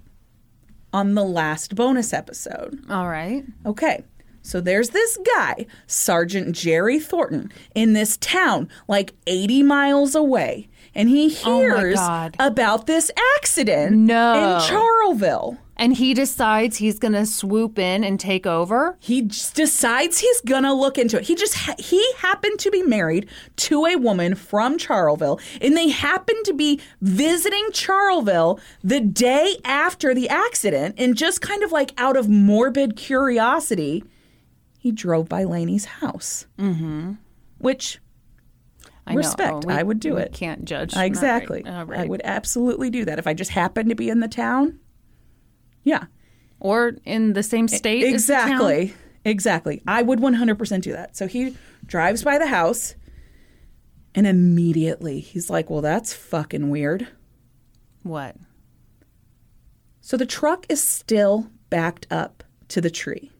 Speaker 2: on the last bonus episode.
Speaker 1: All right.
Speaker 2: Okay. So there's this guy, Sergeant Jerry Thornton, in this town like 80 miles away. And he
Speaker 1: Oh
Speaker 2: hears
Speaker 1: God.
Speaker 2: about this accident
Speaker 1: No.
Speaker 2: in Charleville.
Speaker 1: And he decides he's going to swoop in and take over.
Speaker 2: He just decides he's gonna look into it. He just ha- he happened to be married to a woman from Charleville, and they happened to be visiting Charleville the day after the accident, and just kind of like out of morbid curiosity, he drove by Laney's house. Mm-hmm. Which
Speaker 1: I.
Speaker 2: Respect.
Speaker 1: Oh, we-
Speaker 2: I would do it.
Speaker 1: Can't judge.
Speaker 2: Exactly,
Speaker 1: right. Right.
Speaker 2: I would absolutely do that if I just happened to be in the town. Yeah,
Speaker 1: Or in the same state. as the town.
Speaker 2: Exactly. Exactly. I would 100% do that. So he drives by the house and immediately he's like, well, that's fucking weird.
Speaker 1: What?
Speaker 2: So the truck is still backed up to the tree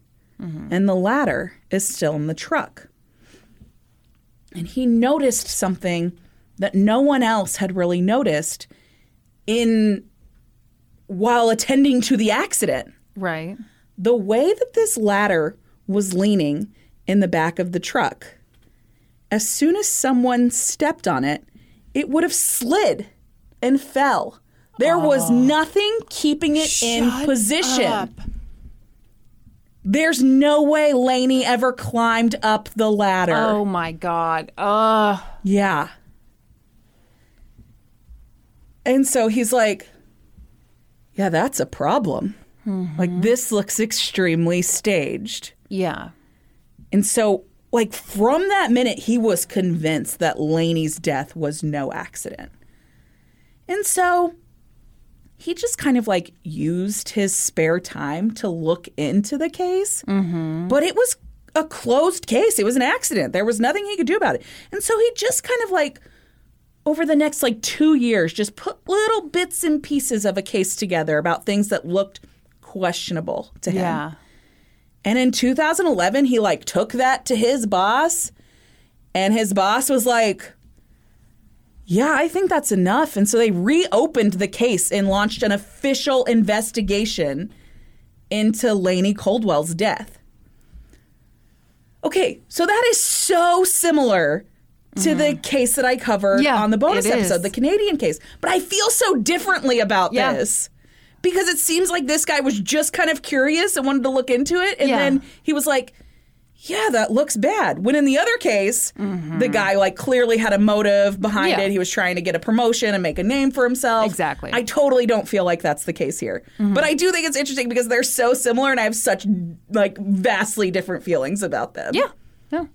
Speaker 2: mm-hmm. and the ladder is still in the truck. And he noticed something that no one else had really noticed in while attending to the accident.
Speaker 1: Right.
Speaker 2: the way that this ladder was leaning in the back of the truck, as soon as someone stepped on it, it would have slid and fell. There was nothing keeping it in position.
Speaker 1: up.
Speaker 2: There's no way Laney ever climbed up the ladder.
Speaker 1: Oh my God. Ugh.
Speaker 2: Yeah. And so he's like, Yeah, that's a problem. Like, mm-hmm. this looks extremely staged.
Speaker 1: Yeah.
Speaker 2: And so, like, from that minute, he was convinced that Laney's death was no accident. And so he just kind of like used his spare time to look into the case. Mm-hmm. But it was a closed case, it was an accident. There was nothing he could do about it. And so he just kind of like, over the next like two years, just put little bits and pieces of a case together about things that looked questionable to him.
Speaker 1: Yeah.
Speaker 2: And in 2011, he like took that to his boss, and his boss was like, "Yeah, I think that's enough." And so they reopened the case and launched an official investigation into Lainey Coldwell's death. Okay, so that is so similar to the case that I covered
Speaker 1: Mm-hmm. Yeah,
Speaker 2: on the bonus
Speaker 1: it is.
Speaker 2: episode, the Canadian case. But I feel so differently about
Speaker 1: Yeah.
Speaker 2: this because it seems like this guy was just kind of curious and wanted to look into it. And
Speaker 1: Yeah.
Speaker 2: then he was like, yeah, that looks bad. When in the other case, the guy like clearly had a motive behind
Speaker 1: Mm-hmm. Yeah.
Speaker 2: it. He was trying to get a promotion and make a name for himself.
Speaker 1: Exactly.
Speaker 2: I totally don't feel like that's the case here. But I do think it's interesting because they're so similar and I have such like vastly different feelings about them.
Speaker 1: Yeah. No.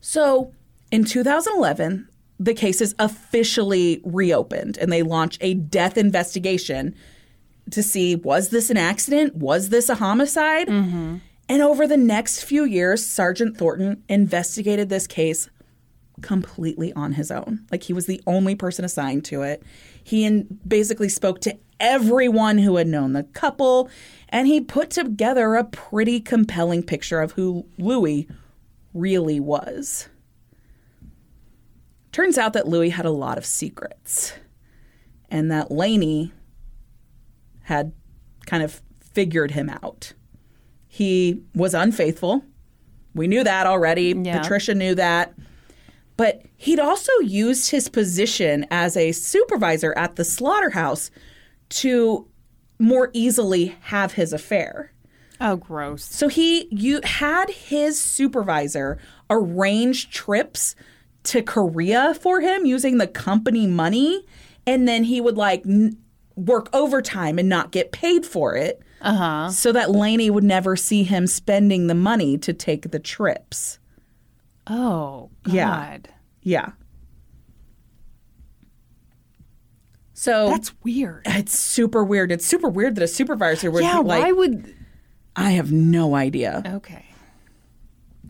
Speaker 2: So in 2011, the case is officially reopened and they launch a death investigation to see was this an accident? Was this a homicide? Mm-hmm. And over the next few years, Sergeant Thornton investigated this case completely on his own. Like he was the only person assigned to it. He in, basically spoke to everyone who had known the couple, and he put together a pretty compelling picture of who Louis really was. Turns out that Louis had a lot of secrets, and that Laney had kind of figured him out. He was unfaithful. We knew that already.
Speaker 1: Yeah.
Speaker 2: Patricia knew that. But he'd also used his position as a supervisor at the slaughterhouse to more easily have his affair.
Speaker 1: Oh, gross.
Speaker 2: So he you had his supervisor arrange trips to Korea for him using the company money and then he would like n- work overtime and not get paid for it.
Speaker 1: Uh huh.
Speaker 2: So that Laney would never see him spending the money to take the trips.
Speaker 1: Oh, God.
Speaker 2: Yeah. Yeah. So
Speaker 1: That's weird.
Speaker 2: it's super weird. It's super weird that a supervisor would
Speaker 1: Yeah.
Speaker 2: be like
Speaker 1: why would?
Speaker 2: I have no idea.
Speaker 1: Okay.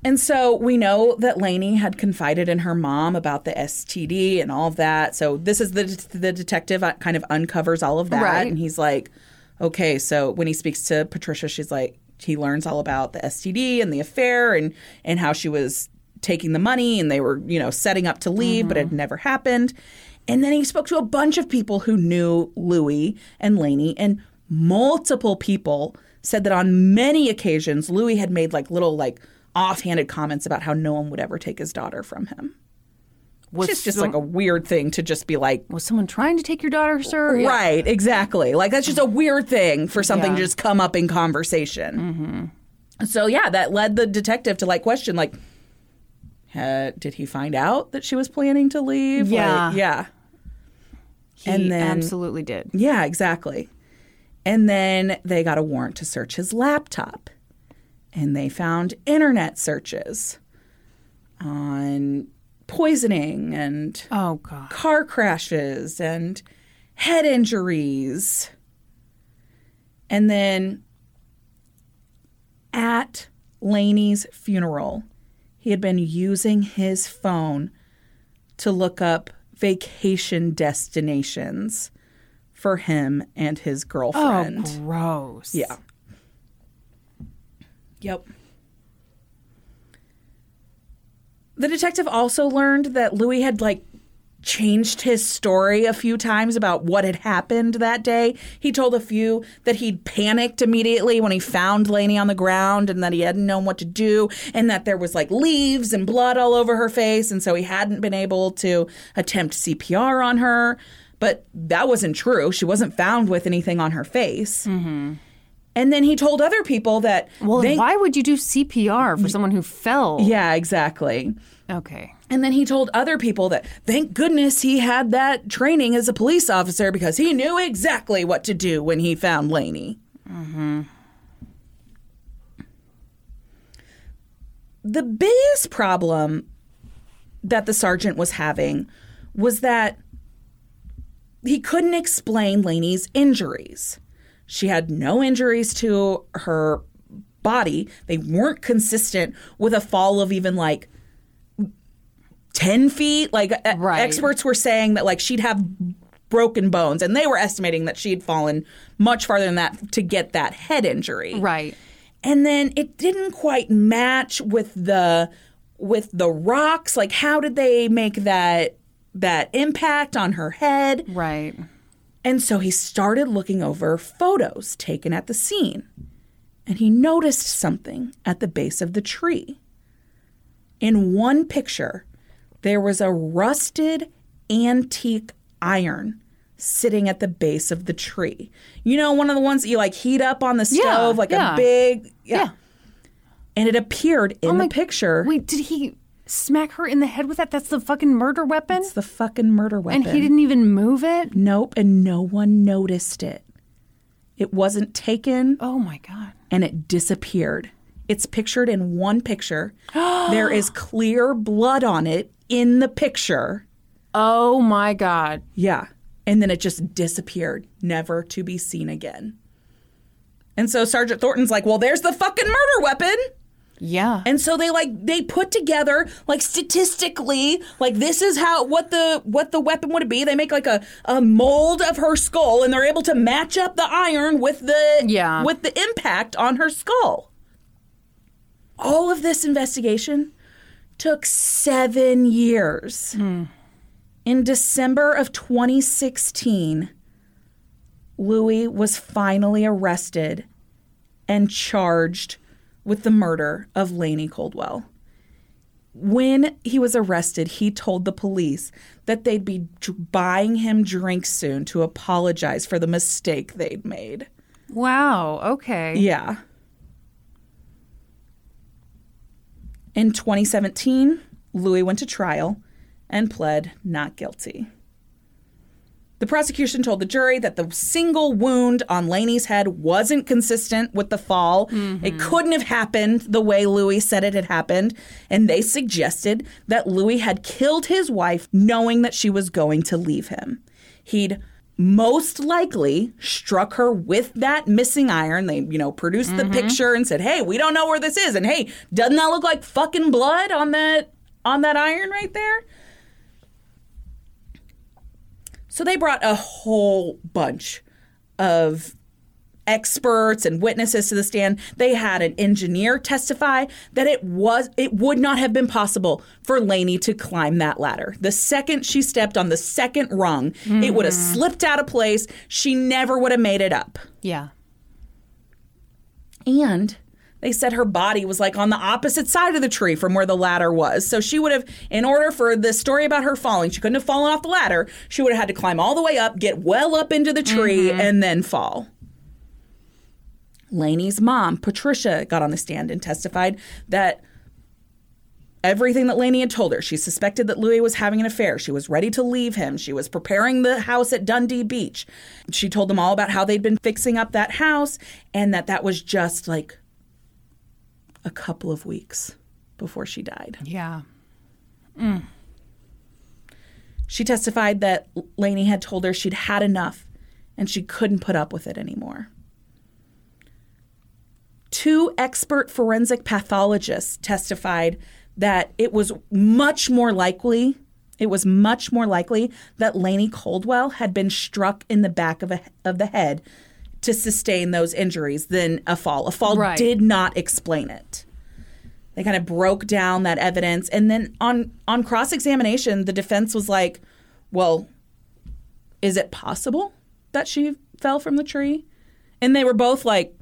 Speaker 2: And so we know that Lainey had confided in her mom about the STD and all of that. So this is the the detective kind of uncovers all of that,
Speaker 1: Right.
Speaker 2: and he's like, okay. So when he speaks to Patricia, she's like, he learns all about the STD and the affair and and how she was taking the money and they were you know setting up to leave, but it had mm-hmm. never happened. And then he spoke to a bunch of people who knew Louis and Lainey, and multiple people said that on many occasions Louis had made like little like offhanded comments about how no one would ever take his daughter from him.
Speaker 1: Was
Speaker 2: Which is just
Speaker 1: some-
Speaker 2: like a weird thing to just be like,
Speaker 1: was someone trying to take your daughter, sir? Yeah.
Speaker 2: right, exactly. Like that's just a weird thing for something to just come up in conversation. So yeah, that led the detective to like question like, uh, did he find out that she was planning to leave? Like,
Speaker 1: Yeah.
Speaker 2: yeah.
Speaker 1: He
Speaker 2: And then-
Speaker 1: absolutely did.
Speaker 2: Yeah, exactly. And then they got a warrant to search his laptop. And they found internet searches on poisoning and
Speaker 1: Oh God.
Speaker 2: car crashes and head injuries. And then at Laney's funeral, he had been using his phone to look up vacation destinations for him and his girlfriend.
Speaker 1: Oh,
Speaker 2: girlfriend.
Speaker 1: gross.
Speaker 2: Yeah. Yep. The detective also learned that Louis had like changed his story a few times about what had happened that day. He told a few that he'd panicked immediately when he found Lainey on the ground and that he hadn't known what to do and that there was like leaves and blood all over her face and so he hadn't been able to attempt CPR on her. But that wasn't true. She wasn't found with anything on her face. Mm-hmm. And then he told other people that
Speaker 1: Well,
Speaker 2: they
Speaker 1: why would you do CPR for someone who fell?
Speaker 2: Yeah, exactly.
Speaker 1: Okay.
Speaker 2: And then he told other people that thank goodness he had that training as a police officer because he knew exactly what to do when he found Laney. Mm-hmm. The biggest problem that the sergeant was having was that he couldn't explain Laney's injuries. She had no injuries to her body. They weren't consistent with a fall of even like 10 feet. Like
Speaker 1: Right.
Speaker 2: experts were saying that like she'd have broken bones and they were estimating that she'd fallen much farther than that to get that head injury.
Speaker 1: Right.
Speaker 2: And then it didn't quite match with the with the rocks. Like how did they make that that impact on her head?
Speaker 1: Right.
Speaker 2: And so he started looking over photos taken at the scene. And he noticed something at the base of the tree. In one picture, there was a rusted antique iron sitting at the base of the tree. You know, one of the ones that you like heat up on the stove,
Speaker 1: Yeah,
Speaker 2: like
Speaker 1: yeah.
Speaker 2: a big. Yeah.
Speaker 1: Yeah.
Speaker 2: And it appeared in oh the
Speaker 1: my-
Speaker 2: picture.
Speaker 1: Wait, did he smack her in the head with that? That's the fucking murder weapon?
Speaker 2: It's the fucking murder weapon.
Speaker 1: And he didn't even move it?
Speaker 2: Nope, and no one noticed it. It wasn't taken
Speaker 1: Oh my God.
Speaker 2: and it disappeared. It's pictured in one picture. <gasps> there is clear blood on it in the picture.
Speaker 1: Oh my God.
Speaker 2: Yeah. And then it just disappeared, never to be seen again. And so Sergeant Thornton's like, well, there's the fucking murder weapon.
Speaker 1: Yeah.
Speaker 2: And so they like they put together like statistically like this is how what the what the weapon would be. They make like a, a mold of her skull and they're able to match up the iron with the
Speaker 1: Yeah.
Speaker 2: with the impact on her skull. All of this investigation took 7 years. Hmm. In December of 2016, Louis was finally arrested and charged with the murder of Laney Coldwell. When he was arrested, he told the police that they'd be buying him drinks soon to apologize for the mistake they'd made.
Speaker 1: wow. Okay.
Speaker 2: Yeah. In 2017, Louis went to trial and pled not guilty. The prosecution told the jury that the single wound on Laney's head wasn't consistent with the fall. It mm-hmm. couldn't have happened the way Louis said it had happened. And they suggested that Louis had killed his wife knowing that she was going to leave him. He'd most likely struck her with that missing iron. They, you know, produced the mm-hmm. picture and said, "Hey, we don't know where this is." And hey, doesn't that look like fucking blood on that on that iron right there? So they brought a whole bunch of experts and witnesses to the stand. They had an engineer testify that it was it would not have been possible for Laney to climb that ladder. The second she stepped on the second rung, it would have mm-hmm. slipped out of place. She never would have made it up.
Speaker 1: Yeah.
Speaker 2: And they said her body was like on the opposite side of the tree from where the ladder was. So she would have, in order for the story about her falling, she couldn't have fallen off the ladder. She would have had to climb all the way up, get well up into the tree, mm-hmm. and then fall. Laney's mom, Patricia, got on the stand and testified that everything that Laney had told her. She suspected that Louis was having an affair. She was ready to leave him. She was preparing the house at Dundee Beach. She told them all about how they'd been fixing up that house and that that was just like a couple of weeks before she died.
Speaker 1: Yeah. Mm.
Speaker 2: She testified that Laney had told her she'd had enough and she couldn't put up with it anymore. Two expert forensic pathologists testified that it was much more likely it was much more likely that Laney Coldwell had been struck in the back of, a, of the head to sustain those injuries than a fall. A fall
Speaker 1: Right.
Speaker 2: did not explain it. They kind of broke down that evidence, and then on on cross examination, the defense was like, "Well, is it possible that she fell from the tree?" And they were both like,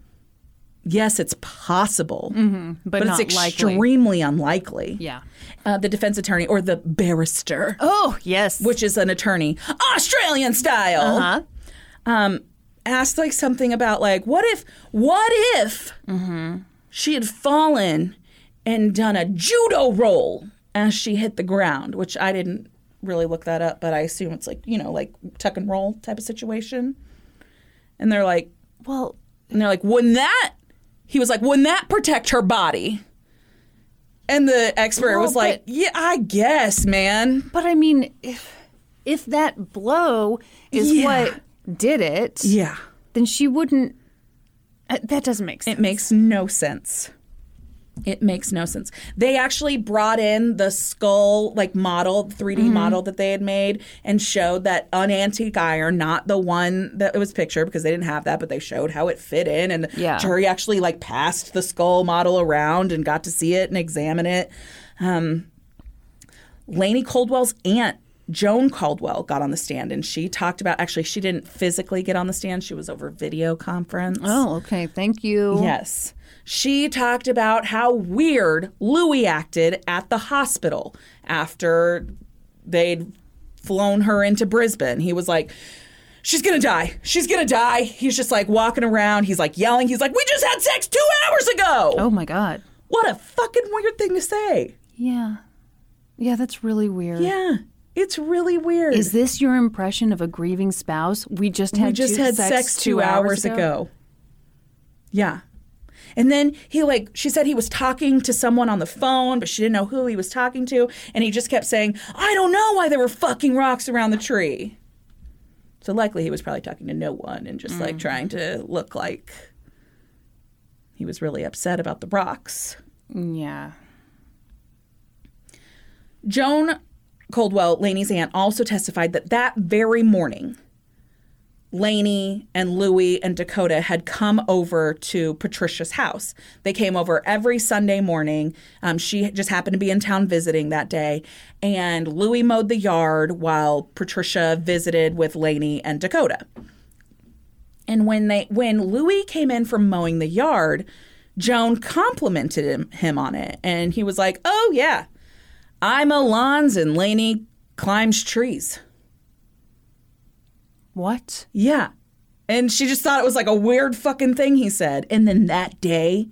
Speaker 2: "Yes, it's possible,
Speaker 1: But,
Speaker 2: but
Speaker 1: not
Speaker 2: it's
Speaker 1: likely.
Speaker 2: extremely unlikely."
Speaker 1: Yeah.
Speaker 2: Uh, the defense attorney or the barrister,
Speaker 1: Oh, yes.
Speaker 2: which is an attorney, Australian style, Uh
Speaker 1: huh?
Speaker 2: um, asked like something about like what if what if she had fallen and done a judo roll as she hit the ground which i didn't really look that up but i assume it's like you know like tuck and roll type of situation. And they're like
Speaker 1: Well,
Speaker 2: and they're like wouldn't that he was like wouldn't that protect her body? And the expert
Speaker 1: Well,
Speaker 2: was like
Speaker 1: but-
Speaker 2: yeah i guess man.
Speaker 1: But I mean, if if that blow is
Speaker 2: Yeah.
Speaker 1: what did it,
Speaker 2: yeah
Speaker 1: then she wouldn't. uh, That doesn't make sense.
Speaker 2: It makes no sense. It makes no sense. They actually brought in the skull like model, 3D
Speaker 1: Mm-hmm.
Speaker 2: model that they had made and showed that an antique iron, not the one that it was pictured because they didn't have that, but they showed how it fit in and the
Speaker 1: Yeah.
Speaker 2: jury actually like passed the skull model around and got to see it and examine it. Um, Laney Coldwell's aunt Joan Caldwell got on the stand and she talked about actually she didn't physically get on the stand, she was over video conference.
Speaker 1: Oh, okay. Thank you.
Speaker 2: Yes. She talked about how weird Louis acted at the hospital after they'd flown her into Brisbane. He was like, She's gonna die. She's gonna die. He's just like walking around. He's like yelling. He's like, We just had sex two hours ago.
Speaker 1: Oh my god.
Speaker 2: What a fucking weird thing to say.
Speaker 1: Yeah. Yeah, that's really weird.
Speaker 2: Yeah. It's really weird.
Speaker 1: Is this your impression of a grieving spouse? We just had
Speaker 2: we just
Speaker 1: two-
Speaker 2: had sex, two hours ago. Yeah. And then he like she said he was talking to someone on the phone, but she didn't know who he was talking to, and he just kept saying, "I don't know why there were fucking rocks around the tree." So likely he was probably talking to no one and just like mm. trying to look like he was really upset about the rocks.
Speaker 1: Mm, yeah.
Speaker 2: Joan Coldwell, Laney's aunt, also testified that that very morning, Laney and Louie and Dakota had come over to Patricia's house. They came over every Sunday morning. Um, she just happened to be in town visiting that day. And Louie mowed the yard while Patricia visited with Laney and Dakota. And when they when Louis came in from mowing the yard, Joan complimented him, him on it. And he was like, Oh yeah, I mow lawns and Laney climbs trees.
Speaker 1: What?
Speaker 2: Yeah. And she just thought it was like a weird fucking thing he said. And then that day,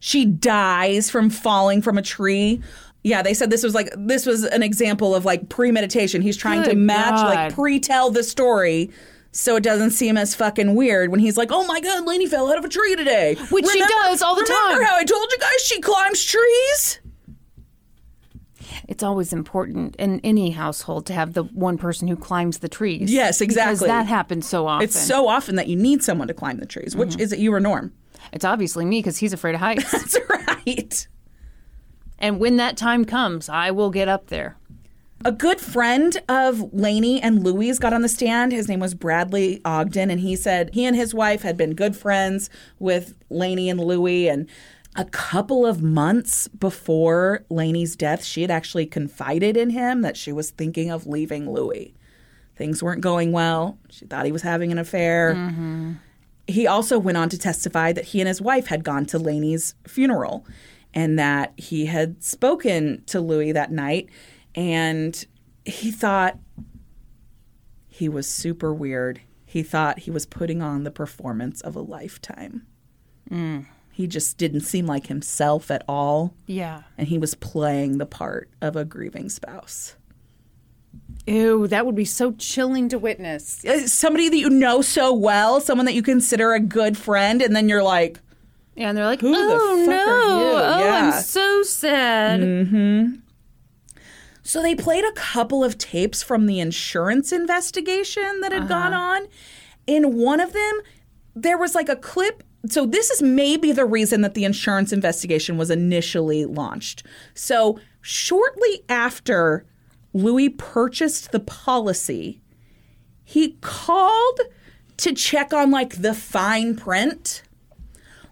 Speaker 2: she dies from falling from a tree. Yeah, they said this was like this was an example of like premeditation. He's trying to
Speaker 1: Good
Speaker 2: match like pre-tell the story so it doesn't seem as fucking weird when he's like, "Oh my god, Lainey fell out of a tree today."
Speaker 1: Which she does all the
Speaker 2: remember
Speaker 1: time.
Speaker 2: Remember how I told you guys she climbs trees?
Speaker 1: It's always important in any household to have the one person who climbs the trees.
Speaker 2: Yes,
Speaker 1: Because
Speaker 2: exactly.
Speaker 1: that happens so often.
Speaker 2: It's so often that you need someone to climb the trees. Which
Speaker 1: Mm-hmm.
Speaker 2: is it you or Norm?
Speaker 1: It's obviously me because he's afraid of heights. <laughs>
Speaker 2: That's right.
Speaker 1: and when that time comes, I will get up there.
Speaker 2: A good friend of Lainey and Louise got on the stand. His name was Bradley Ogden, and he said he and his wife had been good friends with Lainey and Louie. And a couple of months before Lainey's death, she had actually confided in him that she was thinking of leaving Louis. Things weren't going well. She thought he was having an affair. Mm-hmm. He also went on to testify that he and his wife had gone to Lainey's funeral and that he had spoken to Louis that night and he thought he was super weird. He thought he was putting on the performance of a lifetime. Mm. He just didn't seem like himself at all,
Speaker 1: Yeah.
Speaker 2: and he was playing the part of a grieving spouse.
Speaker 1: Ew, that would be so chilling to witness.
Speaker 2: Uh, Somebody that you know so well, someone that you consider a good friend, and then you're like,
Speaker 1: Yeah, and they're like,
Speaker 2: Who the
Speaker 1: oh
Speaker 2: fuck
Speaker 1: no,
Speaker 2: are you?"
Speaker 1: oh,
Speaker 2: Yeah. Mm-hmm.
Speaker 1: I'm so sad.
Speaker 2: So they played a couple of tapes from the insurance investigation that had gone on. In one of them, there was like a clip. So this is maybe the reason that the insurance investigation was initially launched. So shortly after Louis purchased the policy, he called to check on like the fine print.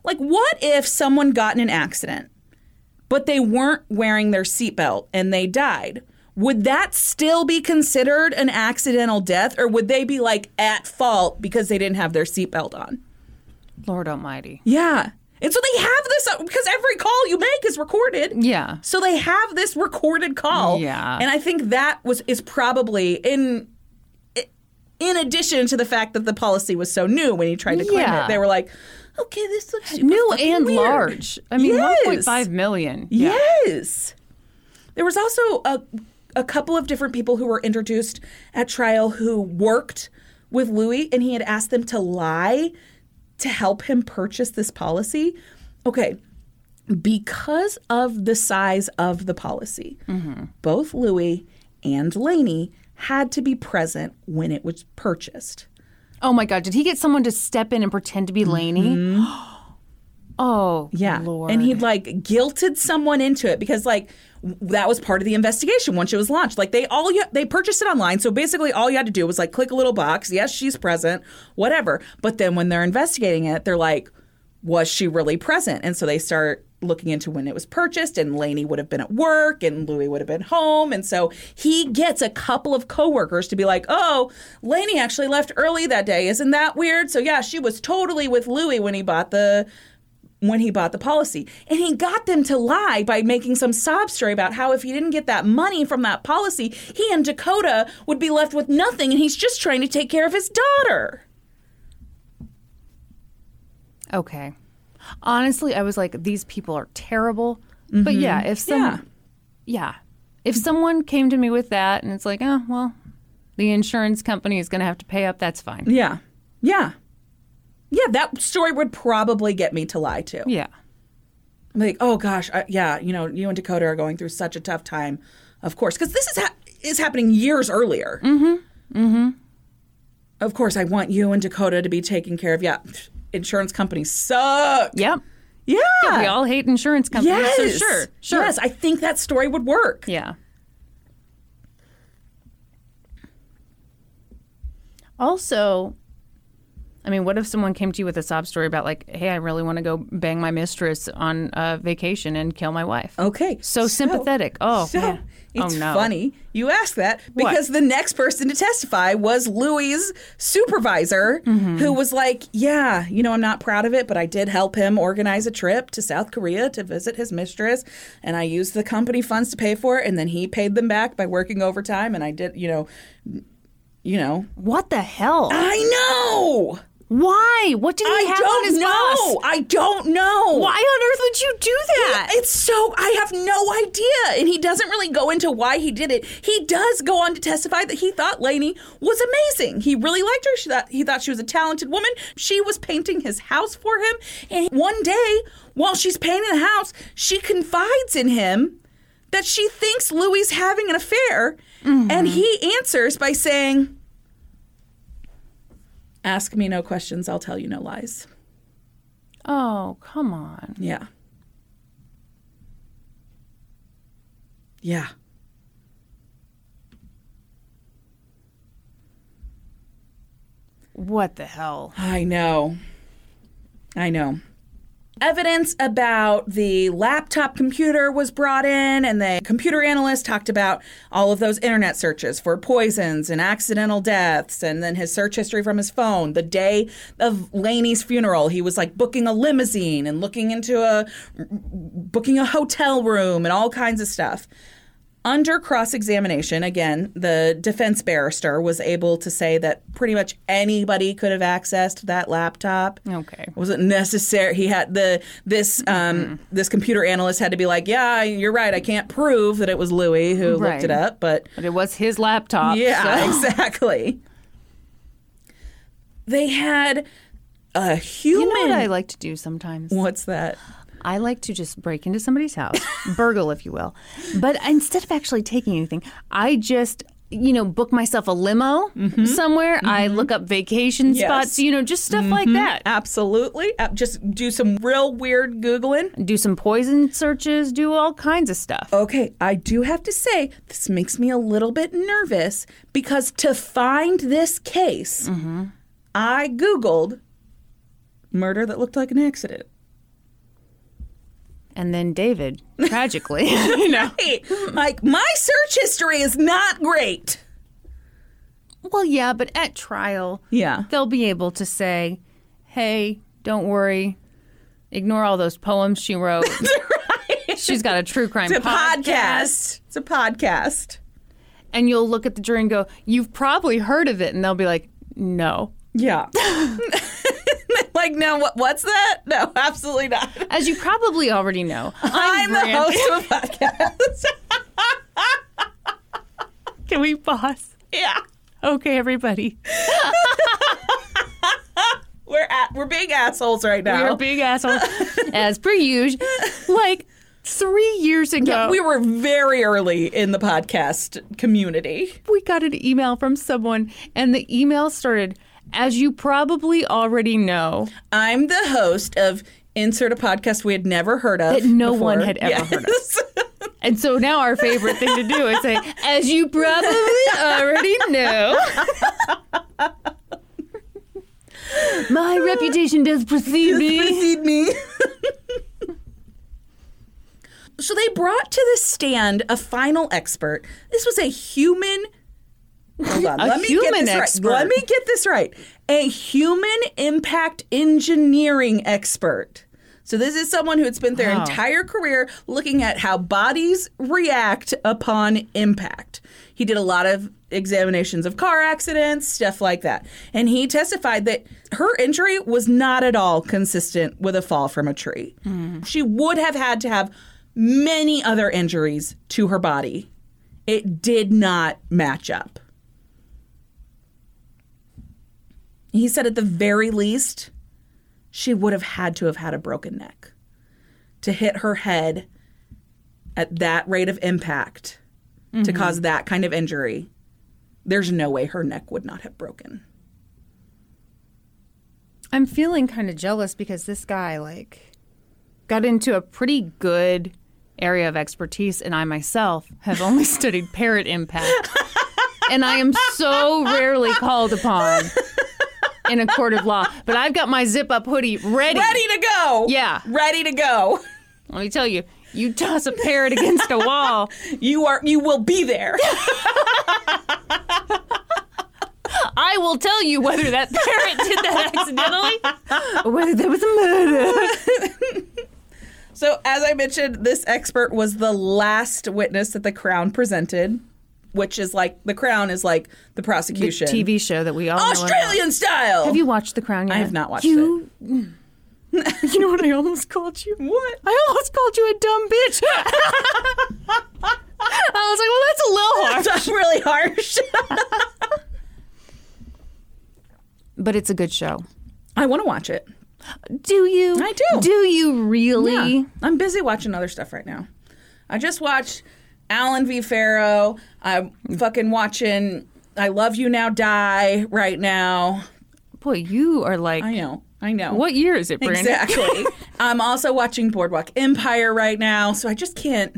Speaker 2: Like what if someone got in an accident but they weren't wearing their seatbelt and they died. Would that still be considered an accidental death or would they be like at fault because they didn't have their seatbelt on?
Speaker 1: Lord Almighty.
Speaker 2: Yeah. And so they have this uh, because every call you make is recorded.
Speaker 1: Yeah.
Speaker 2: So they have this recorded call.
Speaker 1: Yeah.
Speaker 2: And I think that was is probably in in addition to the fact that the policy was so new when he tried to claim
Speaker 1: Yeah.
Speaker 2: it. They were like, "Okay, this looks
Speaker 1: New and
Speaker 2: weird."
Speaker 1: large. I mean,
Speaker 2: Yes.
Speaker 1: 1.5 million. Yeah.
Speaker 2: Yes. There was also a a couple of different people who were introduced at trial who worked with Louis and he had asked them to lie to help him purchase this policy. Okay. Because of the size of the policy, mm-hmm. both Louis and Laney had to be present when it was purchased.
Speaker 1: Oh my God. Did he get someone to step in and pretend to be Laney?
Speaker 2: Mm-hmm. <gasps> <gasps> <gasps> oh. Yeah.
Speaker 1: Lord.
Speaker 2: And he'd like guilted someone into it because like w- that was part of the investigation once it was launched. Like they all you, they purchased it online. So basically all you had to do was like click a little box. Yes, she's present, whatever. But then when they're investigating it, they're like, was she really present? And so they start looking into when it was purchased, and Lainey would have been at work, and Louis would have been home, and so he gets a couple of coworkers to be like, "Oh, Lainey actually left early that day. Isn't that weird?" So yeah, she was totally with Louis when he bought the when he bought the policy. And he got them to lie by making some sob story about how if he didn't get that money from that policy, he and Dakota would be left with nothing and he's just trying to take care of his daughter.
Speaker 1: Okay. Honestly, I was like, these people are terrible. But mm-hmm. yeah, if some,
Speaker 2: Yeah.
Speaker 1: yeah. if someone came to me with that and it's like, oh well, the insurance company is going to have to pay up. That's fine.
Speaker 2: Yeah. Yeah. Yeah, that story would probably get me to lie too.
Speaker 1: Yeah.
Speaker 2: I'm like, oh gosh, I, yeah, you know, you and Dakota are going through such a tough time, of course, because this is ha- is happening years earlier. Mm-hmm. Mm-hmm. Of course, I want you and Dakota to be taken care of. Yeah, insurance companies suck.
Speaker 1: Yep.
Speaker 2: Yeah,
Speaker 1: We all hate insurance companies.
Speaker 2: yes,
Speaker 1: So sure. Sure.
Speaker 2: Yes, I think that story would work.
Speaker 1: Yeah. Also, I mean, what if someone came to you with a sob story about like, "Hey, I really want to go bang my mistress on a vacation and kill my wife."
Speaker 2: Okay,
Speaker 1: So sympathetic. Oh,
Speaker 2: so
Speaker 1: man.
Speaker 2: it's
Speaker 1: Oh, no.
Speaker 2: funny you ask that because the next person to testify was Louis' supervisor,
Speaker 1: Mm-hmm.
Speaker 2: who was like, "Yeah, you know, I'm not proud of it, but I did help him organize a trip to South Korea to visit his mistress, and I used the company funds to pay for it, and then he paid them back by working overtime, and I did, you know, you know,
Speaker 1: What the hell?
Speaker 2: I know."
Speaker 1: Why? What did he do?
Speaker 2: I
Speaker 1: have
Speaker 2: don't
Speaker 1: on his
Speaker 2: know.
Speaker 1: boss?
Speaker 2: I don't know.
Speaker 1: Why on earth would you do that?
Speaker 2: It's so I have no idea, and he doesn't really go into why he did it. He does go on to testify that he thought Lainey was amazing. He really liked her. She thought, he thought she was a talented woman. She was painting his house for him, and one day while she's painting the house, she confides in him that she thinks Louis having an affair, and he answers by saying. Ask me no questions, I'll tell you no lies.
Speaker 1: oh, come on.
Speaker 2: Yeah. Yeah.
Speaker 1: What the hell?
Speaker 2: I know. I know. Evidence about the laptop computer was brought in, and the computer analyst talked about all of those internet searches for poisons and accidental deaths, and then his search history from his phone. The day of Laney's funeral, he was like booking a limousine and looking into a booking a hotel room and all kinds of stuff. Under cross examination, again, the defense barrister was able to say that pretty much anybody could have accessed that laptop.
Speaker 1: Okay.
Speaker 2: Wasn't necessary. He had the this um, this computer analyst had to be like, "Yeah, you're right. I can't prove that it was Louis who looked it up, but
Speaker 1: But it was his laptop.
Speaker 2: yeah,
Speaker 1: so- <laughs>
Speaker 2: exactly." They had a human.
Speaker 1: You know what I like to do sometimes?
Speaker 2: What's that?
Speaker 1: I like to just break into somebody's house, burgle, if you will. But instead of actually taking anything, I just, you know, book myself a limo mm-hmm. somewhere. I mm-hmm. look up vacation
Speaker 2: Yes.
Speaker 1: spots, you know, just stuff like mm-hmm. that.
Speaker 2: Absolutely. Uh, Just do some real weird googling.
Speaker 1: Do some poison searches, do all kinds of stuff.
Speaker 2: Okay, I do have to say, this makes me a little bit nervous because to find this case, I Googled murder that looked like an accident.
Speaker 1: And then David, <laughs> tragically, <laughs> you know.
Speaker 2: Like, my search history is not great.
Speaker 1: Well, yeah, but at trial,
Speaker 2: Yeah.
Speaker 1: they'll be able to say, hey, don't worry. Ignore all those poems she wrote. <laughs> She's got a true crime
Speaker 2: It's a podcast. It's a podcast.
Speaker 1: And you'll look at the jury and go, You've probably heard of it. And they'll be like, No.
Speaker 2: Yeah. <laughs> like, no, what, what's that? <laughs> No, absolutely not.
Speaker 1: As you probably already know,
Speaker 2: I'm, the host of a podcast. <laughs>
Speaker 1: Can we pause?
Speaker 2: yeah.
Speaker 1: Okay, everybody.
Speaker 2: We're at we're being assholes right now.
Speaker 1: We
Speaker 2: now.
Speaker 1: are big assholes, as per usual. Like three years ago,
Speaker 2: we were very early in the podcast community.
Speaker 1: we got an email from someone, and the email started, As you probably already know,
Speaker 2: I'm the host of Insert a podcast we had never heard of.
Speaker 1: That no
Speaker 2: before.
Speaker 1: one had ever heard of. <laughs> And so now our favorite thing to do is say, as you probably already know. My reputation does precede me.
Speaker 2: Precede me. <laughs> So they brought to the stand a final expert. This was a human. Hold on.
Speaker 1: A
Speaker 2: let me get this
Speaker 1: expert.
Speaker 2: right. Let me get this right. A human impact engineering expert. So this is someone who had spent their
Speaker 1: Wow.
Speaker 2: entire career looking at how bodies react upon impact. He did a lot of examinations of car accidents, stuff like that. And he testified that her injury was not at all consistent with a fall from a tree. Hmm. She would have had to have many other injuries to her body. It did not match up. He said at the very least, she would have had to have had a broken neck to hit her head at that rate of impact to mm-hmm. cause that kind of injury. There's no way her neck would not have broken.
Speaker 1: I'm feeling kind of jealous because this guy like got into a pretty good area of expertise and I myself have only <laughs> studied parrot impact. and I am so rarely called upon in a court of law, but I've got my zip up hoodie ready.
Speaker 2: Ready to go.
Speaker 1: Yeah.
Speaker 2: Ready to go.
Speaker 1: Let me tell you, you toss a parrot against a wall, <laughs>
Speaker 2: You are you will be there. <laughs>
Speaker 1: I will tell you whether that parrot did that accidentally or whether there was a murder. <laughs>
Speaker 2: So, as I mentioned, this expert was the last witness that the Crown presented, which is like the Crown is like the prosecution.
Speaker 1: TV show that we all know about.
Speaker 2: Australian style.
Speaker 1: Have you watched The Crown yet?
Speaker 2: I have not watched
Speaker 1: you, it. <laughs> you know what I almost called you?
Speaker 2: What?
Speaker 1: I almost called you a dumb bitch. <laughs> I was like, well, that's a little harsh.
Speaker 2: That's really harsh. <laughs>
Speaker 1: But it's a good show.
Speaker 2: I want to watch it.
Speaker 1: Do you?
Speaker 2: I do.
Speaker 1: Do you really?
Speaker 2: Yeah. I'm busy watching other stuff right now. I just watched Allen v. Farrow. I'm fucking watching I Love You Now Die right now.
Speaker 1: Boy, you are like.
Speaker 2: I know. I know.
Speaker 1: What year is it, Brandon?
Speaker 2: Exactly. <laughs> I'm also watching Boardwalk Empire right now, so I just can't.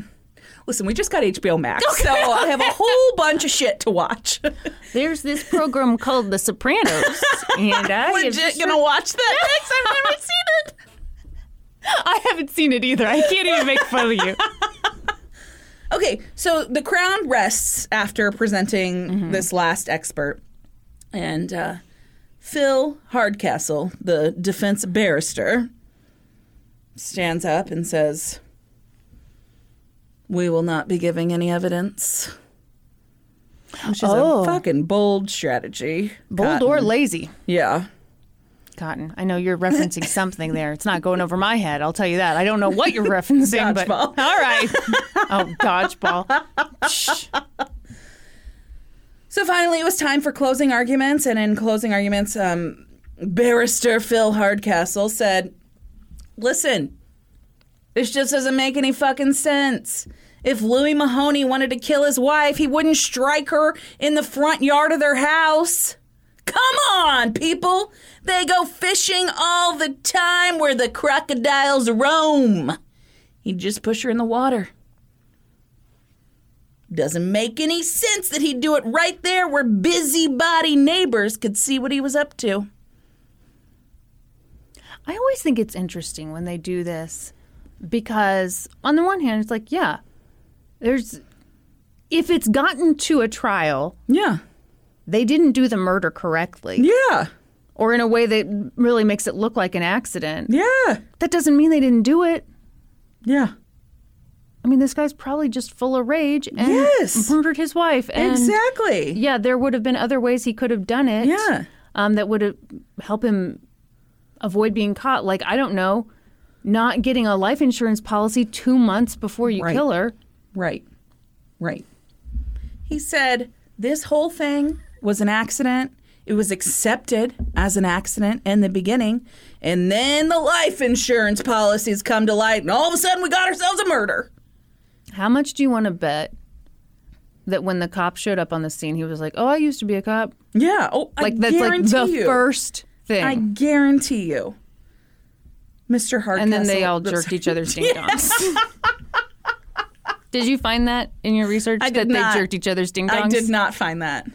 Speaker 2: Listen, we just got HBO Max, so I have a whole bunch of shit to watch. <laughs>
Speaker 1: There's this program called The Sopranos, and I
Speaker 2: Legit
Speaker 1: just-
Speaker 2: gonna watch that next. I've never <laughs> seen it.
Speaker 1: I haven't seen it either. I can't even make fun of you.
Speaker 2: Okay, so the crown rests after presenting this last expert, and uh, Phil Hardcastle, the defense barrister, stands up and says, "We will not be giving any evidence." Which is
Speaker 1: Oh.
Speaker 2: a fucking bold strategy.
Speaker 1: Bold or lazy.
Speaker 2: Yeah.
Speaker 1: Cotton. I know you're referencing something there. It's not going over my head. I'll tell you that. I don't know what you're referencing, but <laughs> all right. Oh, dodgeball. Shh.
Speaker 2: So finally, it was time for closing arguments, and in closing arguments, um, barrister Phil Hardcastle said, "Listen, this just doesn't make any fucking sense. If Louis Mahony wanted to kill his wife, he wouldn't strike her in the front yard of their house." Come on, people! They go fishing all the time where the crocodiles roam. He'd just push her in the water. Doesn't make any sense that he'd do it right there where busybody neighbors could see what he was up to.
Speaker 1: I always think it's interesting when they do this because, on the one hand, it's like, yeah, there's. If it's gotten to a trial,
Speaker 2: Yeah.
Speaker 1: They didn't do the murder correctly
Speaker 2: Yeah.
Speaker 1: or in a way that really makes it look like an accident.
Speaker 2: Yeah.
Speaker 1: That doesn't mean they didn't do it.
Speaker 2: Yeah.
Speaker 1: I mean, this guy's probably just full of rage and
Speaker 2: Yes.
Speaker 1: murdered his wife. And
Speaker 2: exactly.
Speaker 1: yeah, there would have been other ways he could have done it.
Speaker 2: Yeah.
Speaker 1: um, that would have help him avoid being caught. Like I don't know, not getting a life insurance policy two months before you
Speaker 2: Right.
Speaker 1: kill her.
Speaker 2: Right. Right. He said this whole thing was an accident. It was accepted as an accident in the beginning. And then the life insurance policies come to light, and all of a sudden we got ourselves a murder.
Speaker 1: How much do you want to bet that when the cop showed up on the scene, he was like, "Oh, I used to be a cop."
Speaker 2: Yeah. Oh,
Speaker 1: Like
Speaker 2: I
Speaker 1: that's like the
Speaker 2: you.
Speaker 1: first thing.
Speaker 2: I guarantee you. Mr. Hardcastle.
Speaker 1: and then they all jerked each other's <laughs> ding dongs. did you find that in your research
Speaker 2: I
Speaker 1: that
Speaker 2: not.
Speaker 1: they jerked each other's ding dongs?
Speaker 2: I did not find that.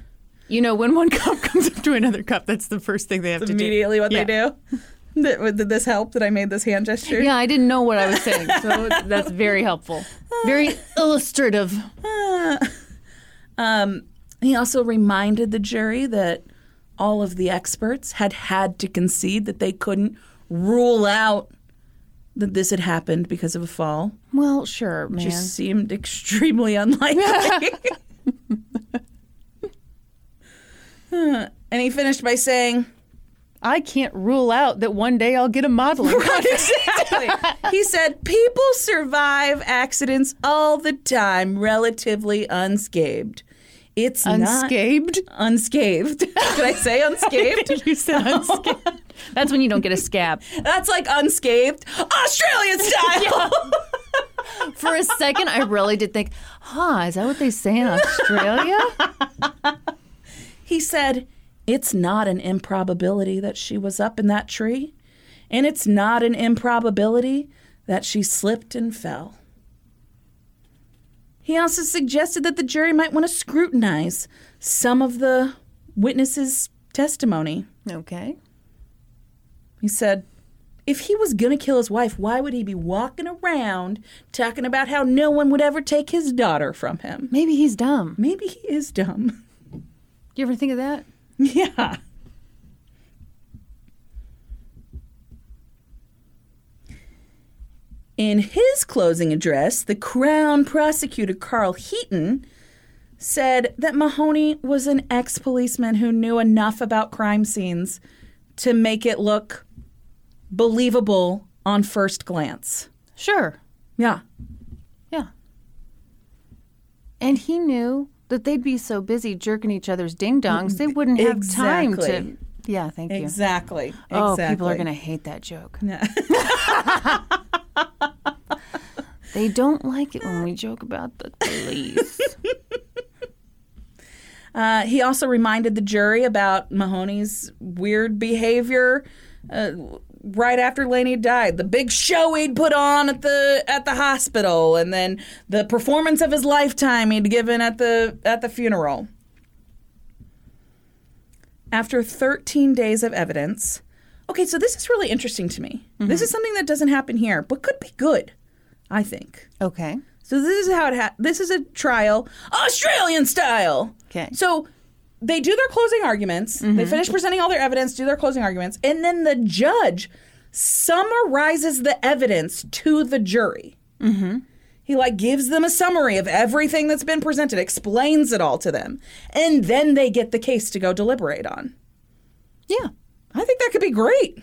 Speaker 1: You know, when one <laughs> cup comes up to another cup, that's the first thing they have to do.
Speaker 2: Immediately what
Speaker 1: Yeah.
Speaker 2: they do. <laughs> Did, did this help? That I made this hand gesture?
Speaker 1: Yeah, I didn't know what I was saying, so <laughs> that's very helpful. Very illustrative.
Speaker 2: Um, he also reminded the jury that all of the experts had had to concede that they couldn't rule out that this had happened because of a fall.
Speaker 1: Well, sure, man.
Speaker 2: Just seemed extremely unlikely. Uh, and he finished by saying,
Speaker 1: I can't rule out that one day I'll get a modeling contest.
Speaker 2: exactly. he said, People survive accidents all the time relatively unscathed. It's not
Speaker 1: Unscathed.
Speaker 2: unscathed. Did I say unscathed? <laughs>
Speaker 1: you said unscathed. That's when you don't get a scab.
Speaker 2: That's like unscathed Australian style. <laughs>
Speaker 1: For a second, I really did think, huh, is that what they say in Australia? <laughs>
Speaker 2: He said, It's not an improbability that she was up in that tree, and it's not an improbability that she slipped and fell. He also suggested that the jury might want to scrutinize some of the witnesses' testimony.
Speaker 1: Okay.
Speaker 2: He said, if he was going to kill his wife, why would he be walking around talking about how no one would ever take his daughter from him?
Speaker 1: Maybe he's dumb.
Speaker 2: Maybe he is dumb. <laughs>
Speaker 1: You ever think of that? <laughs>
Speaker 2: Yeah. In his closing address, the Crown prosecutor Carl Heaton said that Mahony was an ex policeman who knew enough about crime scenes to make it look believable on first glance.
Speaker 1: Sure.
Speaker 2: Yeah.
Speaker 1: Yeah. And he knew that they'd be so busy jerking each other's ding dongs, they wouldn't have time to. Yeah, thank you.
Speaker 2: Exactly.
Speaker 1: Oh,
Speaker 2: exactly.
Speaker 1: people are going to hate that joke.
Speaker 2: Yeah. <laughs>
Speaker 1: They don't like it when we joke about the police. <laughs>
Speaker 2: Uh, he also reminded the jury about Mahony's weird behavior uh, right after Laney died. The big show he'd put on at the at the hospital, and then the performance of his lifetime he'd given at the at the funeral. After 13 days of evidence, okay, so this is really interesting to me. This mm-hmm. is something that doesn't happen here, but could be good, I think.
Speaker 1: okay.
Speaker 2: So this is how it ha- this is a trial Australian style.
Speaker 1: Okay.
Speaker 2: So they do their closing arguments. They finish presenting all their evidence, do their closing arguments, and then the judge summarizes the evidence to the jury. Mm-hmm. He like gives them a summary of everything that's been presented, explains it all to them, and then they get the case to go deliberate on.
Speaker 1: Yeah.
Speaker 2: I think that could be great.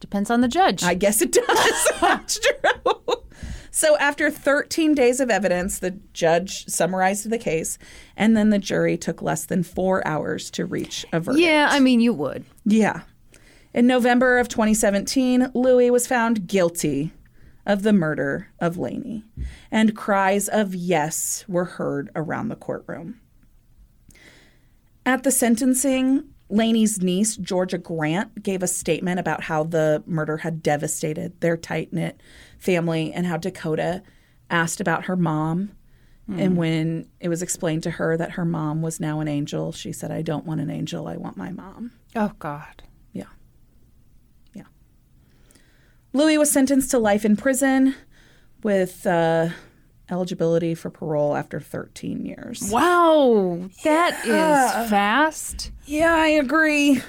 Speaker 1: Depends on the judge.
Speaker 2: I guess it does. <laughs> That's true. So, after 13 days of evidence, the judge summarized the case, and then the jury took less than four hours to reach a verdict.
Speaker 1: yeah, I mean, you would.
Speaker 2: Yeah. In November of 2017, Louis was found guilty of the murder of Laney, and cries of yes were heard around the courtroom. At the sentencing, Laney's niece, Georgia Grant, gave a statement about how the murder had devastated their tight knit family and how Dakota asked about her mom. And when it was explained to her that her mom was now an angel, she said, I don't want an angel, I want my mom.
Speaker 1: Oh, God.
Speaker 2: Yeah. Yeah. Louis was sentenced to life in prison with uh, eligibility for parole after 13 years.
Speaker 1: Wow. That is fast.
Speaker 2: Yeah, I agree.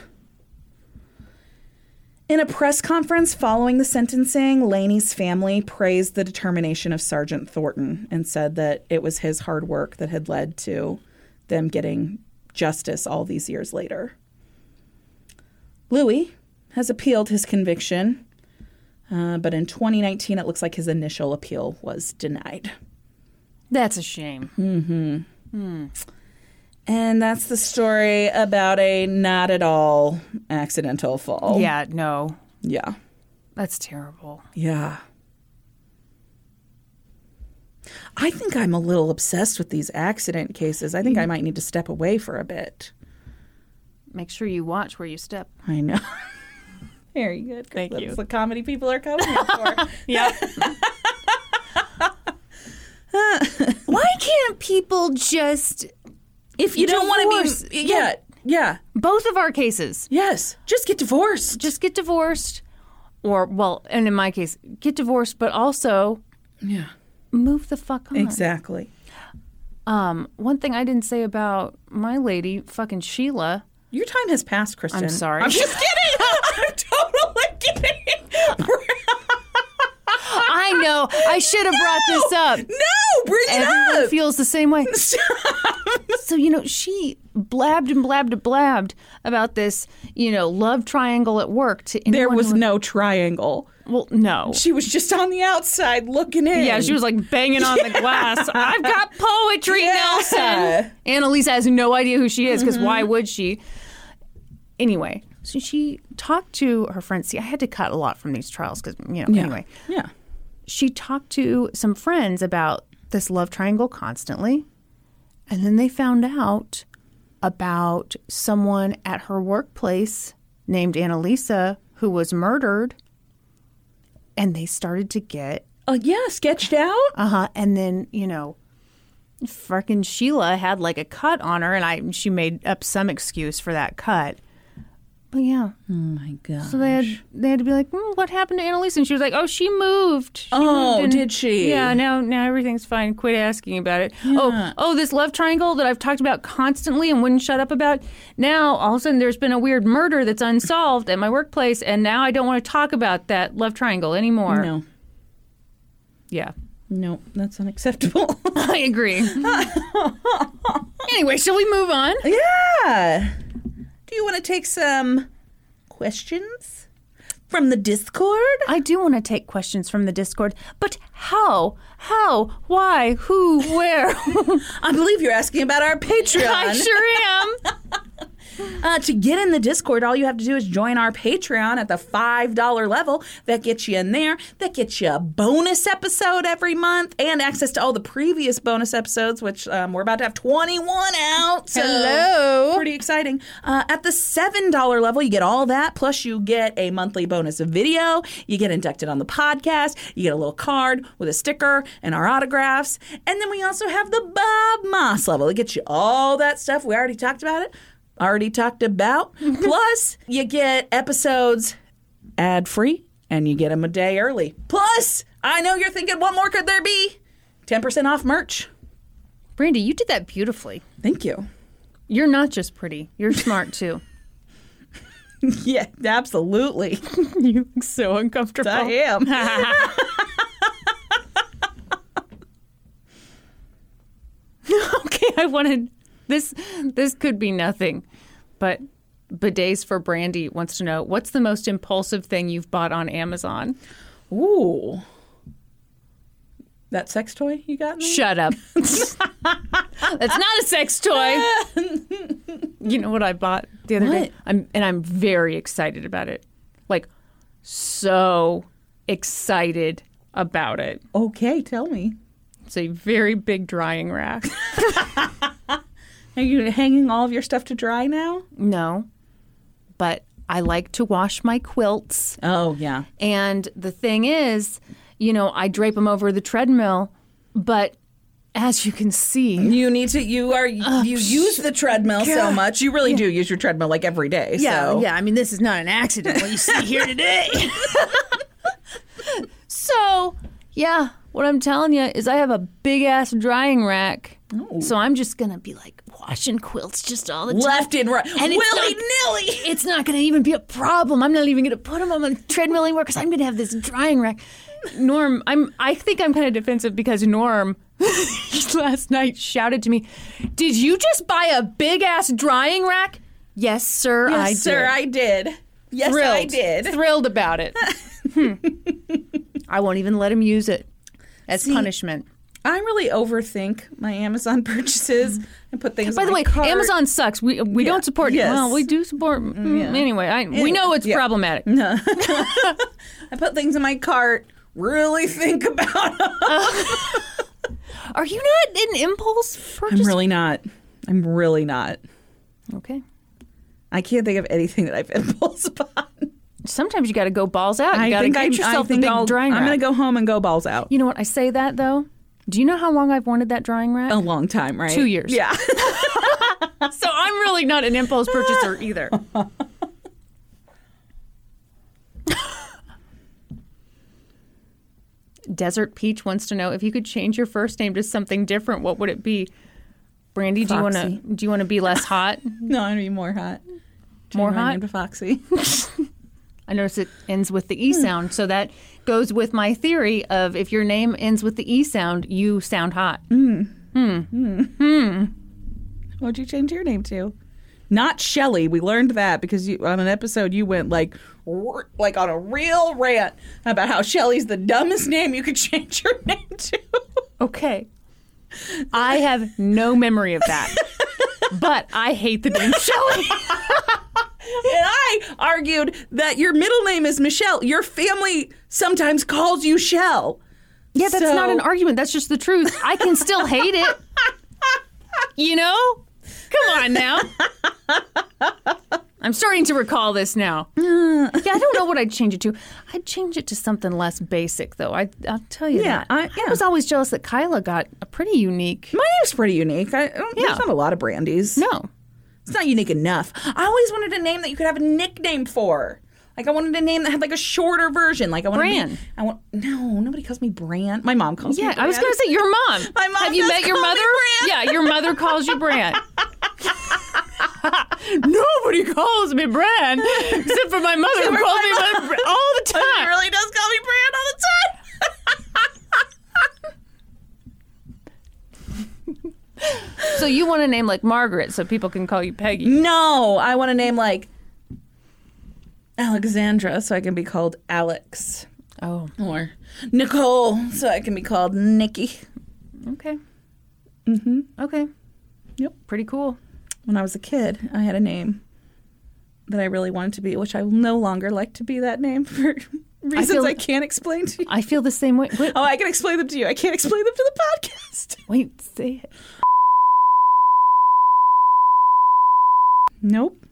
Speaker 2: In a press conference following the sentencing, Laney's family praised the determination of Sergeant Thornton and said that it was his hard work that had led to them getting justice all these years later. Louis has appealed his conviction, uh, but in 2019, it looks like his initial appeal was denied.
Speaker 1: That's a shame.
Speaker 2: And that's the story about a not at all accidental fall.
Speaker 1: Yeah, no.
Speaker 2: Yeah.
Speaker 1: That's terrible.
Speaker 2: Yeah. I think I'm a little obsessed with these accident cases. I think I might need to step away for a bit.
Speaker 1: Make sure you watch where you step.
Speaker 2: I know. <laughs> Very good.
Speaker 1: Thank
Speaker 2: That's
Speaker 1: you.
Speaker 2: what comedy people are coming for. <laughs>
Speaker 1: Yeah. <laughs> Why can't people just
Speaker 2: if you don't want to be, yeah, Yeah.
Speaker 1: Both of our cases.
Speaker 2: Yes. Just get divorced.
Speaker 1: Just get divorced, or, well, and in my case, get divorced, but also
Speaker 2: Yeah.
Speaker 1: move the fuck on.
Speaker 2: Exactly.
Speaker 1: Um, one thing I didn't say about my lady, fucking Sheila.
Speaker 2: Your time has passed, Kristen.
Speaker 1: I'm sorry.
Speaker 2: I'm just kidding. <laughs> I'm totally kidding. <laughs>
Speaker 1: I know. I should have brought this up.
Speaker 2: No, bring it
Speaker 1: Everyone
Speaker 2: up.
Speaker 1: feels the same way. <laughs> so, you know, she blabbed and blabbed and blabbed about this, you know, love triangle at work to
Speaker 2: there was
Speaker 1: who-
Speaker 2: no triangle.
Speaker 1: Well, no.
Speaker 2: She was just on the outside looking in.
Speaker 1: Yeah, she was like banging on the <laughs> glass. I've got poetry,
Speaker 2: Yeah.
Speaker 1: Nelson. Annalisa has no idea who she is because why mm-hmm. would she? Anyway, so she talked to her friends. See, I had to cut a lot from these trials because, you know,
Speaker 2: Yeah.
Speaker 1: anyway.
Speaker 2: Yeah.
Speaker 1: She talked to some friends about this love triangle constantly. And then they found out about someone at her workplace named Annalisa who was murdered. And they started to get,
Speaker 2: Oh yeah, sketched out.
Speaker 1: uh huh. And then, you know, freaking Sheila had like a cut on her, and I she made up some excuse for that cut. But yeah,
Speaker 2: Oh my god.
Speaker 1: so they had they had to be like, hmm, "What happened to Annalisa?" And she was like, "Oh, she moved." She
Speaker 2: Oh,
Speaker 1: moved and-
Speaker 2: did she?
Speaker 1: Yeah. Now, now everything's fine. Quit asking about it. Oh, oh, this love triangle that I've talked about constantly and wouldn't shut up about. Now, all of a sudden, there's been a weird murder that's unsolved at my workplace, and now I don't want to talk about that love triangle anymore.
Speaker 2: No,
Speaker 1: Yeah,
Speaker 2: no, that's unacceptable. <laughs>
Speaker 1: I agree. <laughs> anyway, shall we move on?
Speaker 2: yeah. Do you want to take some questions from the Discord?
Speaker 1: I do want to take questions from the Discord, but how? How? Why? Who? Where? <laughs>
Speaker 2: I believe you're asking about our <laughs> Patreon.
Speaker 1: I sure am. <laughs>
Speaker 2: Uh, to get in the Discord, all you have to do is join our Patreon at the $5 level. That gets you in there. That gets you a bonus episode every month and access to all the previous bonus episodes, which um, we're about to have 21 out. So
Speaker 1: Hello.
Speaker 2: Pretty exciting. Uh, at the $7 level, you get all that, plus you get a monthly bonus video. You get inducted on the podcast. You get a little card with a sticker and our autographs. And then we also have the Bob Moss level. It gets you all that stuff. We already talked about it. Already talked about. <laughs> Plus, you get episodes ad free and you get them a day early. Plus, I know you're thinking, what more could there be? 10% off merch.
Speaker 1: Brandy, you did that beautifully.
Speaker 2: Thank you.
Speaker 1: You're not just pretty, you're smart <laughs> too.
Speaker 2: Yeah, absolutely. <laughs>
Speaker 1: you look so uncomfortable.
Speaker 2: I am.
Speaker 1: okay, I wanted this this could be nothing. But Bidets for Brandy wants to know what's the most impulsive thing you've bought on Amazon?
Speaker 2: Ooh. That sex toy you got me?
Speaker 1: Shut up. <laughs> That's not a sex toy. you know what I bought the other day? I'm and I'm very excited about it. Like so excited about it.
Speaker 2: Okay, tell me.
Speaker 1: It's a very big drying rack. <laughs>
Speaker 2: Are you hanging all of your stuff to dry now?
Speaker 1: no. But I like to wash my quilts.
Speaker 2: Oh, yeah.
Speaker 1: And the thing is, you know, I drape them over the treadmill, but as you can see,
Speaker 2: You need to, you are, you use the treadmill so much. You really do use your treadmill like every day.
Speaker 1: yeah,
Speaker 2: so.
Speaker 1: yeah. I mean, this is not an accident. What you see here today. <laughs> so, yeah, what I'm telling you is I have a big ass drying rack. So I'm just gonna be like washing quilts just all the time.
Speaker 2: Left and right.
Speaker 1: And it's
Speaker 2: Willy
Speaker 1: not-
Speaker 2: nilly.
Speaker 1: It's not going to even be a problem. I'm not even going to put them on the treadmill anymore because I'm going to have this drying rack. Norm, I'm. I think I'm kind of defensive because Norm <laughs> last night shouted to me, "Did you just buy a big ass drying rack?" Yes, sir. I did.
Speaker 2: Yes,
Speaker 1: I
Speaker 2: sir,
Speaker 1: did.
Speaker 2: I did. Yes,
Speaker 1: Thrilled.
Speaker 2: I did.
Speaker 1: Thrilled about it. <laughs> Hmm. I won't even let him use it as punishment.
Speaker 2: I really overthink my Amazon <laughs> purchases and put things
Speaker 1: By the way,
Speaker 2: cart.
Speaker 1: Amazon sucks. We uh, we don't support.
Speaker 2: Yes.
Speaker 1: Well, we do support. Mm, anyway, I, we know it's
Speaker 2: Yeah.
Speaker 1: problematic. <laughs>
Speaker 2: I put things in my cart, really think about them. <laughs>
Speaker 1: Are you not an impulse purchase?
Speaker 2: I'm really not. I'm really not.
Speaker 1: okay.
Speaker 2: I can't think of anything that I've impulse bought.
Speaker 1: Sometimes you got to go balls out. You
Speaker 2: I
Speaker 1: got to get yourself
Speaker 2: I think
Speaker 1: the big
Speaker 2: I'll,
Speaker 1: drying
Speaker 2: I'm going to go home and go balls out.
Speaker 1: You know what? I say that though. Do you know how long I've wanted that drying rack?
Speaker 2: A long time, right?
Speaker 1: Two years.
Speaker 2: Yeah. <laughs>
Speaker 1: so I'm really not an impulse purchaser either. Desert Peach wants to know if you could change your first name to something different, what would it be? Brandy, do you want to do you want to be less hot? <laughs>
Speaker 2: No, I'm gonna be more hot.
Speaker 1: More
Speaker 2: Change my
Speaker 1: hot?
Speaker 2: name to Foxy. <laughs>
Speaker 1: I notice it ends with the E sound, so that goes with my theory of if your name ends with the E sound, you sound hot. Hmm, hmm, hmm.
Speaker 2: What'd you change your name to? Not Shelly. We learned that because you, on an episode you went like like on a real rant about how Shelly's the dumbest name you could <laughs> change your name to.
Speaker 1: Okay. I have no memory of that. <laughs> but I hate the name Shelley.
Speaker 2: And I argued that your middle name is Michelle. Your family sometimes calls you Shell.
Speaker 1: Yeah, that's
Speaker 2: So-
Speaker 1: not an argument. That's just the truth. I can still hate it. You know? Come on now. I'm starting to recall this now. <laughs> Yeah, I don't know what I'd change it to. I'd change it to something less basic, though. I, I'll tell you
Speaker 2: Yeah,
Speaker 1: that.
Speaker 2: I- yeah.
Speaker 1: was always jealous that Kyla got a pretty unique.
Speaker 2: My name's pretty unique. I, oh, I
Speaker 1: Yeah.
Speaker 2: There's not a lot of brandies.
Speaker 1: No.
Speaker 2: It's not unique enough. I always wanted a name that you could have a nickname for. Like I wanted a name that had like a shorter version. Like I wanted
Speaker 1: Bran.
Speaker 2: To be, I want no, nobody calls me Bran. My mom calls me.
Speaker 1: Yeah, I was going to say your mom.
Speaker 2: My mom
Speaker 1: Have you met your mother? Yeah, your mother calls you Bran. <laughs> <laughs> Nobody calls me Bran except for my mother who calls
Speaker 2: my
Speaker 1: me
Speaker 2: mom.
Speaker 1: Bran all the
Speaker 2: She
Speaker 1: time.
Speaker 2: really does call me Bran all the time. <laughs>
Speaker 1: So you want a name like Margaret so people can call you Peggy.
Speaker 2: No, I want a name like Alexandra, so I can be called Alex,
Speaker 1: Oh,
Speaker 2: or Nicole, so I can be called Nikki.
Speaker 1: okay. Mm-hmm. Okay.
Speaker 2: Yep.
Speaker 1: Pretty cool.
Speaker 2: When I was a kid, I had a name that I really wanted to be, which I will no longer like to be that name for <laughs> reasons
Speaker 1: feel-
Speaker 2: I can't explain to you.
Speaker 1: I feel the same way. Wait,
Speaker 2: Oh, I can explain them to you. I can't explain them to the podcast. <laughs>
Speaker 1: wait say it.
Speaker 2: Nope.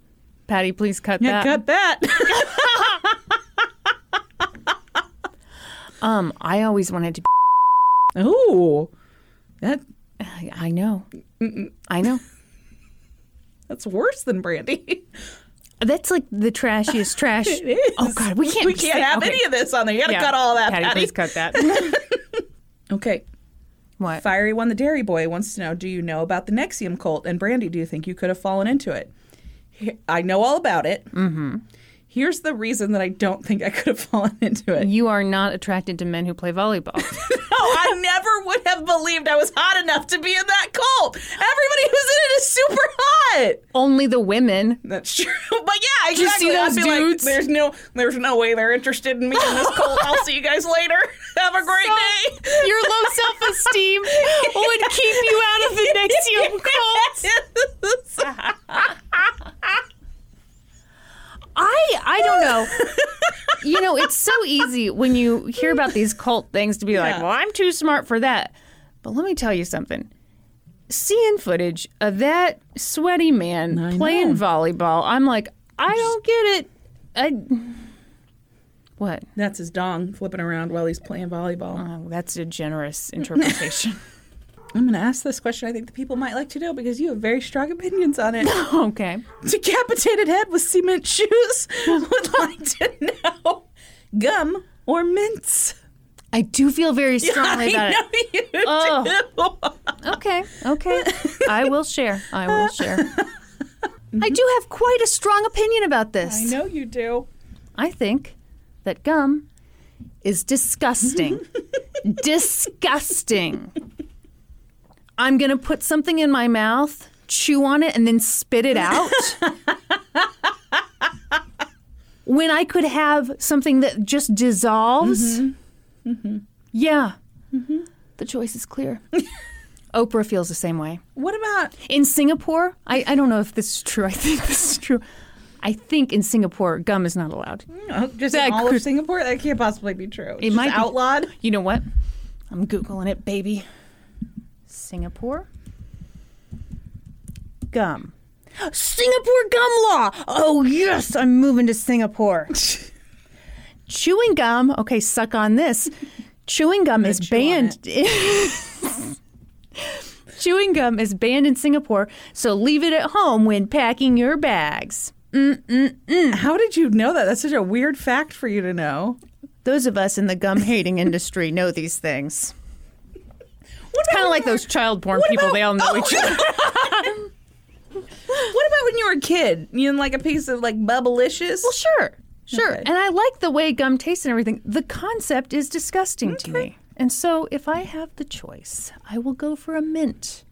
Speaker 1: Patty, please cut
Speaker 2: Yeah,
Speaker 1: that.
Speaker 2: cut that. <laughs>
Speaker 1: Um, I always wanted to. Be,
Speaker 2: Ooh, that
Speaker 1: I, <sighs> I know. I know.
Speaker 2: That's worse than Brandy.
Speaker 1: That's like the trashiest trash. <laughs>
Speaker 2: It is.
Speaker 1: Oh God, we can't.
Speaker 2: We can't
Speaker 1: say-
Speaker 2: have
Speaker 1: okay.
Speaker 2: any of this on there. You gotta
Speaker 1: Yeah.
Speaker 2: cut all that,
Speaker 1: Patty,
Speaker 2: Patty.
Speaker 1: please cut that. <laughs>
Speaker 2: Okay.
Speaker 1: what?
Speaker 2: Fiery One the Dairy Boy wants to know Do you know about the NXIVM cult? And Brandy, do you think you could have fallen into it? I know all about it. Mm-hmm. Here's the reason that I don't think I could have <laughs> fallen into it.
Speaker 1: You are not attracted to men who play volleyball. <laughs>
Speaker 2: No, I <laughs> never would have believed I was hot enough to be in that cult. Everybody who's in it is super hot.
Speaker 1: Only the women.
Speaker 2: That's true. But yeah,
Speaker 1: you
Speaker 2: exactly.
Speaker 1: see
Speaker 2: I'd
Speaker 1: those
Speaker 2: be
Speaker 1: dudes?
Speaker 2: Like, there's no there's no way they're interested in me in this cult. I'll see you guys later. Have a great day.
Speaker 1: Your low self-esteem would keep you out of the NXIVM cult. I I don't know. You know, it's so easy when you hear about these cult things to be like, "Well, I'm too smart for that." But let me tell you something. Seeing footage of that sweaty man
Speaker 2: I
Speaker 1: playing
Speaker 2: know.
Speaker 1: volleyball, I'm like, I don't get it. I what?
Speaker 2: That's his dong flipping around while he's playing volleyball.
Speaker 1: Oh, that's a generous interpretation.
Speaker 2: I'm going to ask this question. I think the people might like to know because you have very strong opinions on it. <laughs>
Speaker 1: okay.
Speaker 2: Decapitated head with cement shoes <laughs> would like to know gum or mints.
Speaker 1: I do feel very <laughs> strongly about
Speaker 2: I know
Speaker 1: it.
Speaker 2: you
Speaker 1: Oh.
Speaker 2: do.
Speaker 1: Okay, okay. I will share. I will share. I do have quite a strong opinion about this.
Speaker 2: I know you do.
Speaker 1: I think that gum is disgusting. disgusting. I'm going to put something in my mouth, chew on it, and then spit it out. <laughs> when I could have something that just dissolves. Mm-hmm. Mm-hmm. Yeah. Mm-hmm. The choice is clear. <laughs> Oprah feels the same way.
Speaker 2: What about
Speaker 1: In Singapore, I, I don't know if this is true. <laughs> I think this is true. I think in Singapore, gum is not allowed.
Speaker 2: Mm, oh, just
Speaker 1: That
Speaker 2: in all
Speaker 1: could-
Speaker 2: of Singapore? That can't possibly be true. It's
Speaker 1: It might be.
Speaker 2: outlawed.
Speaker 1: You know what? I'm Googling it, baby. Singapore gum. <gasps> Singapore gum law. Oh, yes, I'm moving to Singapore. <laughs> Chewing gum. Okay, suck on this. Chewing gum is
Speaker 2: chew
Speaker 1: banned. <laughs> chewing gum is banned in Singapore, so leave it at home when packing your bags.
Speaker 2: How did you know that? That's such a weird fact for you to know.
Speaker 1: Those of us in the gum hating industry know these things.
Speaker 2: What
Speaker 1: Kind of like those child porn people,
Speaker 2: about-
Speaker 1: they all know <laughs> each other.
Speaker 2: What about when you were a kid? You like a piece of like bubblicious?
Speaker 1: Well, sure, sure.
Speaker 2: Okay.
Speaker 1: And I like the way gum tastes and everything. The concept is disgusting to me. And so if I have the choice, I will go for a mint.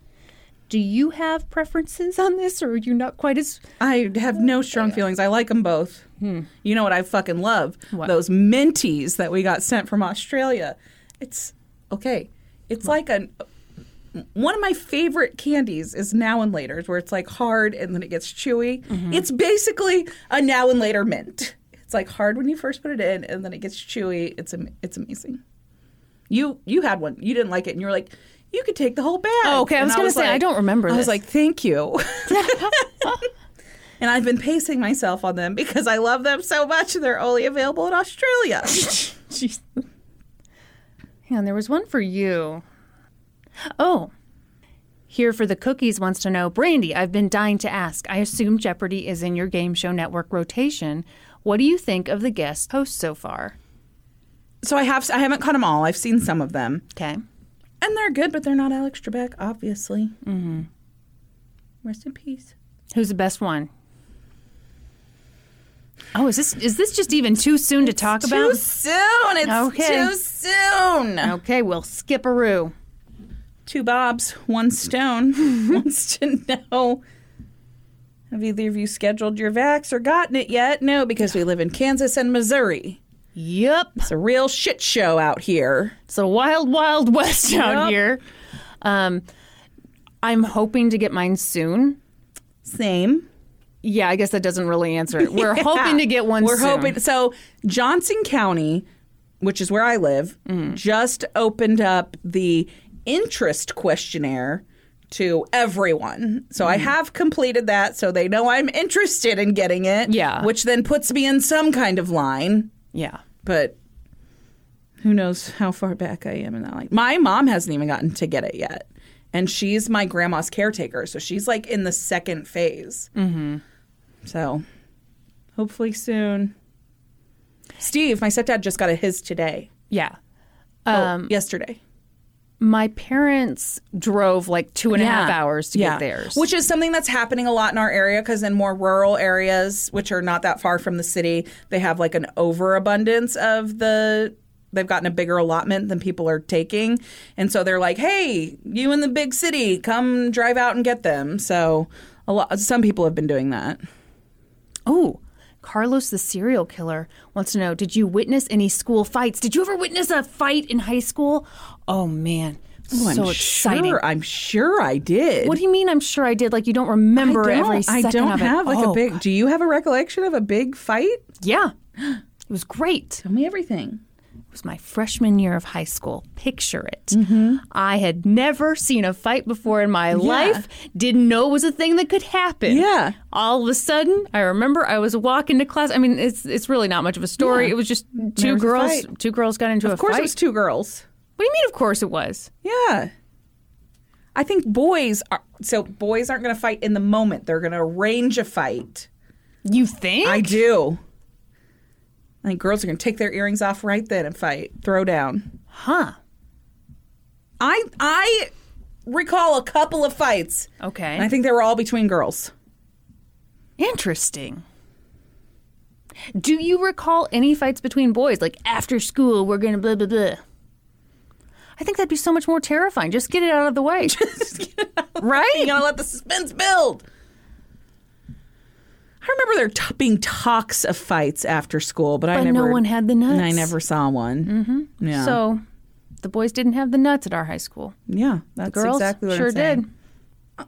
Speaker 1: Do you have preferences on this, or are you not quite as.
Speaker 2: I have no strong feelings. I like them both. Hmm. You know what I fucking love?
Speaker 1: What?
Speaker 2: Those minties that we got sent from Australia. It's okay. It's like a one of my favorite candies is now and later's where it's like hard and then it gets chewy. Mm-hmm. It's basically a now and later mint. It's like hard when you first put it in and then it gets chewy. It's it's amazing. You you had one. You didn't like it and you were like you could take the whole bag.
Speaker 1: Oh, okay. I was gonna say, I don't remember
Speaker 2: I was like, thank you. <laughs> And I've been pacing myself on them because I love them so much. And they're only available in Australia. <laughs>
Speaker 1: Jeez. Hang on, there was one for you. Oh. Here for the cookies wants to know Brandy, I've been dying to ask. I assume Jeopardy is in your game show network rotation. What do you think of the guest hosts so far?
Speaker 2: so I have I haven't caught them all. I've seen some of them,
Speaker 1: Okay.
Speaker 2: and they're good, but they're not Alex Trebek, obviously. Mm-hmm. Rest in peace.
Speaker 1: Who's the best one? Oh, is this is this just even too soon to talk about?
Speaker 2: Too soon. It's
Speaker 1: Okay.
Speaker 2: too soon.
Speaker 1: Okay, we'll skip a roo.
Speaker 2: Two Bobs, one Stone <laughs> wants to know. Have either of you scheduled your vax or gotten it yet? No, because we live in Kansas and Missouri.
Speaker 1: Yep.
Speaker 2: It's a real shit show out here.
Speaker 1: It's a wild, wild <laughs> west out here. Um, I'm hoping to get mine soon.
Speaker 2: Same.
Speaker 1: Yeah, I guess that doesn't really answer it. We're <laughs>
Speaker 2: Yeah.
Speaker 1: hoping to get one
Speaker 2: We're
Speaker 1: soon.
Speaker 2: hoping. So Johnson County, which is where I live,
Speaker 1: Mm.
Speaker 2: just opened up the interest questionnaire to everyone. So
Speaker 1: Mm.
Speaker 2: I have completed that, so they know I'm interested in getting it.
Speaker 1: Yeah.
Speaker 2: which then puts me in some kind of line.
Speaker 1: Yeah.
Speaker 2: But who knows how far back I am in that line? My mom hasn't even gotten to get it yet. And she's my grandma's caretaker, so she's like in the second phase. Mm-hmm. So, hopefully soon. Steve, my stepdad just got a his today.
Speaker 1: Yeah.
Speaker 2: Oh,
Speaker 1: Um,
Speaker 2: yesterday.
Speaker 1: my parents drove like two and a half
Speaker 2: Yeah.
Speaker 1: hours to
Speaker 2: Yeah.
Speaker 1: get theirs.
Speaker 2: Which is something that's happening a lot in our area because in more rural areas, which are not that far from the city, they have like an overabundance of the. They've gotten a bigger allotment than people are taking. And so they're like, hey, you in the big city, come drive out and get them. So a lot, some people have been doing that.
Speaker 1: oh, Carlos the serial killer wants to know Did you witness any school fights? Did you ever witness a fight in high school? Oh, man.
Speaker 2: Oh,
Speaker 1: so
Speaker 2: I'm
Speaker 1: exciting.
Speaker 2: Sure, I'm sure I did.
Speaker 1: What do you mean? I'm sure I did. Like, you don't remember
Speaker 2: I don't,
Speaker 1: every
Speaker 2: I
Speaker 1: second
Speaker 2: don't
Speaker 1: of it.
Speaker 2: have like
Speaker 1: Oh,
Speaker 2: a big. Do you have a recollection of a big fight?
Speaker 1: Yeah. It was great.
Speaker 2: Tell me everything.
Speaker 1: It was my freshman year of high school. Picture it.
Speaker 2: Mm-hmm.
Speaker 1: I had never seen a fight before in my life, didn't know it was a thing that could happen.
Speaker 2: Yeah.
Speaker 1: All of a sudden, I remember I was walking to class. I mean, it's it's really not much of a story.
Speaker 2: Yeah.
Speaker 1: It was just two girls. Two girls got into a fight.
Speaker 2: Of course, it was two girls.
Speaker 1: what do you mean? Of course it was.
Speaker 2: Yeah. I think boys are so boys aren't going to fight in the moment. They're going to arrange a fight.
Speaker 1: You think?
Speaker 2: I do. I think girls are going to take their earrings off right then and fight, throw down.
Speaker 1: huh.
Speaker 2: I I recall a couple of fights,
Speaker 1: Okay.
Speaker 2: and I think they were all between girls.
Speaker 1: Interesting. Do you recall any fights between boys? Like after school, we're gonna blah blah blah. I think that'd be so much more terrifying. Just get it out of the way. <laughs> right?
Speaker 2: You gotta let the suspense build. I remember there t- being talks of fights after school, but, I
Speaker 1: But
Speaker 2: never.
Speaker 1: no one had the nuts.
Speaker 2: And I never saw one. Mm-hmm. Yeah.
Speaker 1: So the boys didn't have the nuts at our high school.
Speaker 2: yeah, that's
Speaker 1: Girls
Speaker 2: exactly what
Speaker 1: sure
Speaker 2: I'm saying.
Speaker 1: did.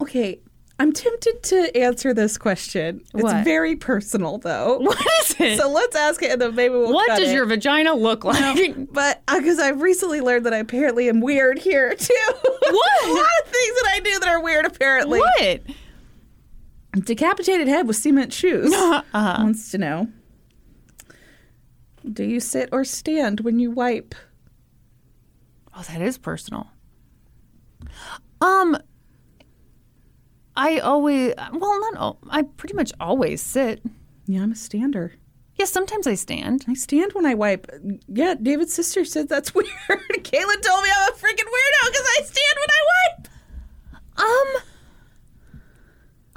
Speaker 2: Okay, I'm tempted to answer this question. It's very personal, though. <laughs>
Speaker 1: What is it?
Speaker 2: So let's ask it, and then maybe we'll.
Speaker 1: what does
Speaker 2: it.
Speaker 1: your vagina look like? <laughs>
Speaker 2: But because I've recently learned that I apparently am weird here too. <laughs>
Speaker 1: What?
Speaker 2: a lot of things that I do that are weird. Apparently,
Speaker 1: what?
Speaker 2: Decapitated head with cement shoes. <laughs>
Speaker 1: Uh-huh.
Speaker 2: Wants to know. Do you sit or stand when you wipe?
Speaker 1: Oh, that is personal. Um, I always, well, not all, I pretty much always sit.
Speaker 2: Yeah, I'm a stander.
Speaker 1: Yeah, sometimes I stand.
Speaker 2: I stand when I wipe. Yeah, David's sister said that's <laughs> weird. Kayla told me I'm a freaking weirdo because I stand when I wipe.
Speaker 1: Um,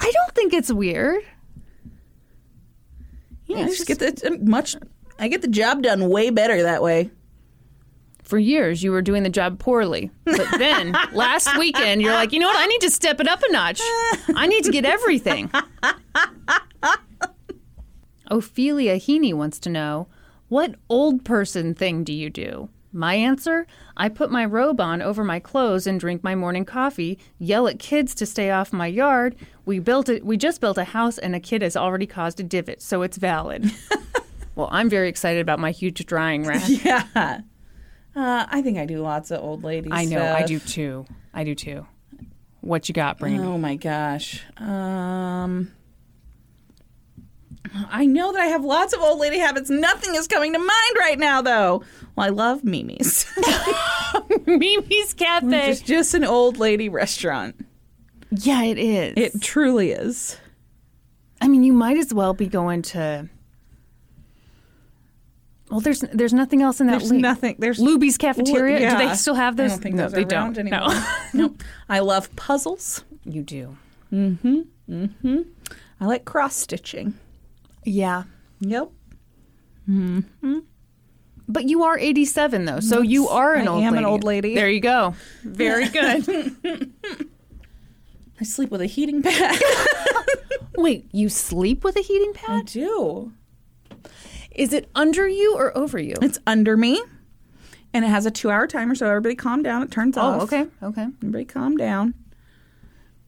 Speaker 1: I don't think it's weird.
Speaker 2: Yeah, I
Speaker 1: It's
Speaker 2: just get the uh, much. I get the job done way better that way.
Speaker 1: For years, you were doing the job poorly. But <laughs> then last weekend, you're like, you know what? I need to step it up a notch. I need to get everything. <laughs> Ophelia Heaney wants to know what old person thing do you do? My answer I put my robe on over my clothes and drink my morning coffee, yell at kids to stay off my yard. We built it we just built a house and a kid has already caused a divot, so it's valid. <laughs> well, I'm very excited about my huge drying rack. <laughs>
Speaker 2: Yeah. Uh, I think I do lots of old lady
Speaker 1: I know, I do too. I do too. What you got, Brandy?
Speaker 2: Oh my gosh. Um, I know that I have lots of old lady habits. Nothing is coming to mind right now, though. Well, I love Mimi's. <laughs>
Speaker 1: Mimi's Cafe.
Speaker 2: it's just an old lady restaurant.
Speaker 1: yeah, it is.
Speaker 2: It truly is.
Speaker 1: I mean, you might as well be going to. Well, there's there's nothing else in that.
Speaker 2: There's nothing. There's
Speaker 1: Luby's cafeteria.
Speaker 2: Yeah.
Speaker 1: Do they still have those?
Speaker 2: I don't think
Speaker 1: no,
Speaker 2: those
Speaker 1: they don't.
Speaker 2: anymore. <laughs>
Speaker 1: No,
Speaker 2: no. I love puzzles.
Speaker 1: you do. Mm-hmm. Mm-hmm.
Speaker 2: I like cross stitching.
Speaker 1: Yeah,
Speaker 2: Yep.
Speaker 1: but you are 87 though, so you are an old lady.
Speaker 2: I
Speaker 1: old.
Speaker 2: am an old lady.
Speaker 1: There you go. Very <laughs> good.
Speaker 2: I sleep with a heating pad. <laughs>
Speaker 1: Wait, you sleep with a heating pad?
Speaker 2: I
Speaker 1: pad?
Speaker 2: do.
Speaker 1: Is it under you or over you?
Speaker 2: It's under me, and it has a two-hour timer. So everybody, calm down. It turns off.
Speaker 1: Oh, okay, okay.
Speaker 2: Everybody, calm down.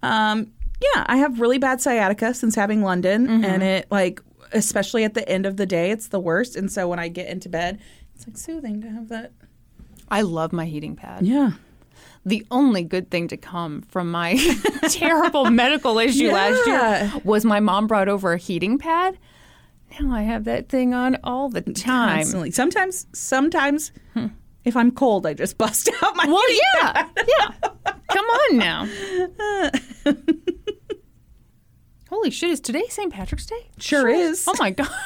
Speaker 2: Um, yeah, I have really bad sciatica since having London,
Speaker 1: Mm-hmm.
Speaker 2: and it like, especially at the end of the day, it's the worst. And so when I get into bed, it's like soothing to have that.
Speaker 1: I love my heating pad.
Speaker 2: Yeah.
Speaker 1: the only good thing to come from my <laughs> terrible medical issue last year was my mom brought over a heating pad. Now I have that thing on all the time.
Speaker 2: Constantly. Sometimes, sometimes, hmm. if I'm cold, I just <laughs> bust out my.
Speaker 1: Well,
Speaker 2: heating
Speaker 1: yeah,
Speaker 2: pad.
Speaker 1: yeah. Come on now. <laughs> Holy shit! Is today St. Patrick's Day?
Speaker 2: Sure is.
Speaker 1: Oh my god. <laughs>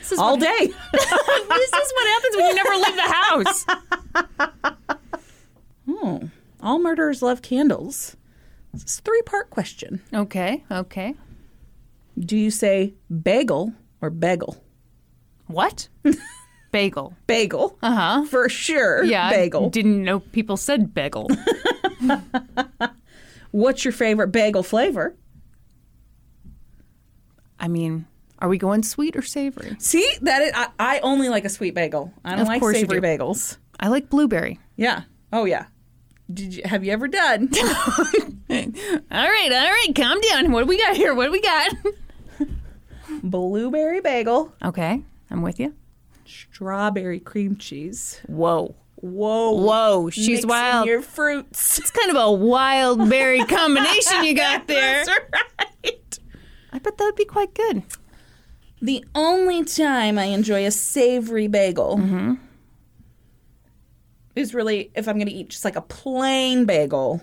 Speaker 1: This is
Speaker 2: all
Speaker 1: what,
Speaker 2: day. <laughs>
Speaker 1: This is what happens when you never leave the house.
Speaker 2: oh, <laughs> all murderers love candles. It's a three-part question.
Speaker 1: Okay, okay.
Speaker 2: Do you say bagel or bagel?
Speaker 1: What? Bagel.
Speaker 2: Bagel.
Speaker 1: Uh huh.
Speaker 2: For sure.
Speaker 1: Yeah. I
Speaker 2: Bagel.
Speaker 1: didn't know people said bagel.
Speaker 2: What's your favorite bagel flavor?
Speaker 1: I mean, are we going sweet or savory?
Speaker 2: See, that is, I, I only like a sweet bagel. I don't
Speaker 1: Of
Speaker 2: like savory bagels.
Speaker 1: I like blueberry.
Speaker 2: Yeah. Oh yeah. Did you have you ever done? <laughs>
Speaker 1: All right, all right, calm down. What do we got here? What do we got? <laughs>
Speaker 2: Blueberry bagel,
Speaker 1: Okay, I'm with you.
Speaker 2: strawberry cream cheese.
Speaker 1: Whoa.
Speaker 2: Whoa.
Speaker 1: Whoa, she's wild.
Speaker 2: Your fruits.
Speaker 1: It's kind of a wild berry <laughs> combination you got there.
Speaker 2: That's right.
Speaker 1: I bet that would be quite good.
Speaker 2: The only time I enjoy a savory bagel
Speaker 1: Mm-hmm.
Speaker 2: is really if I'm going to eat just like a plain bagel.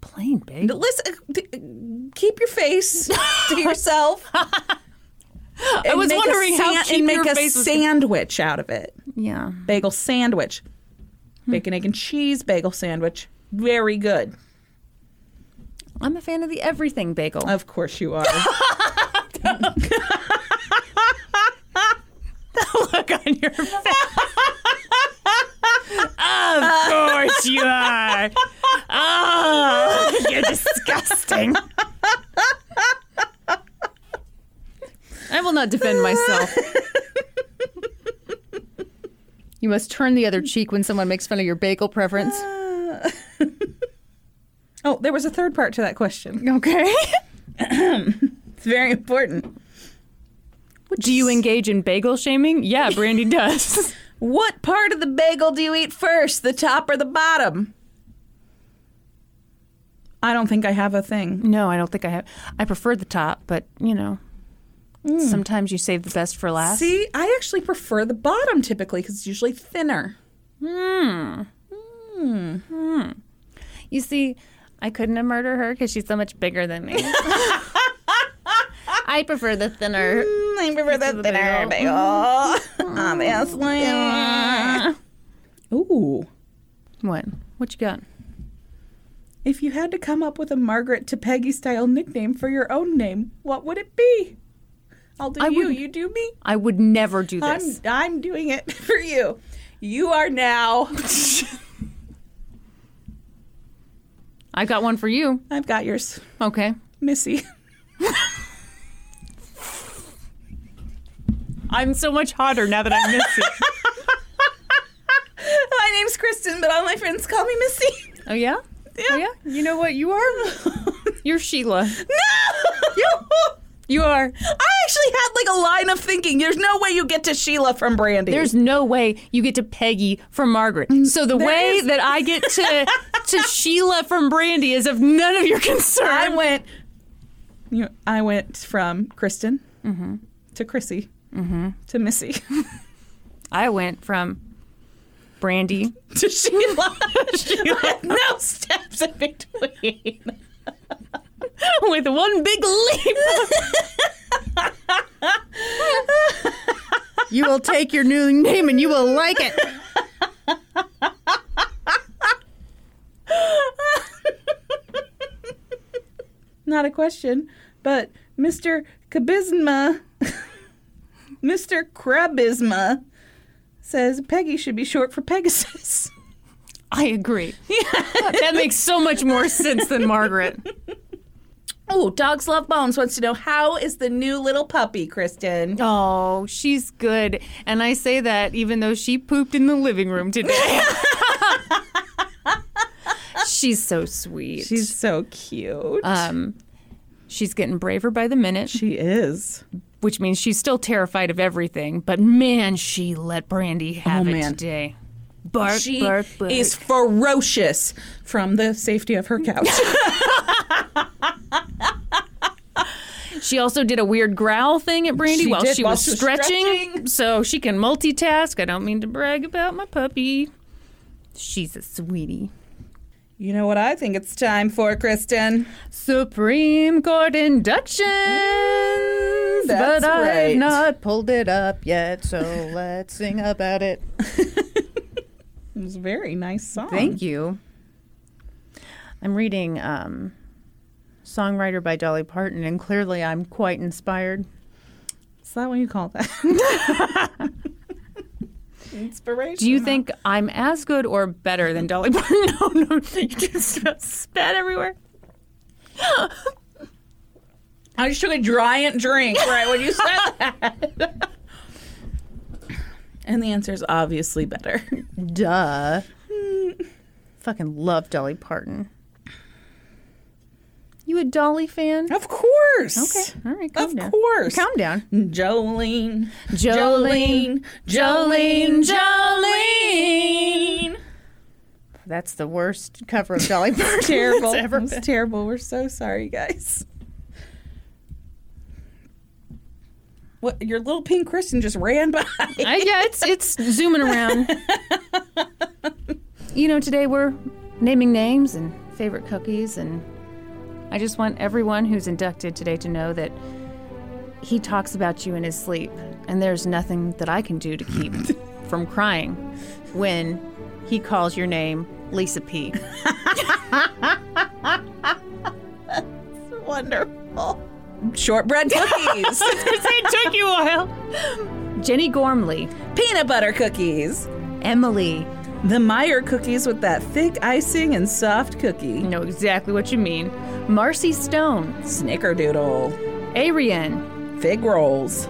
Speaker 1: Plain bagel.
Speaker 2: Listen, keep your face <laughs> to yourself. I
Speaker 1: was wondering how cheap
Speaker 2: and make
Speaker 1: your
Speaker 2: a
Speaker 1: face was-
Speaker 2: sandwich out of it.
Speaker 1: Yeah.
Speaker 2: Bagel sandwich.
Speaker 1: Hmm.
Speaker 2: bacon, egg, and cheese bagel sandwich. Very good.
Speaker 1: I'm a fan of the everything bagel.
Speaker 2: Of course you are. <laughs> <laughs>
Speaker 1: Look on your face. of course you are. Oh, <laughs> you're disgusting. I will not defend myself. You must turn the other cheek when someone makes fun of your bagel preference. <laughs>
Speaker 2: oh, there was a third part to that question. <laughs>
Speaker 1: Okay. <laughs>
Speaker 2: It's very important.
Speaker 1: Do you engage in bagel shaming? Yeah, Brandy does.
Speaker 2: What part of the bagel do you eat first, the top or the bottom? I don't think I have a thing.
Speaker 1: no, I don't think I have. I prefer the top, but you know, sometimes you save the best for last.
Speaker 2: See, I actually prefer the bottom typically because it's usually thinner. Hmm. Hmm.
Speaker 1: You see, I couldn't have murdered her because she's so much bigger than me. <laughs> I prefer the thinner.
Speaker 2: Mm, I prefer the
Speaker 1: the
Speaker 2: thinner
Speaker 1: bagel.
Speaker 2: bagel. Obviously. Ooh.
Speaker 1: What? What you got?
Speaker 2: If you had to come up with a Margaret to Peggy style nickname for your own name, what would it be? I'll do
Speaker 1: I
Speaker 2: you.
Speaker 1: would-
Speaker 2: You do me.
Speaker 1: I would never do
Speaker 2: I'm
Speaker 1: this.
Speaker 2: I'm doing it <laughs> for you. You are now. <laughs>
Speaker 1: I've got one for you.
Speaker 2: I've got yours,
Speaker 1: Okay.
Speaker 2: Missy. <laughs>
Speaker 1: I'm so much hotter now that I'm Missy.
Speaker 2: my name's Kristen, but all my friends call me Missy.
Speaker 1: oh yeah?
Speaker 2: Yeah.
Speaker 1: Oh yeah? You know what you are? You're Sheila.
Speaker 2: No.
Speaker 1: You are.
Speaker 2: I actually had like a line of thinking. There's no way you get to Sheila from Brandy.
Speaker 1: There's no way you get to Peggy from Margaret. Mm, so the
Speaker 2: There
Speaker 1: way
Speaker 2: is.
Speaker 1: that I get to <laughs> to Sheila from Brandy is of none of your concern.
Speaker 2: I went. You, I went from Kristen mm-hmm. to Chrissy mm-hmm. to Missy <laughs>
Speaker 1: I went from Brandy. <laughs>
Speaker 2: to Sheila. With no steps in between. <laughs>
Speaker 1: with one big leap. you will take your new name and you will like it.
Speaker 2: Not a question, but Mr. Kabizma, <laughs> Mr. Krabisma says Peggy should be short for Pegasus.
Speaker 1: I agree. <laughs> That makes so much more sense than Margaret.
Speaker 2: Oh, Dogs Love Bones wants to know how is the new little puppy, Kristen?
Speaker 1: Oh, she's good. And I say that even though she pooped in the living room today. <laughs> she's so sweet.
Speaker 2: She's so cute.
Speaker 1: um she's getting braver by the minute,
Speaker 2: she is.
Speaker 1: which means she's still terrified of everything, but man, she let Brandy have
Speaker 2: Oh,
Speaker 1: it
Speaker 2: man.
Speaker 1: today. Bark,
Speaker 2: She
Speaker 1: bark, bark.
Speaker 2: is ferocious from the safety of her couch. <laughs>
Speaker 1: She also did a weird growl thing at Brandy
Speaker 2: She
Speaker 1: while she
Speaker 2: while
Speaker 1: was
Speaker 2: she was
Speaker 1: stretching,
Speaker 2: stretching.
Speaker 1: so she can multitask. I don't mean to brag about my puppy. She's a sweetie.
Speaker 2: you know what I think it's time for, Kristen?
Speaker 1: Supreme Court inductions.
Speaker 2: Mm, that's
Speaker 1: but I've
Speaker 2: right.
Speaker 1: not pulled it up yet, so let's sing about it. <laughs>
Speaker 2: It was a very nice song.
Speaker 1: Thank you. I'm reading um, Songteller by Dolly Parton, and clearly I'm quite inspired.
Speaker 2: Is that what you call that? <laughs> Inspiration.
Speaker 1: Do you think I'm as good or better than Dolly Parton? <laughs> No, no, you just spat everywhere. <gasps>
Speaker 2: I just took a giant drink right when you said that. <laughs> and the answer is obviously better.
Speaker 1: Duh. Hmm. Fucking love Dolly Parton. You a Dolly fan?
Speaker 2: Of course.
Speaker 1: Okay, all right, calm
Speaker 2: Of
Speaker 1: down.
Speaker 2: course.
Speaker 1: Calm down.
Speaker 2: Jolene.
Speaker 1: Jolene,
Speaker 2: Jolene.
Speaker 1: Jolene. That's the worst cover of Dolly <laughs> Parton
Speaker 2: terrible.
Speaker 1: ever
Speaker 2: It was
Speaker 1: been.
Speaker 2: terrible. We're so sorry, guys. What your little pink Kristen just ran by.
Speaker 1: I, yeah, it's it's zooming around. <laughs> you know, today we're naming names and favorite cookies, and I just want everyone who's inducted today to know that he talks about you in his sleep, and there's nothing that I can do to keep <laughs> from crying when he calls your name Lisa P. <laughs>
Speaker 2: Wonderful. Shortbread cookies. <laughs>
Speaker 1: it took you a while. Jenny Gormley,
Speaker 2: Peanut butter cookies.
Speaker 1: Emily,
Speaker 2: The Meyer cookies with that thick icing and soft cookie.
Speaker 1: know exactly what you mean. Marcy Stone,
Speaker 2: Snickerdoodle.
Speaker 1: Arian,
Speaker 2: Fig rolls.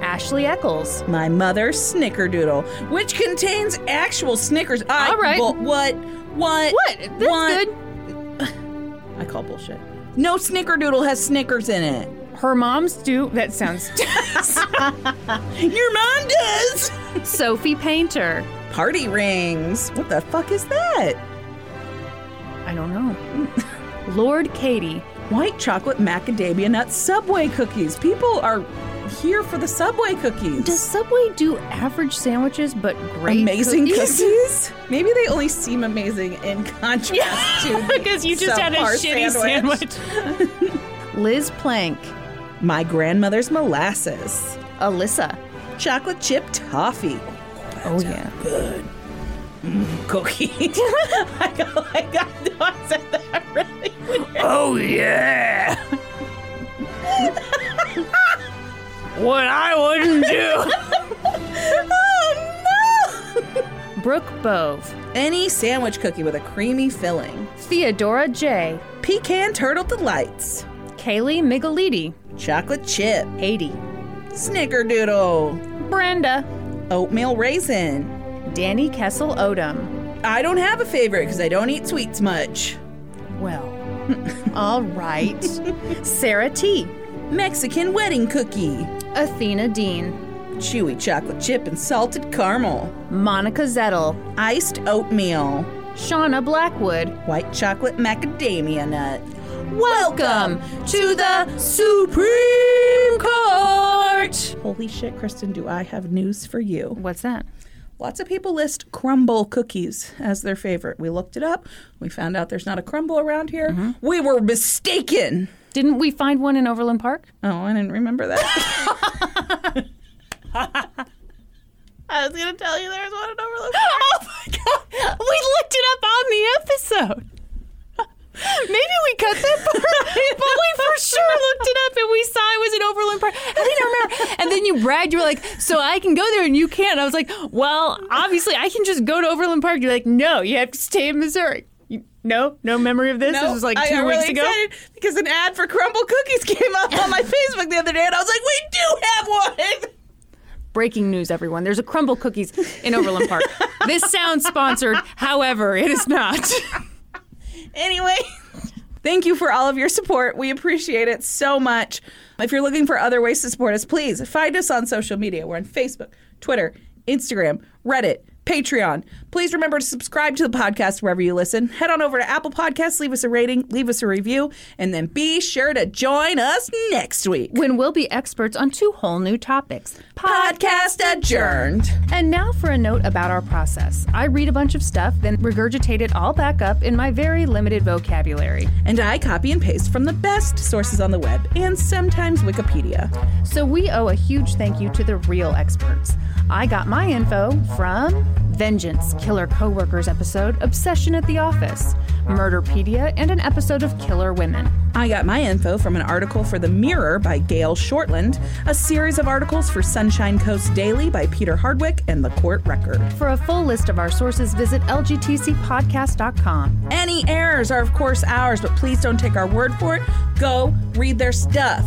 Speaker 1: Ashley Eccles,
Speaker 2: My mother's Snickerdoodle, which contains actual Snickers. I,
Speaker 1: All right.
Speaker 2: bu- what? What?
Speaker 1: What? That's
Speaker 2: What?
Speaker 1: good. <sighs>
Speaker 2: I call bullshit. No Snickerdoodle has Snickers in it.
Speaker 1: Her mom's do. That sounds. <laughs>
Speaker 2: Your mom does.
Speaker 1: Sophie Painter.
Speaker 2: Party rings. What the fuck is that?
Speaker 1: I don't know. Lord Katie.
Speaker 2: White chocolate macadamia nut Subway cookies. People are here for the Subway cookies.
Speaker 1: Does Subway do average sandwiches but great
Speaker 2: amazing
Speaker 1: cookies?
Speaker 2: cookies? <laughs> Maybe they only seem amazing in contrast to
Speaker 1: because <laughs> you just had a shitty sandwich. <laughs> Liz Plank,
Speaker 2: My grandmother's molasses,
Speaker 1: Alyssa.
Speaker 2: chocolate chip toffee.
Speaker 1: Oh yeah.
Speaker 2: Good. Mm, cookie. I got, I got, no, I said that really weird.
Speaker 1: Oh yeah. What I wouldn't do. <laughs>
Speaker 2: Oh no!
Speaker 1: Brooke Bove,
Speaker 2: Any sandwich cookie with a creamy filling.
Speaker 1: Theodora J,
Speaker 2: Pecan turtle delights.
Speaker 1: Kaylee Migaliti,
Speaker 2: Chocolate chip.
Speaker 1: Haiti,
Speaker 2: Snickerdoodle.
Speaker 1: Brenda,
Speaker 2: Oatmeal raisin.
Speaker 1: Danny Kessel Odom.
Speaker 2: I don't have a favorite because I don't eat sweets much.
Speaker 1: Well, <laughs> all right. Sarah T,
Speaker 2: Mexican wedding cookie.
Speaker 1: Athena Dean,
Speaker 2: Chewy chocolate chip and salted caramel.
Speaker 1: Monica Zettel,
Speaker 2: Iced oatmeal.
Speaker 1: Shauna Blackwood.
Speaker 2: White chocolate macadamia nut.
Speaker 1: Welcome to the Supreme Court.
Speaker 2: Holy shit, Kristen, do I have news for you?
Speaker 1: What's that?
Speaker 2: Lots of people list crumble cookies as their favorite. We looked it up. We found out there's not a crumble around here. Mm-hmm. We were mistaken.
Speaker 1: Didn't we find one in Overland Park?
Speaker 2: Oh, I didn't remember that. <laughs> I was going to tell you there was one in Overland <laughs> Park.
Speaker 1: Oh my god! We looked it up on the episode. <laughs> Maybe we cut that part, but we for sure looked it up and we saw it was in Overland Park. I didn't remember. And then you bragged, you were like, "So I can go there and you can't." I was like, "Well, obviously I can just go to Overland Park." You're like, "No, you have to stay in Missouri." You, no, no memory of this. this was like
Speaker 2: I
Speaker 1: two
Speaker 2: got
Speaker 1: weeks
Speaker 2: really
Speaker 1: ago.
Speaker 2: excited because an ad for crumble cookies <laughs> came up on my <laughs> Facebook the other day, and I was like, "We do have one."
Speaker 1: Breaking news, everyone. There's a crumble cookies in Overland Park. <laughs> this sounds sponsored, however, it is not.
Speaker 2: Anyway, thank you for all of your support. We appreciate it so much. If you're looking for other ways to support us, please find us on social media. We're on Facebook, Twitter, Instagram, Reddit, Patreon. Please remember to subscribe to the podcast wherever you listen. Head on over to Apple Podcasts, leave us a rating, leave us a review, and then be sure to join us next week.
Speaker 1: when we'll be experts on two whole new topics.
Speaker 2: Podcast adjourned.
Speaker 1: And now for a note about our process. I read a bunch of stuff, then regurgitate it all back up in my very limited vocabulary.
Speaker 2: And I copy and paste from the best sources on the web and sometimes Wikipedia.
Speaker 1: So we owe a huge thank you to the real experts. I got my info from Vengeance, Killer Coworkers episode, Obsession at the Office, Murderpedia, and an episode of Killer Women.
Speaker 2: I got my info from an article for The Mirror by Gail Shortland, a series of articles for Sunshine Coast Daily by Peter Hardwick, and The Court Record.
Speaker 1: For a full list of our sources, visit lgtcpodcast.com.
Speaker 2: Any errors are, of course, ours, but please don't take our word for it. Go read their stuff.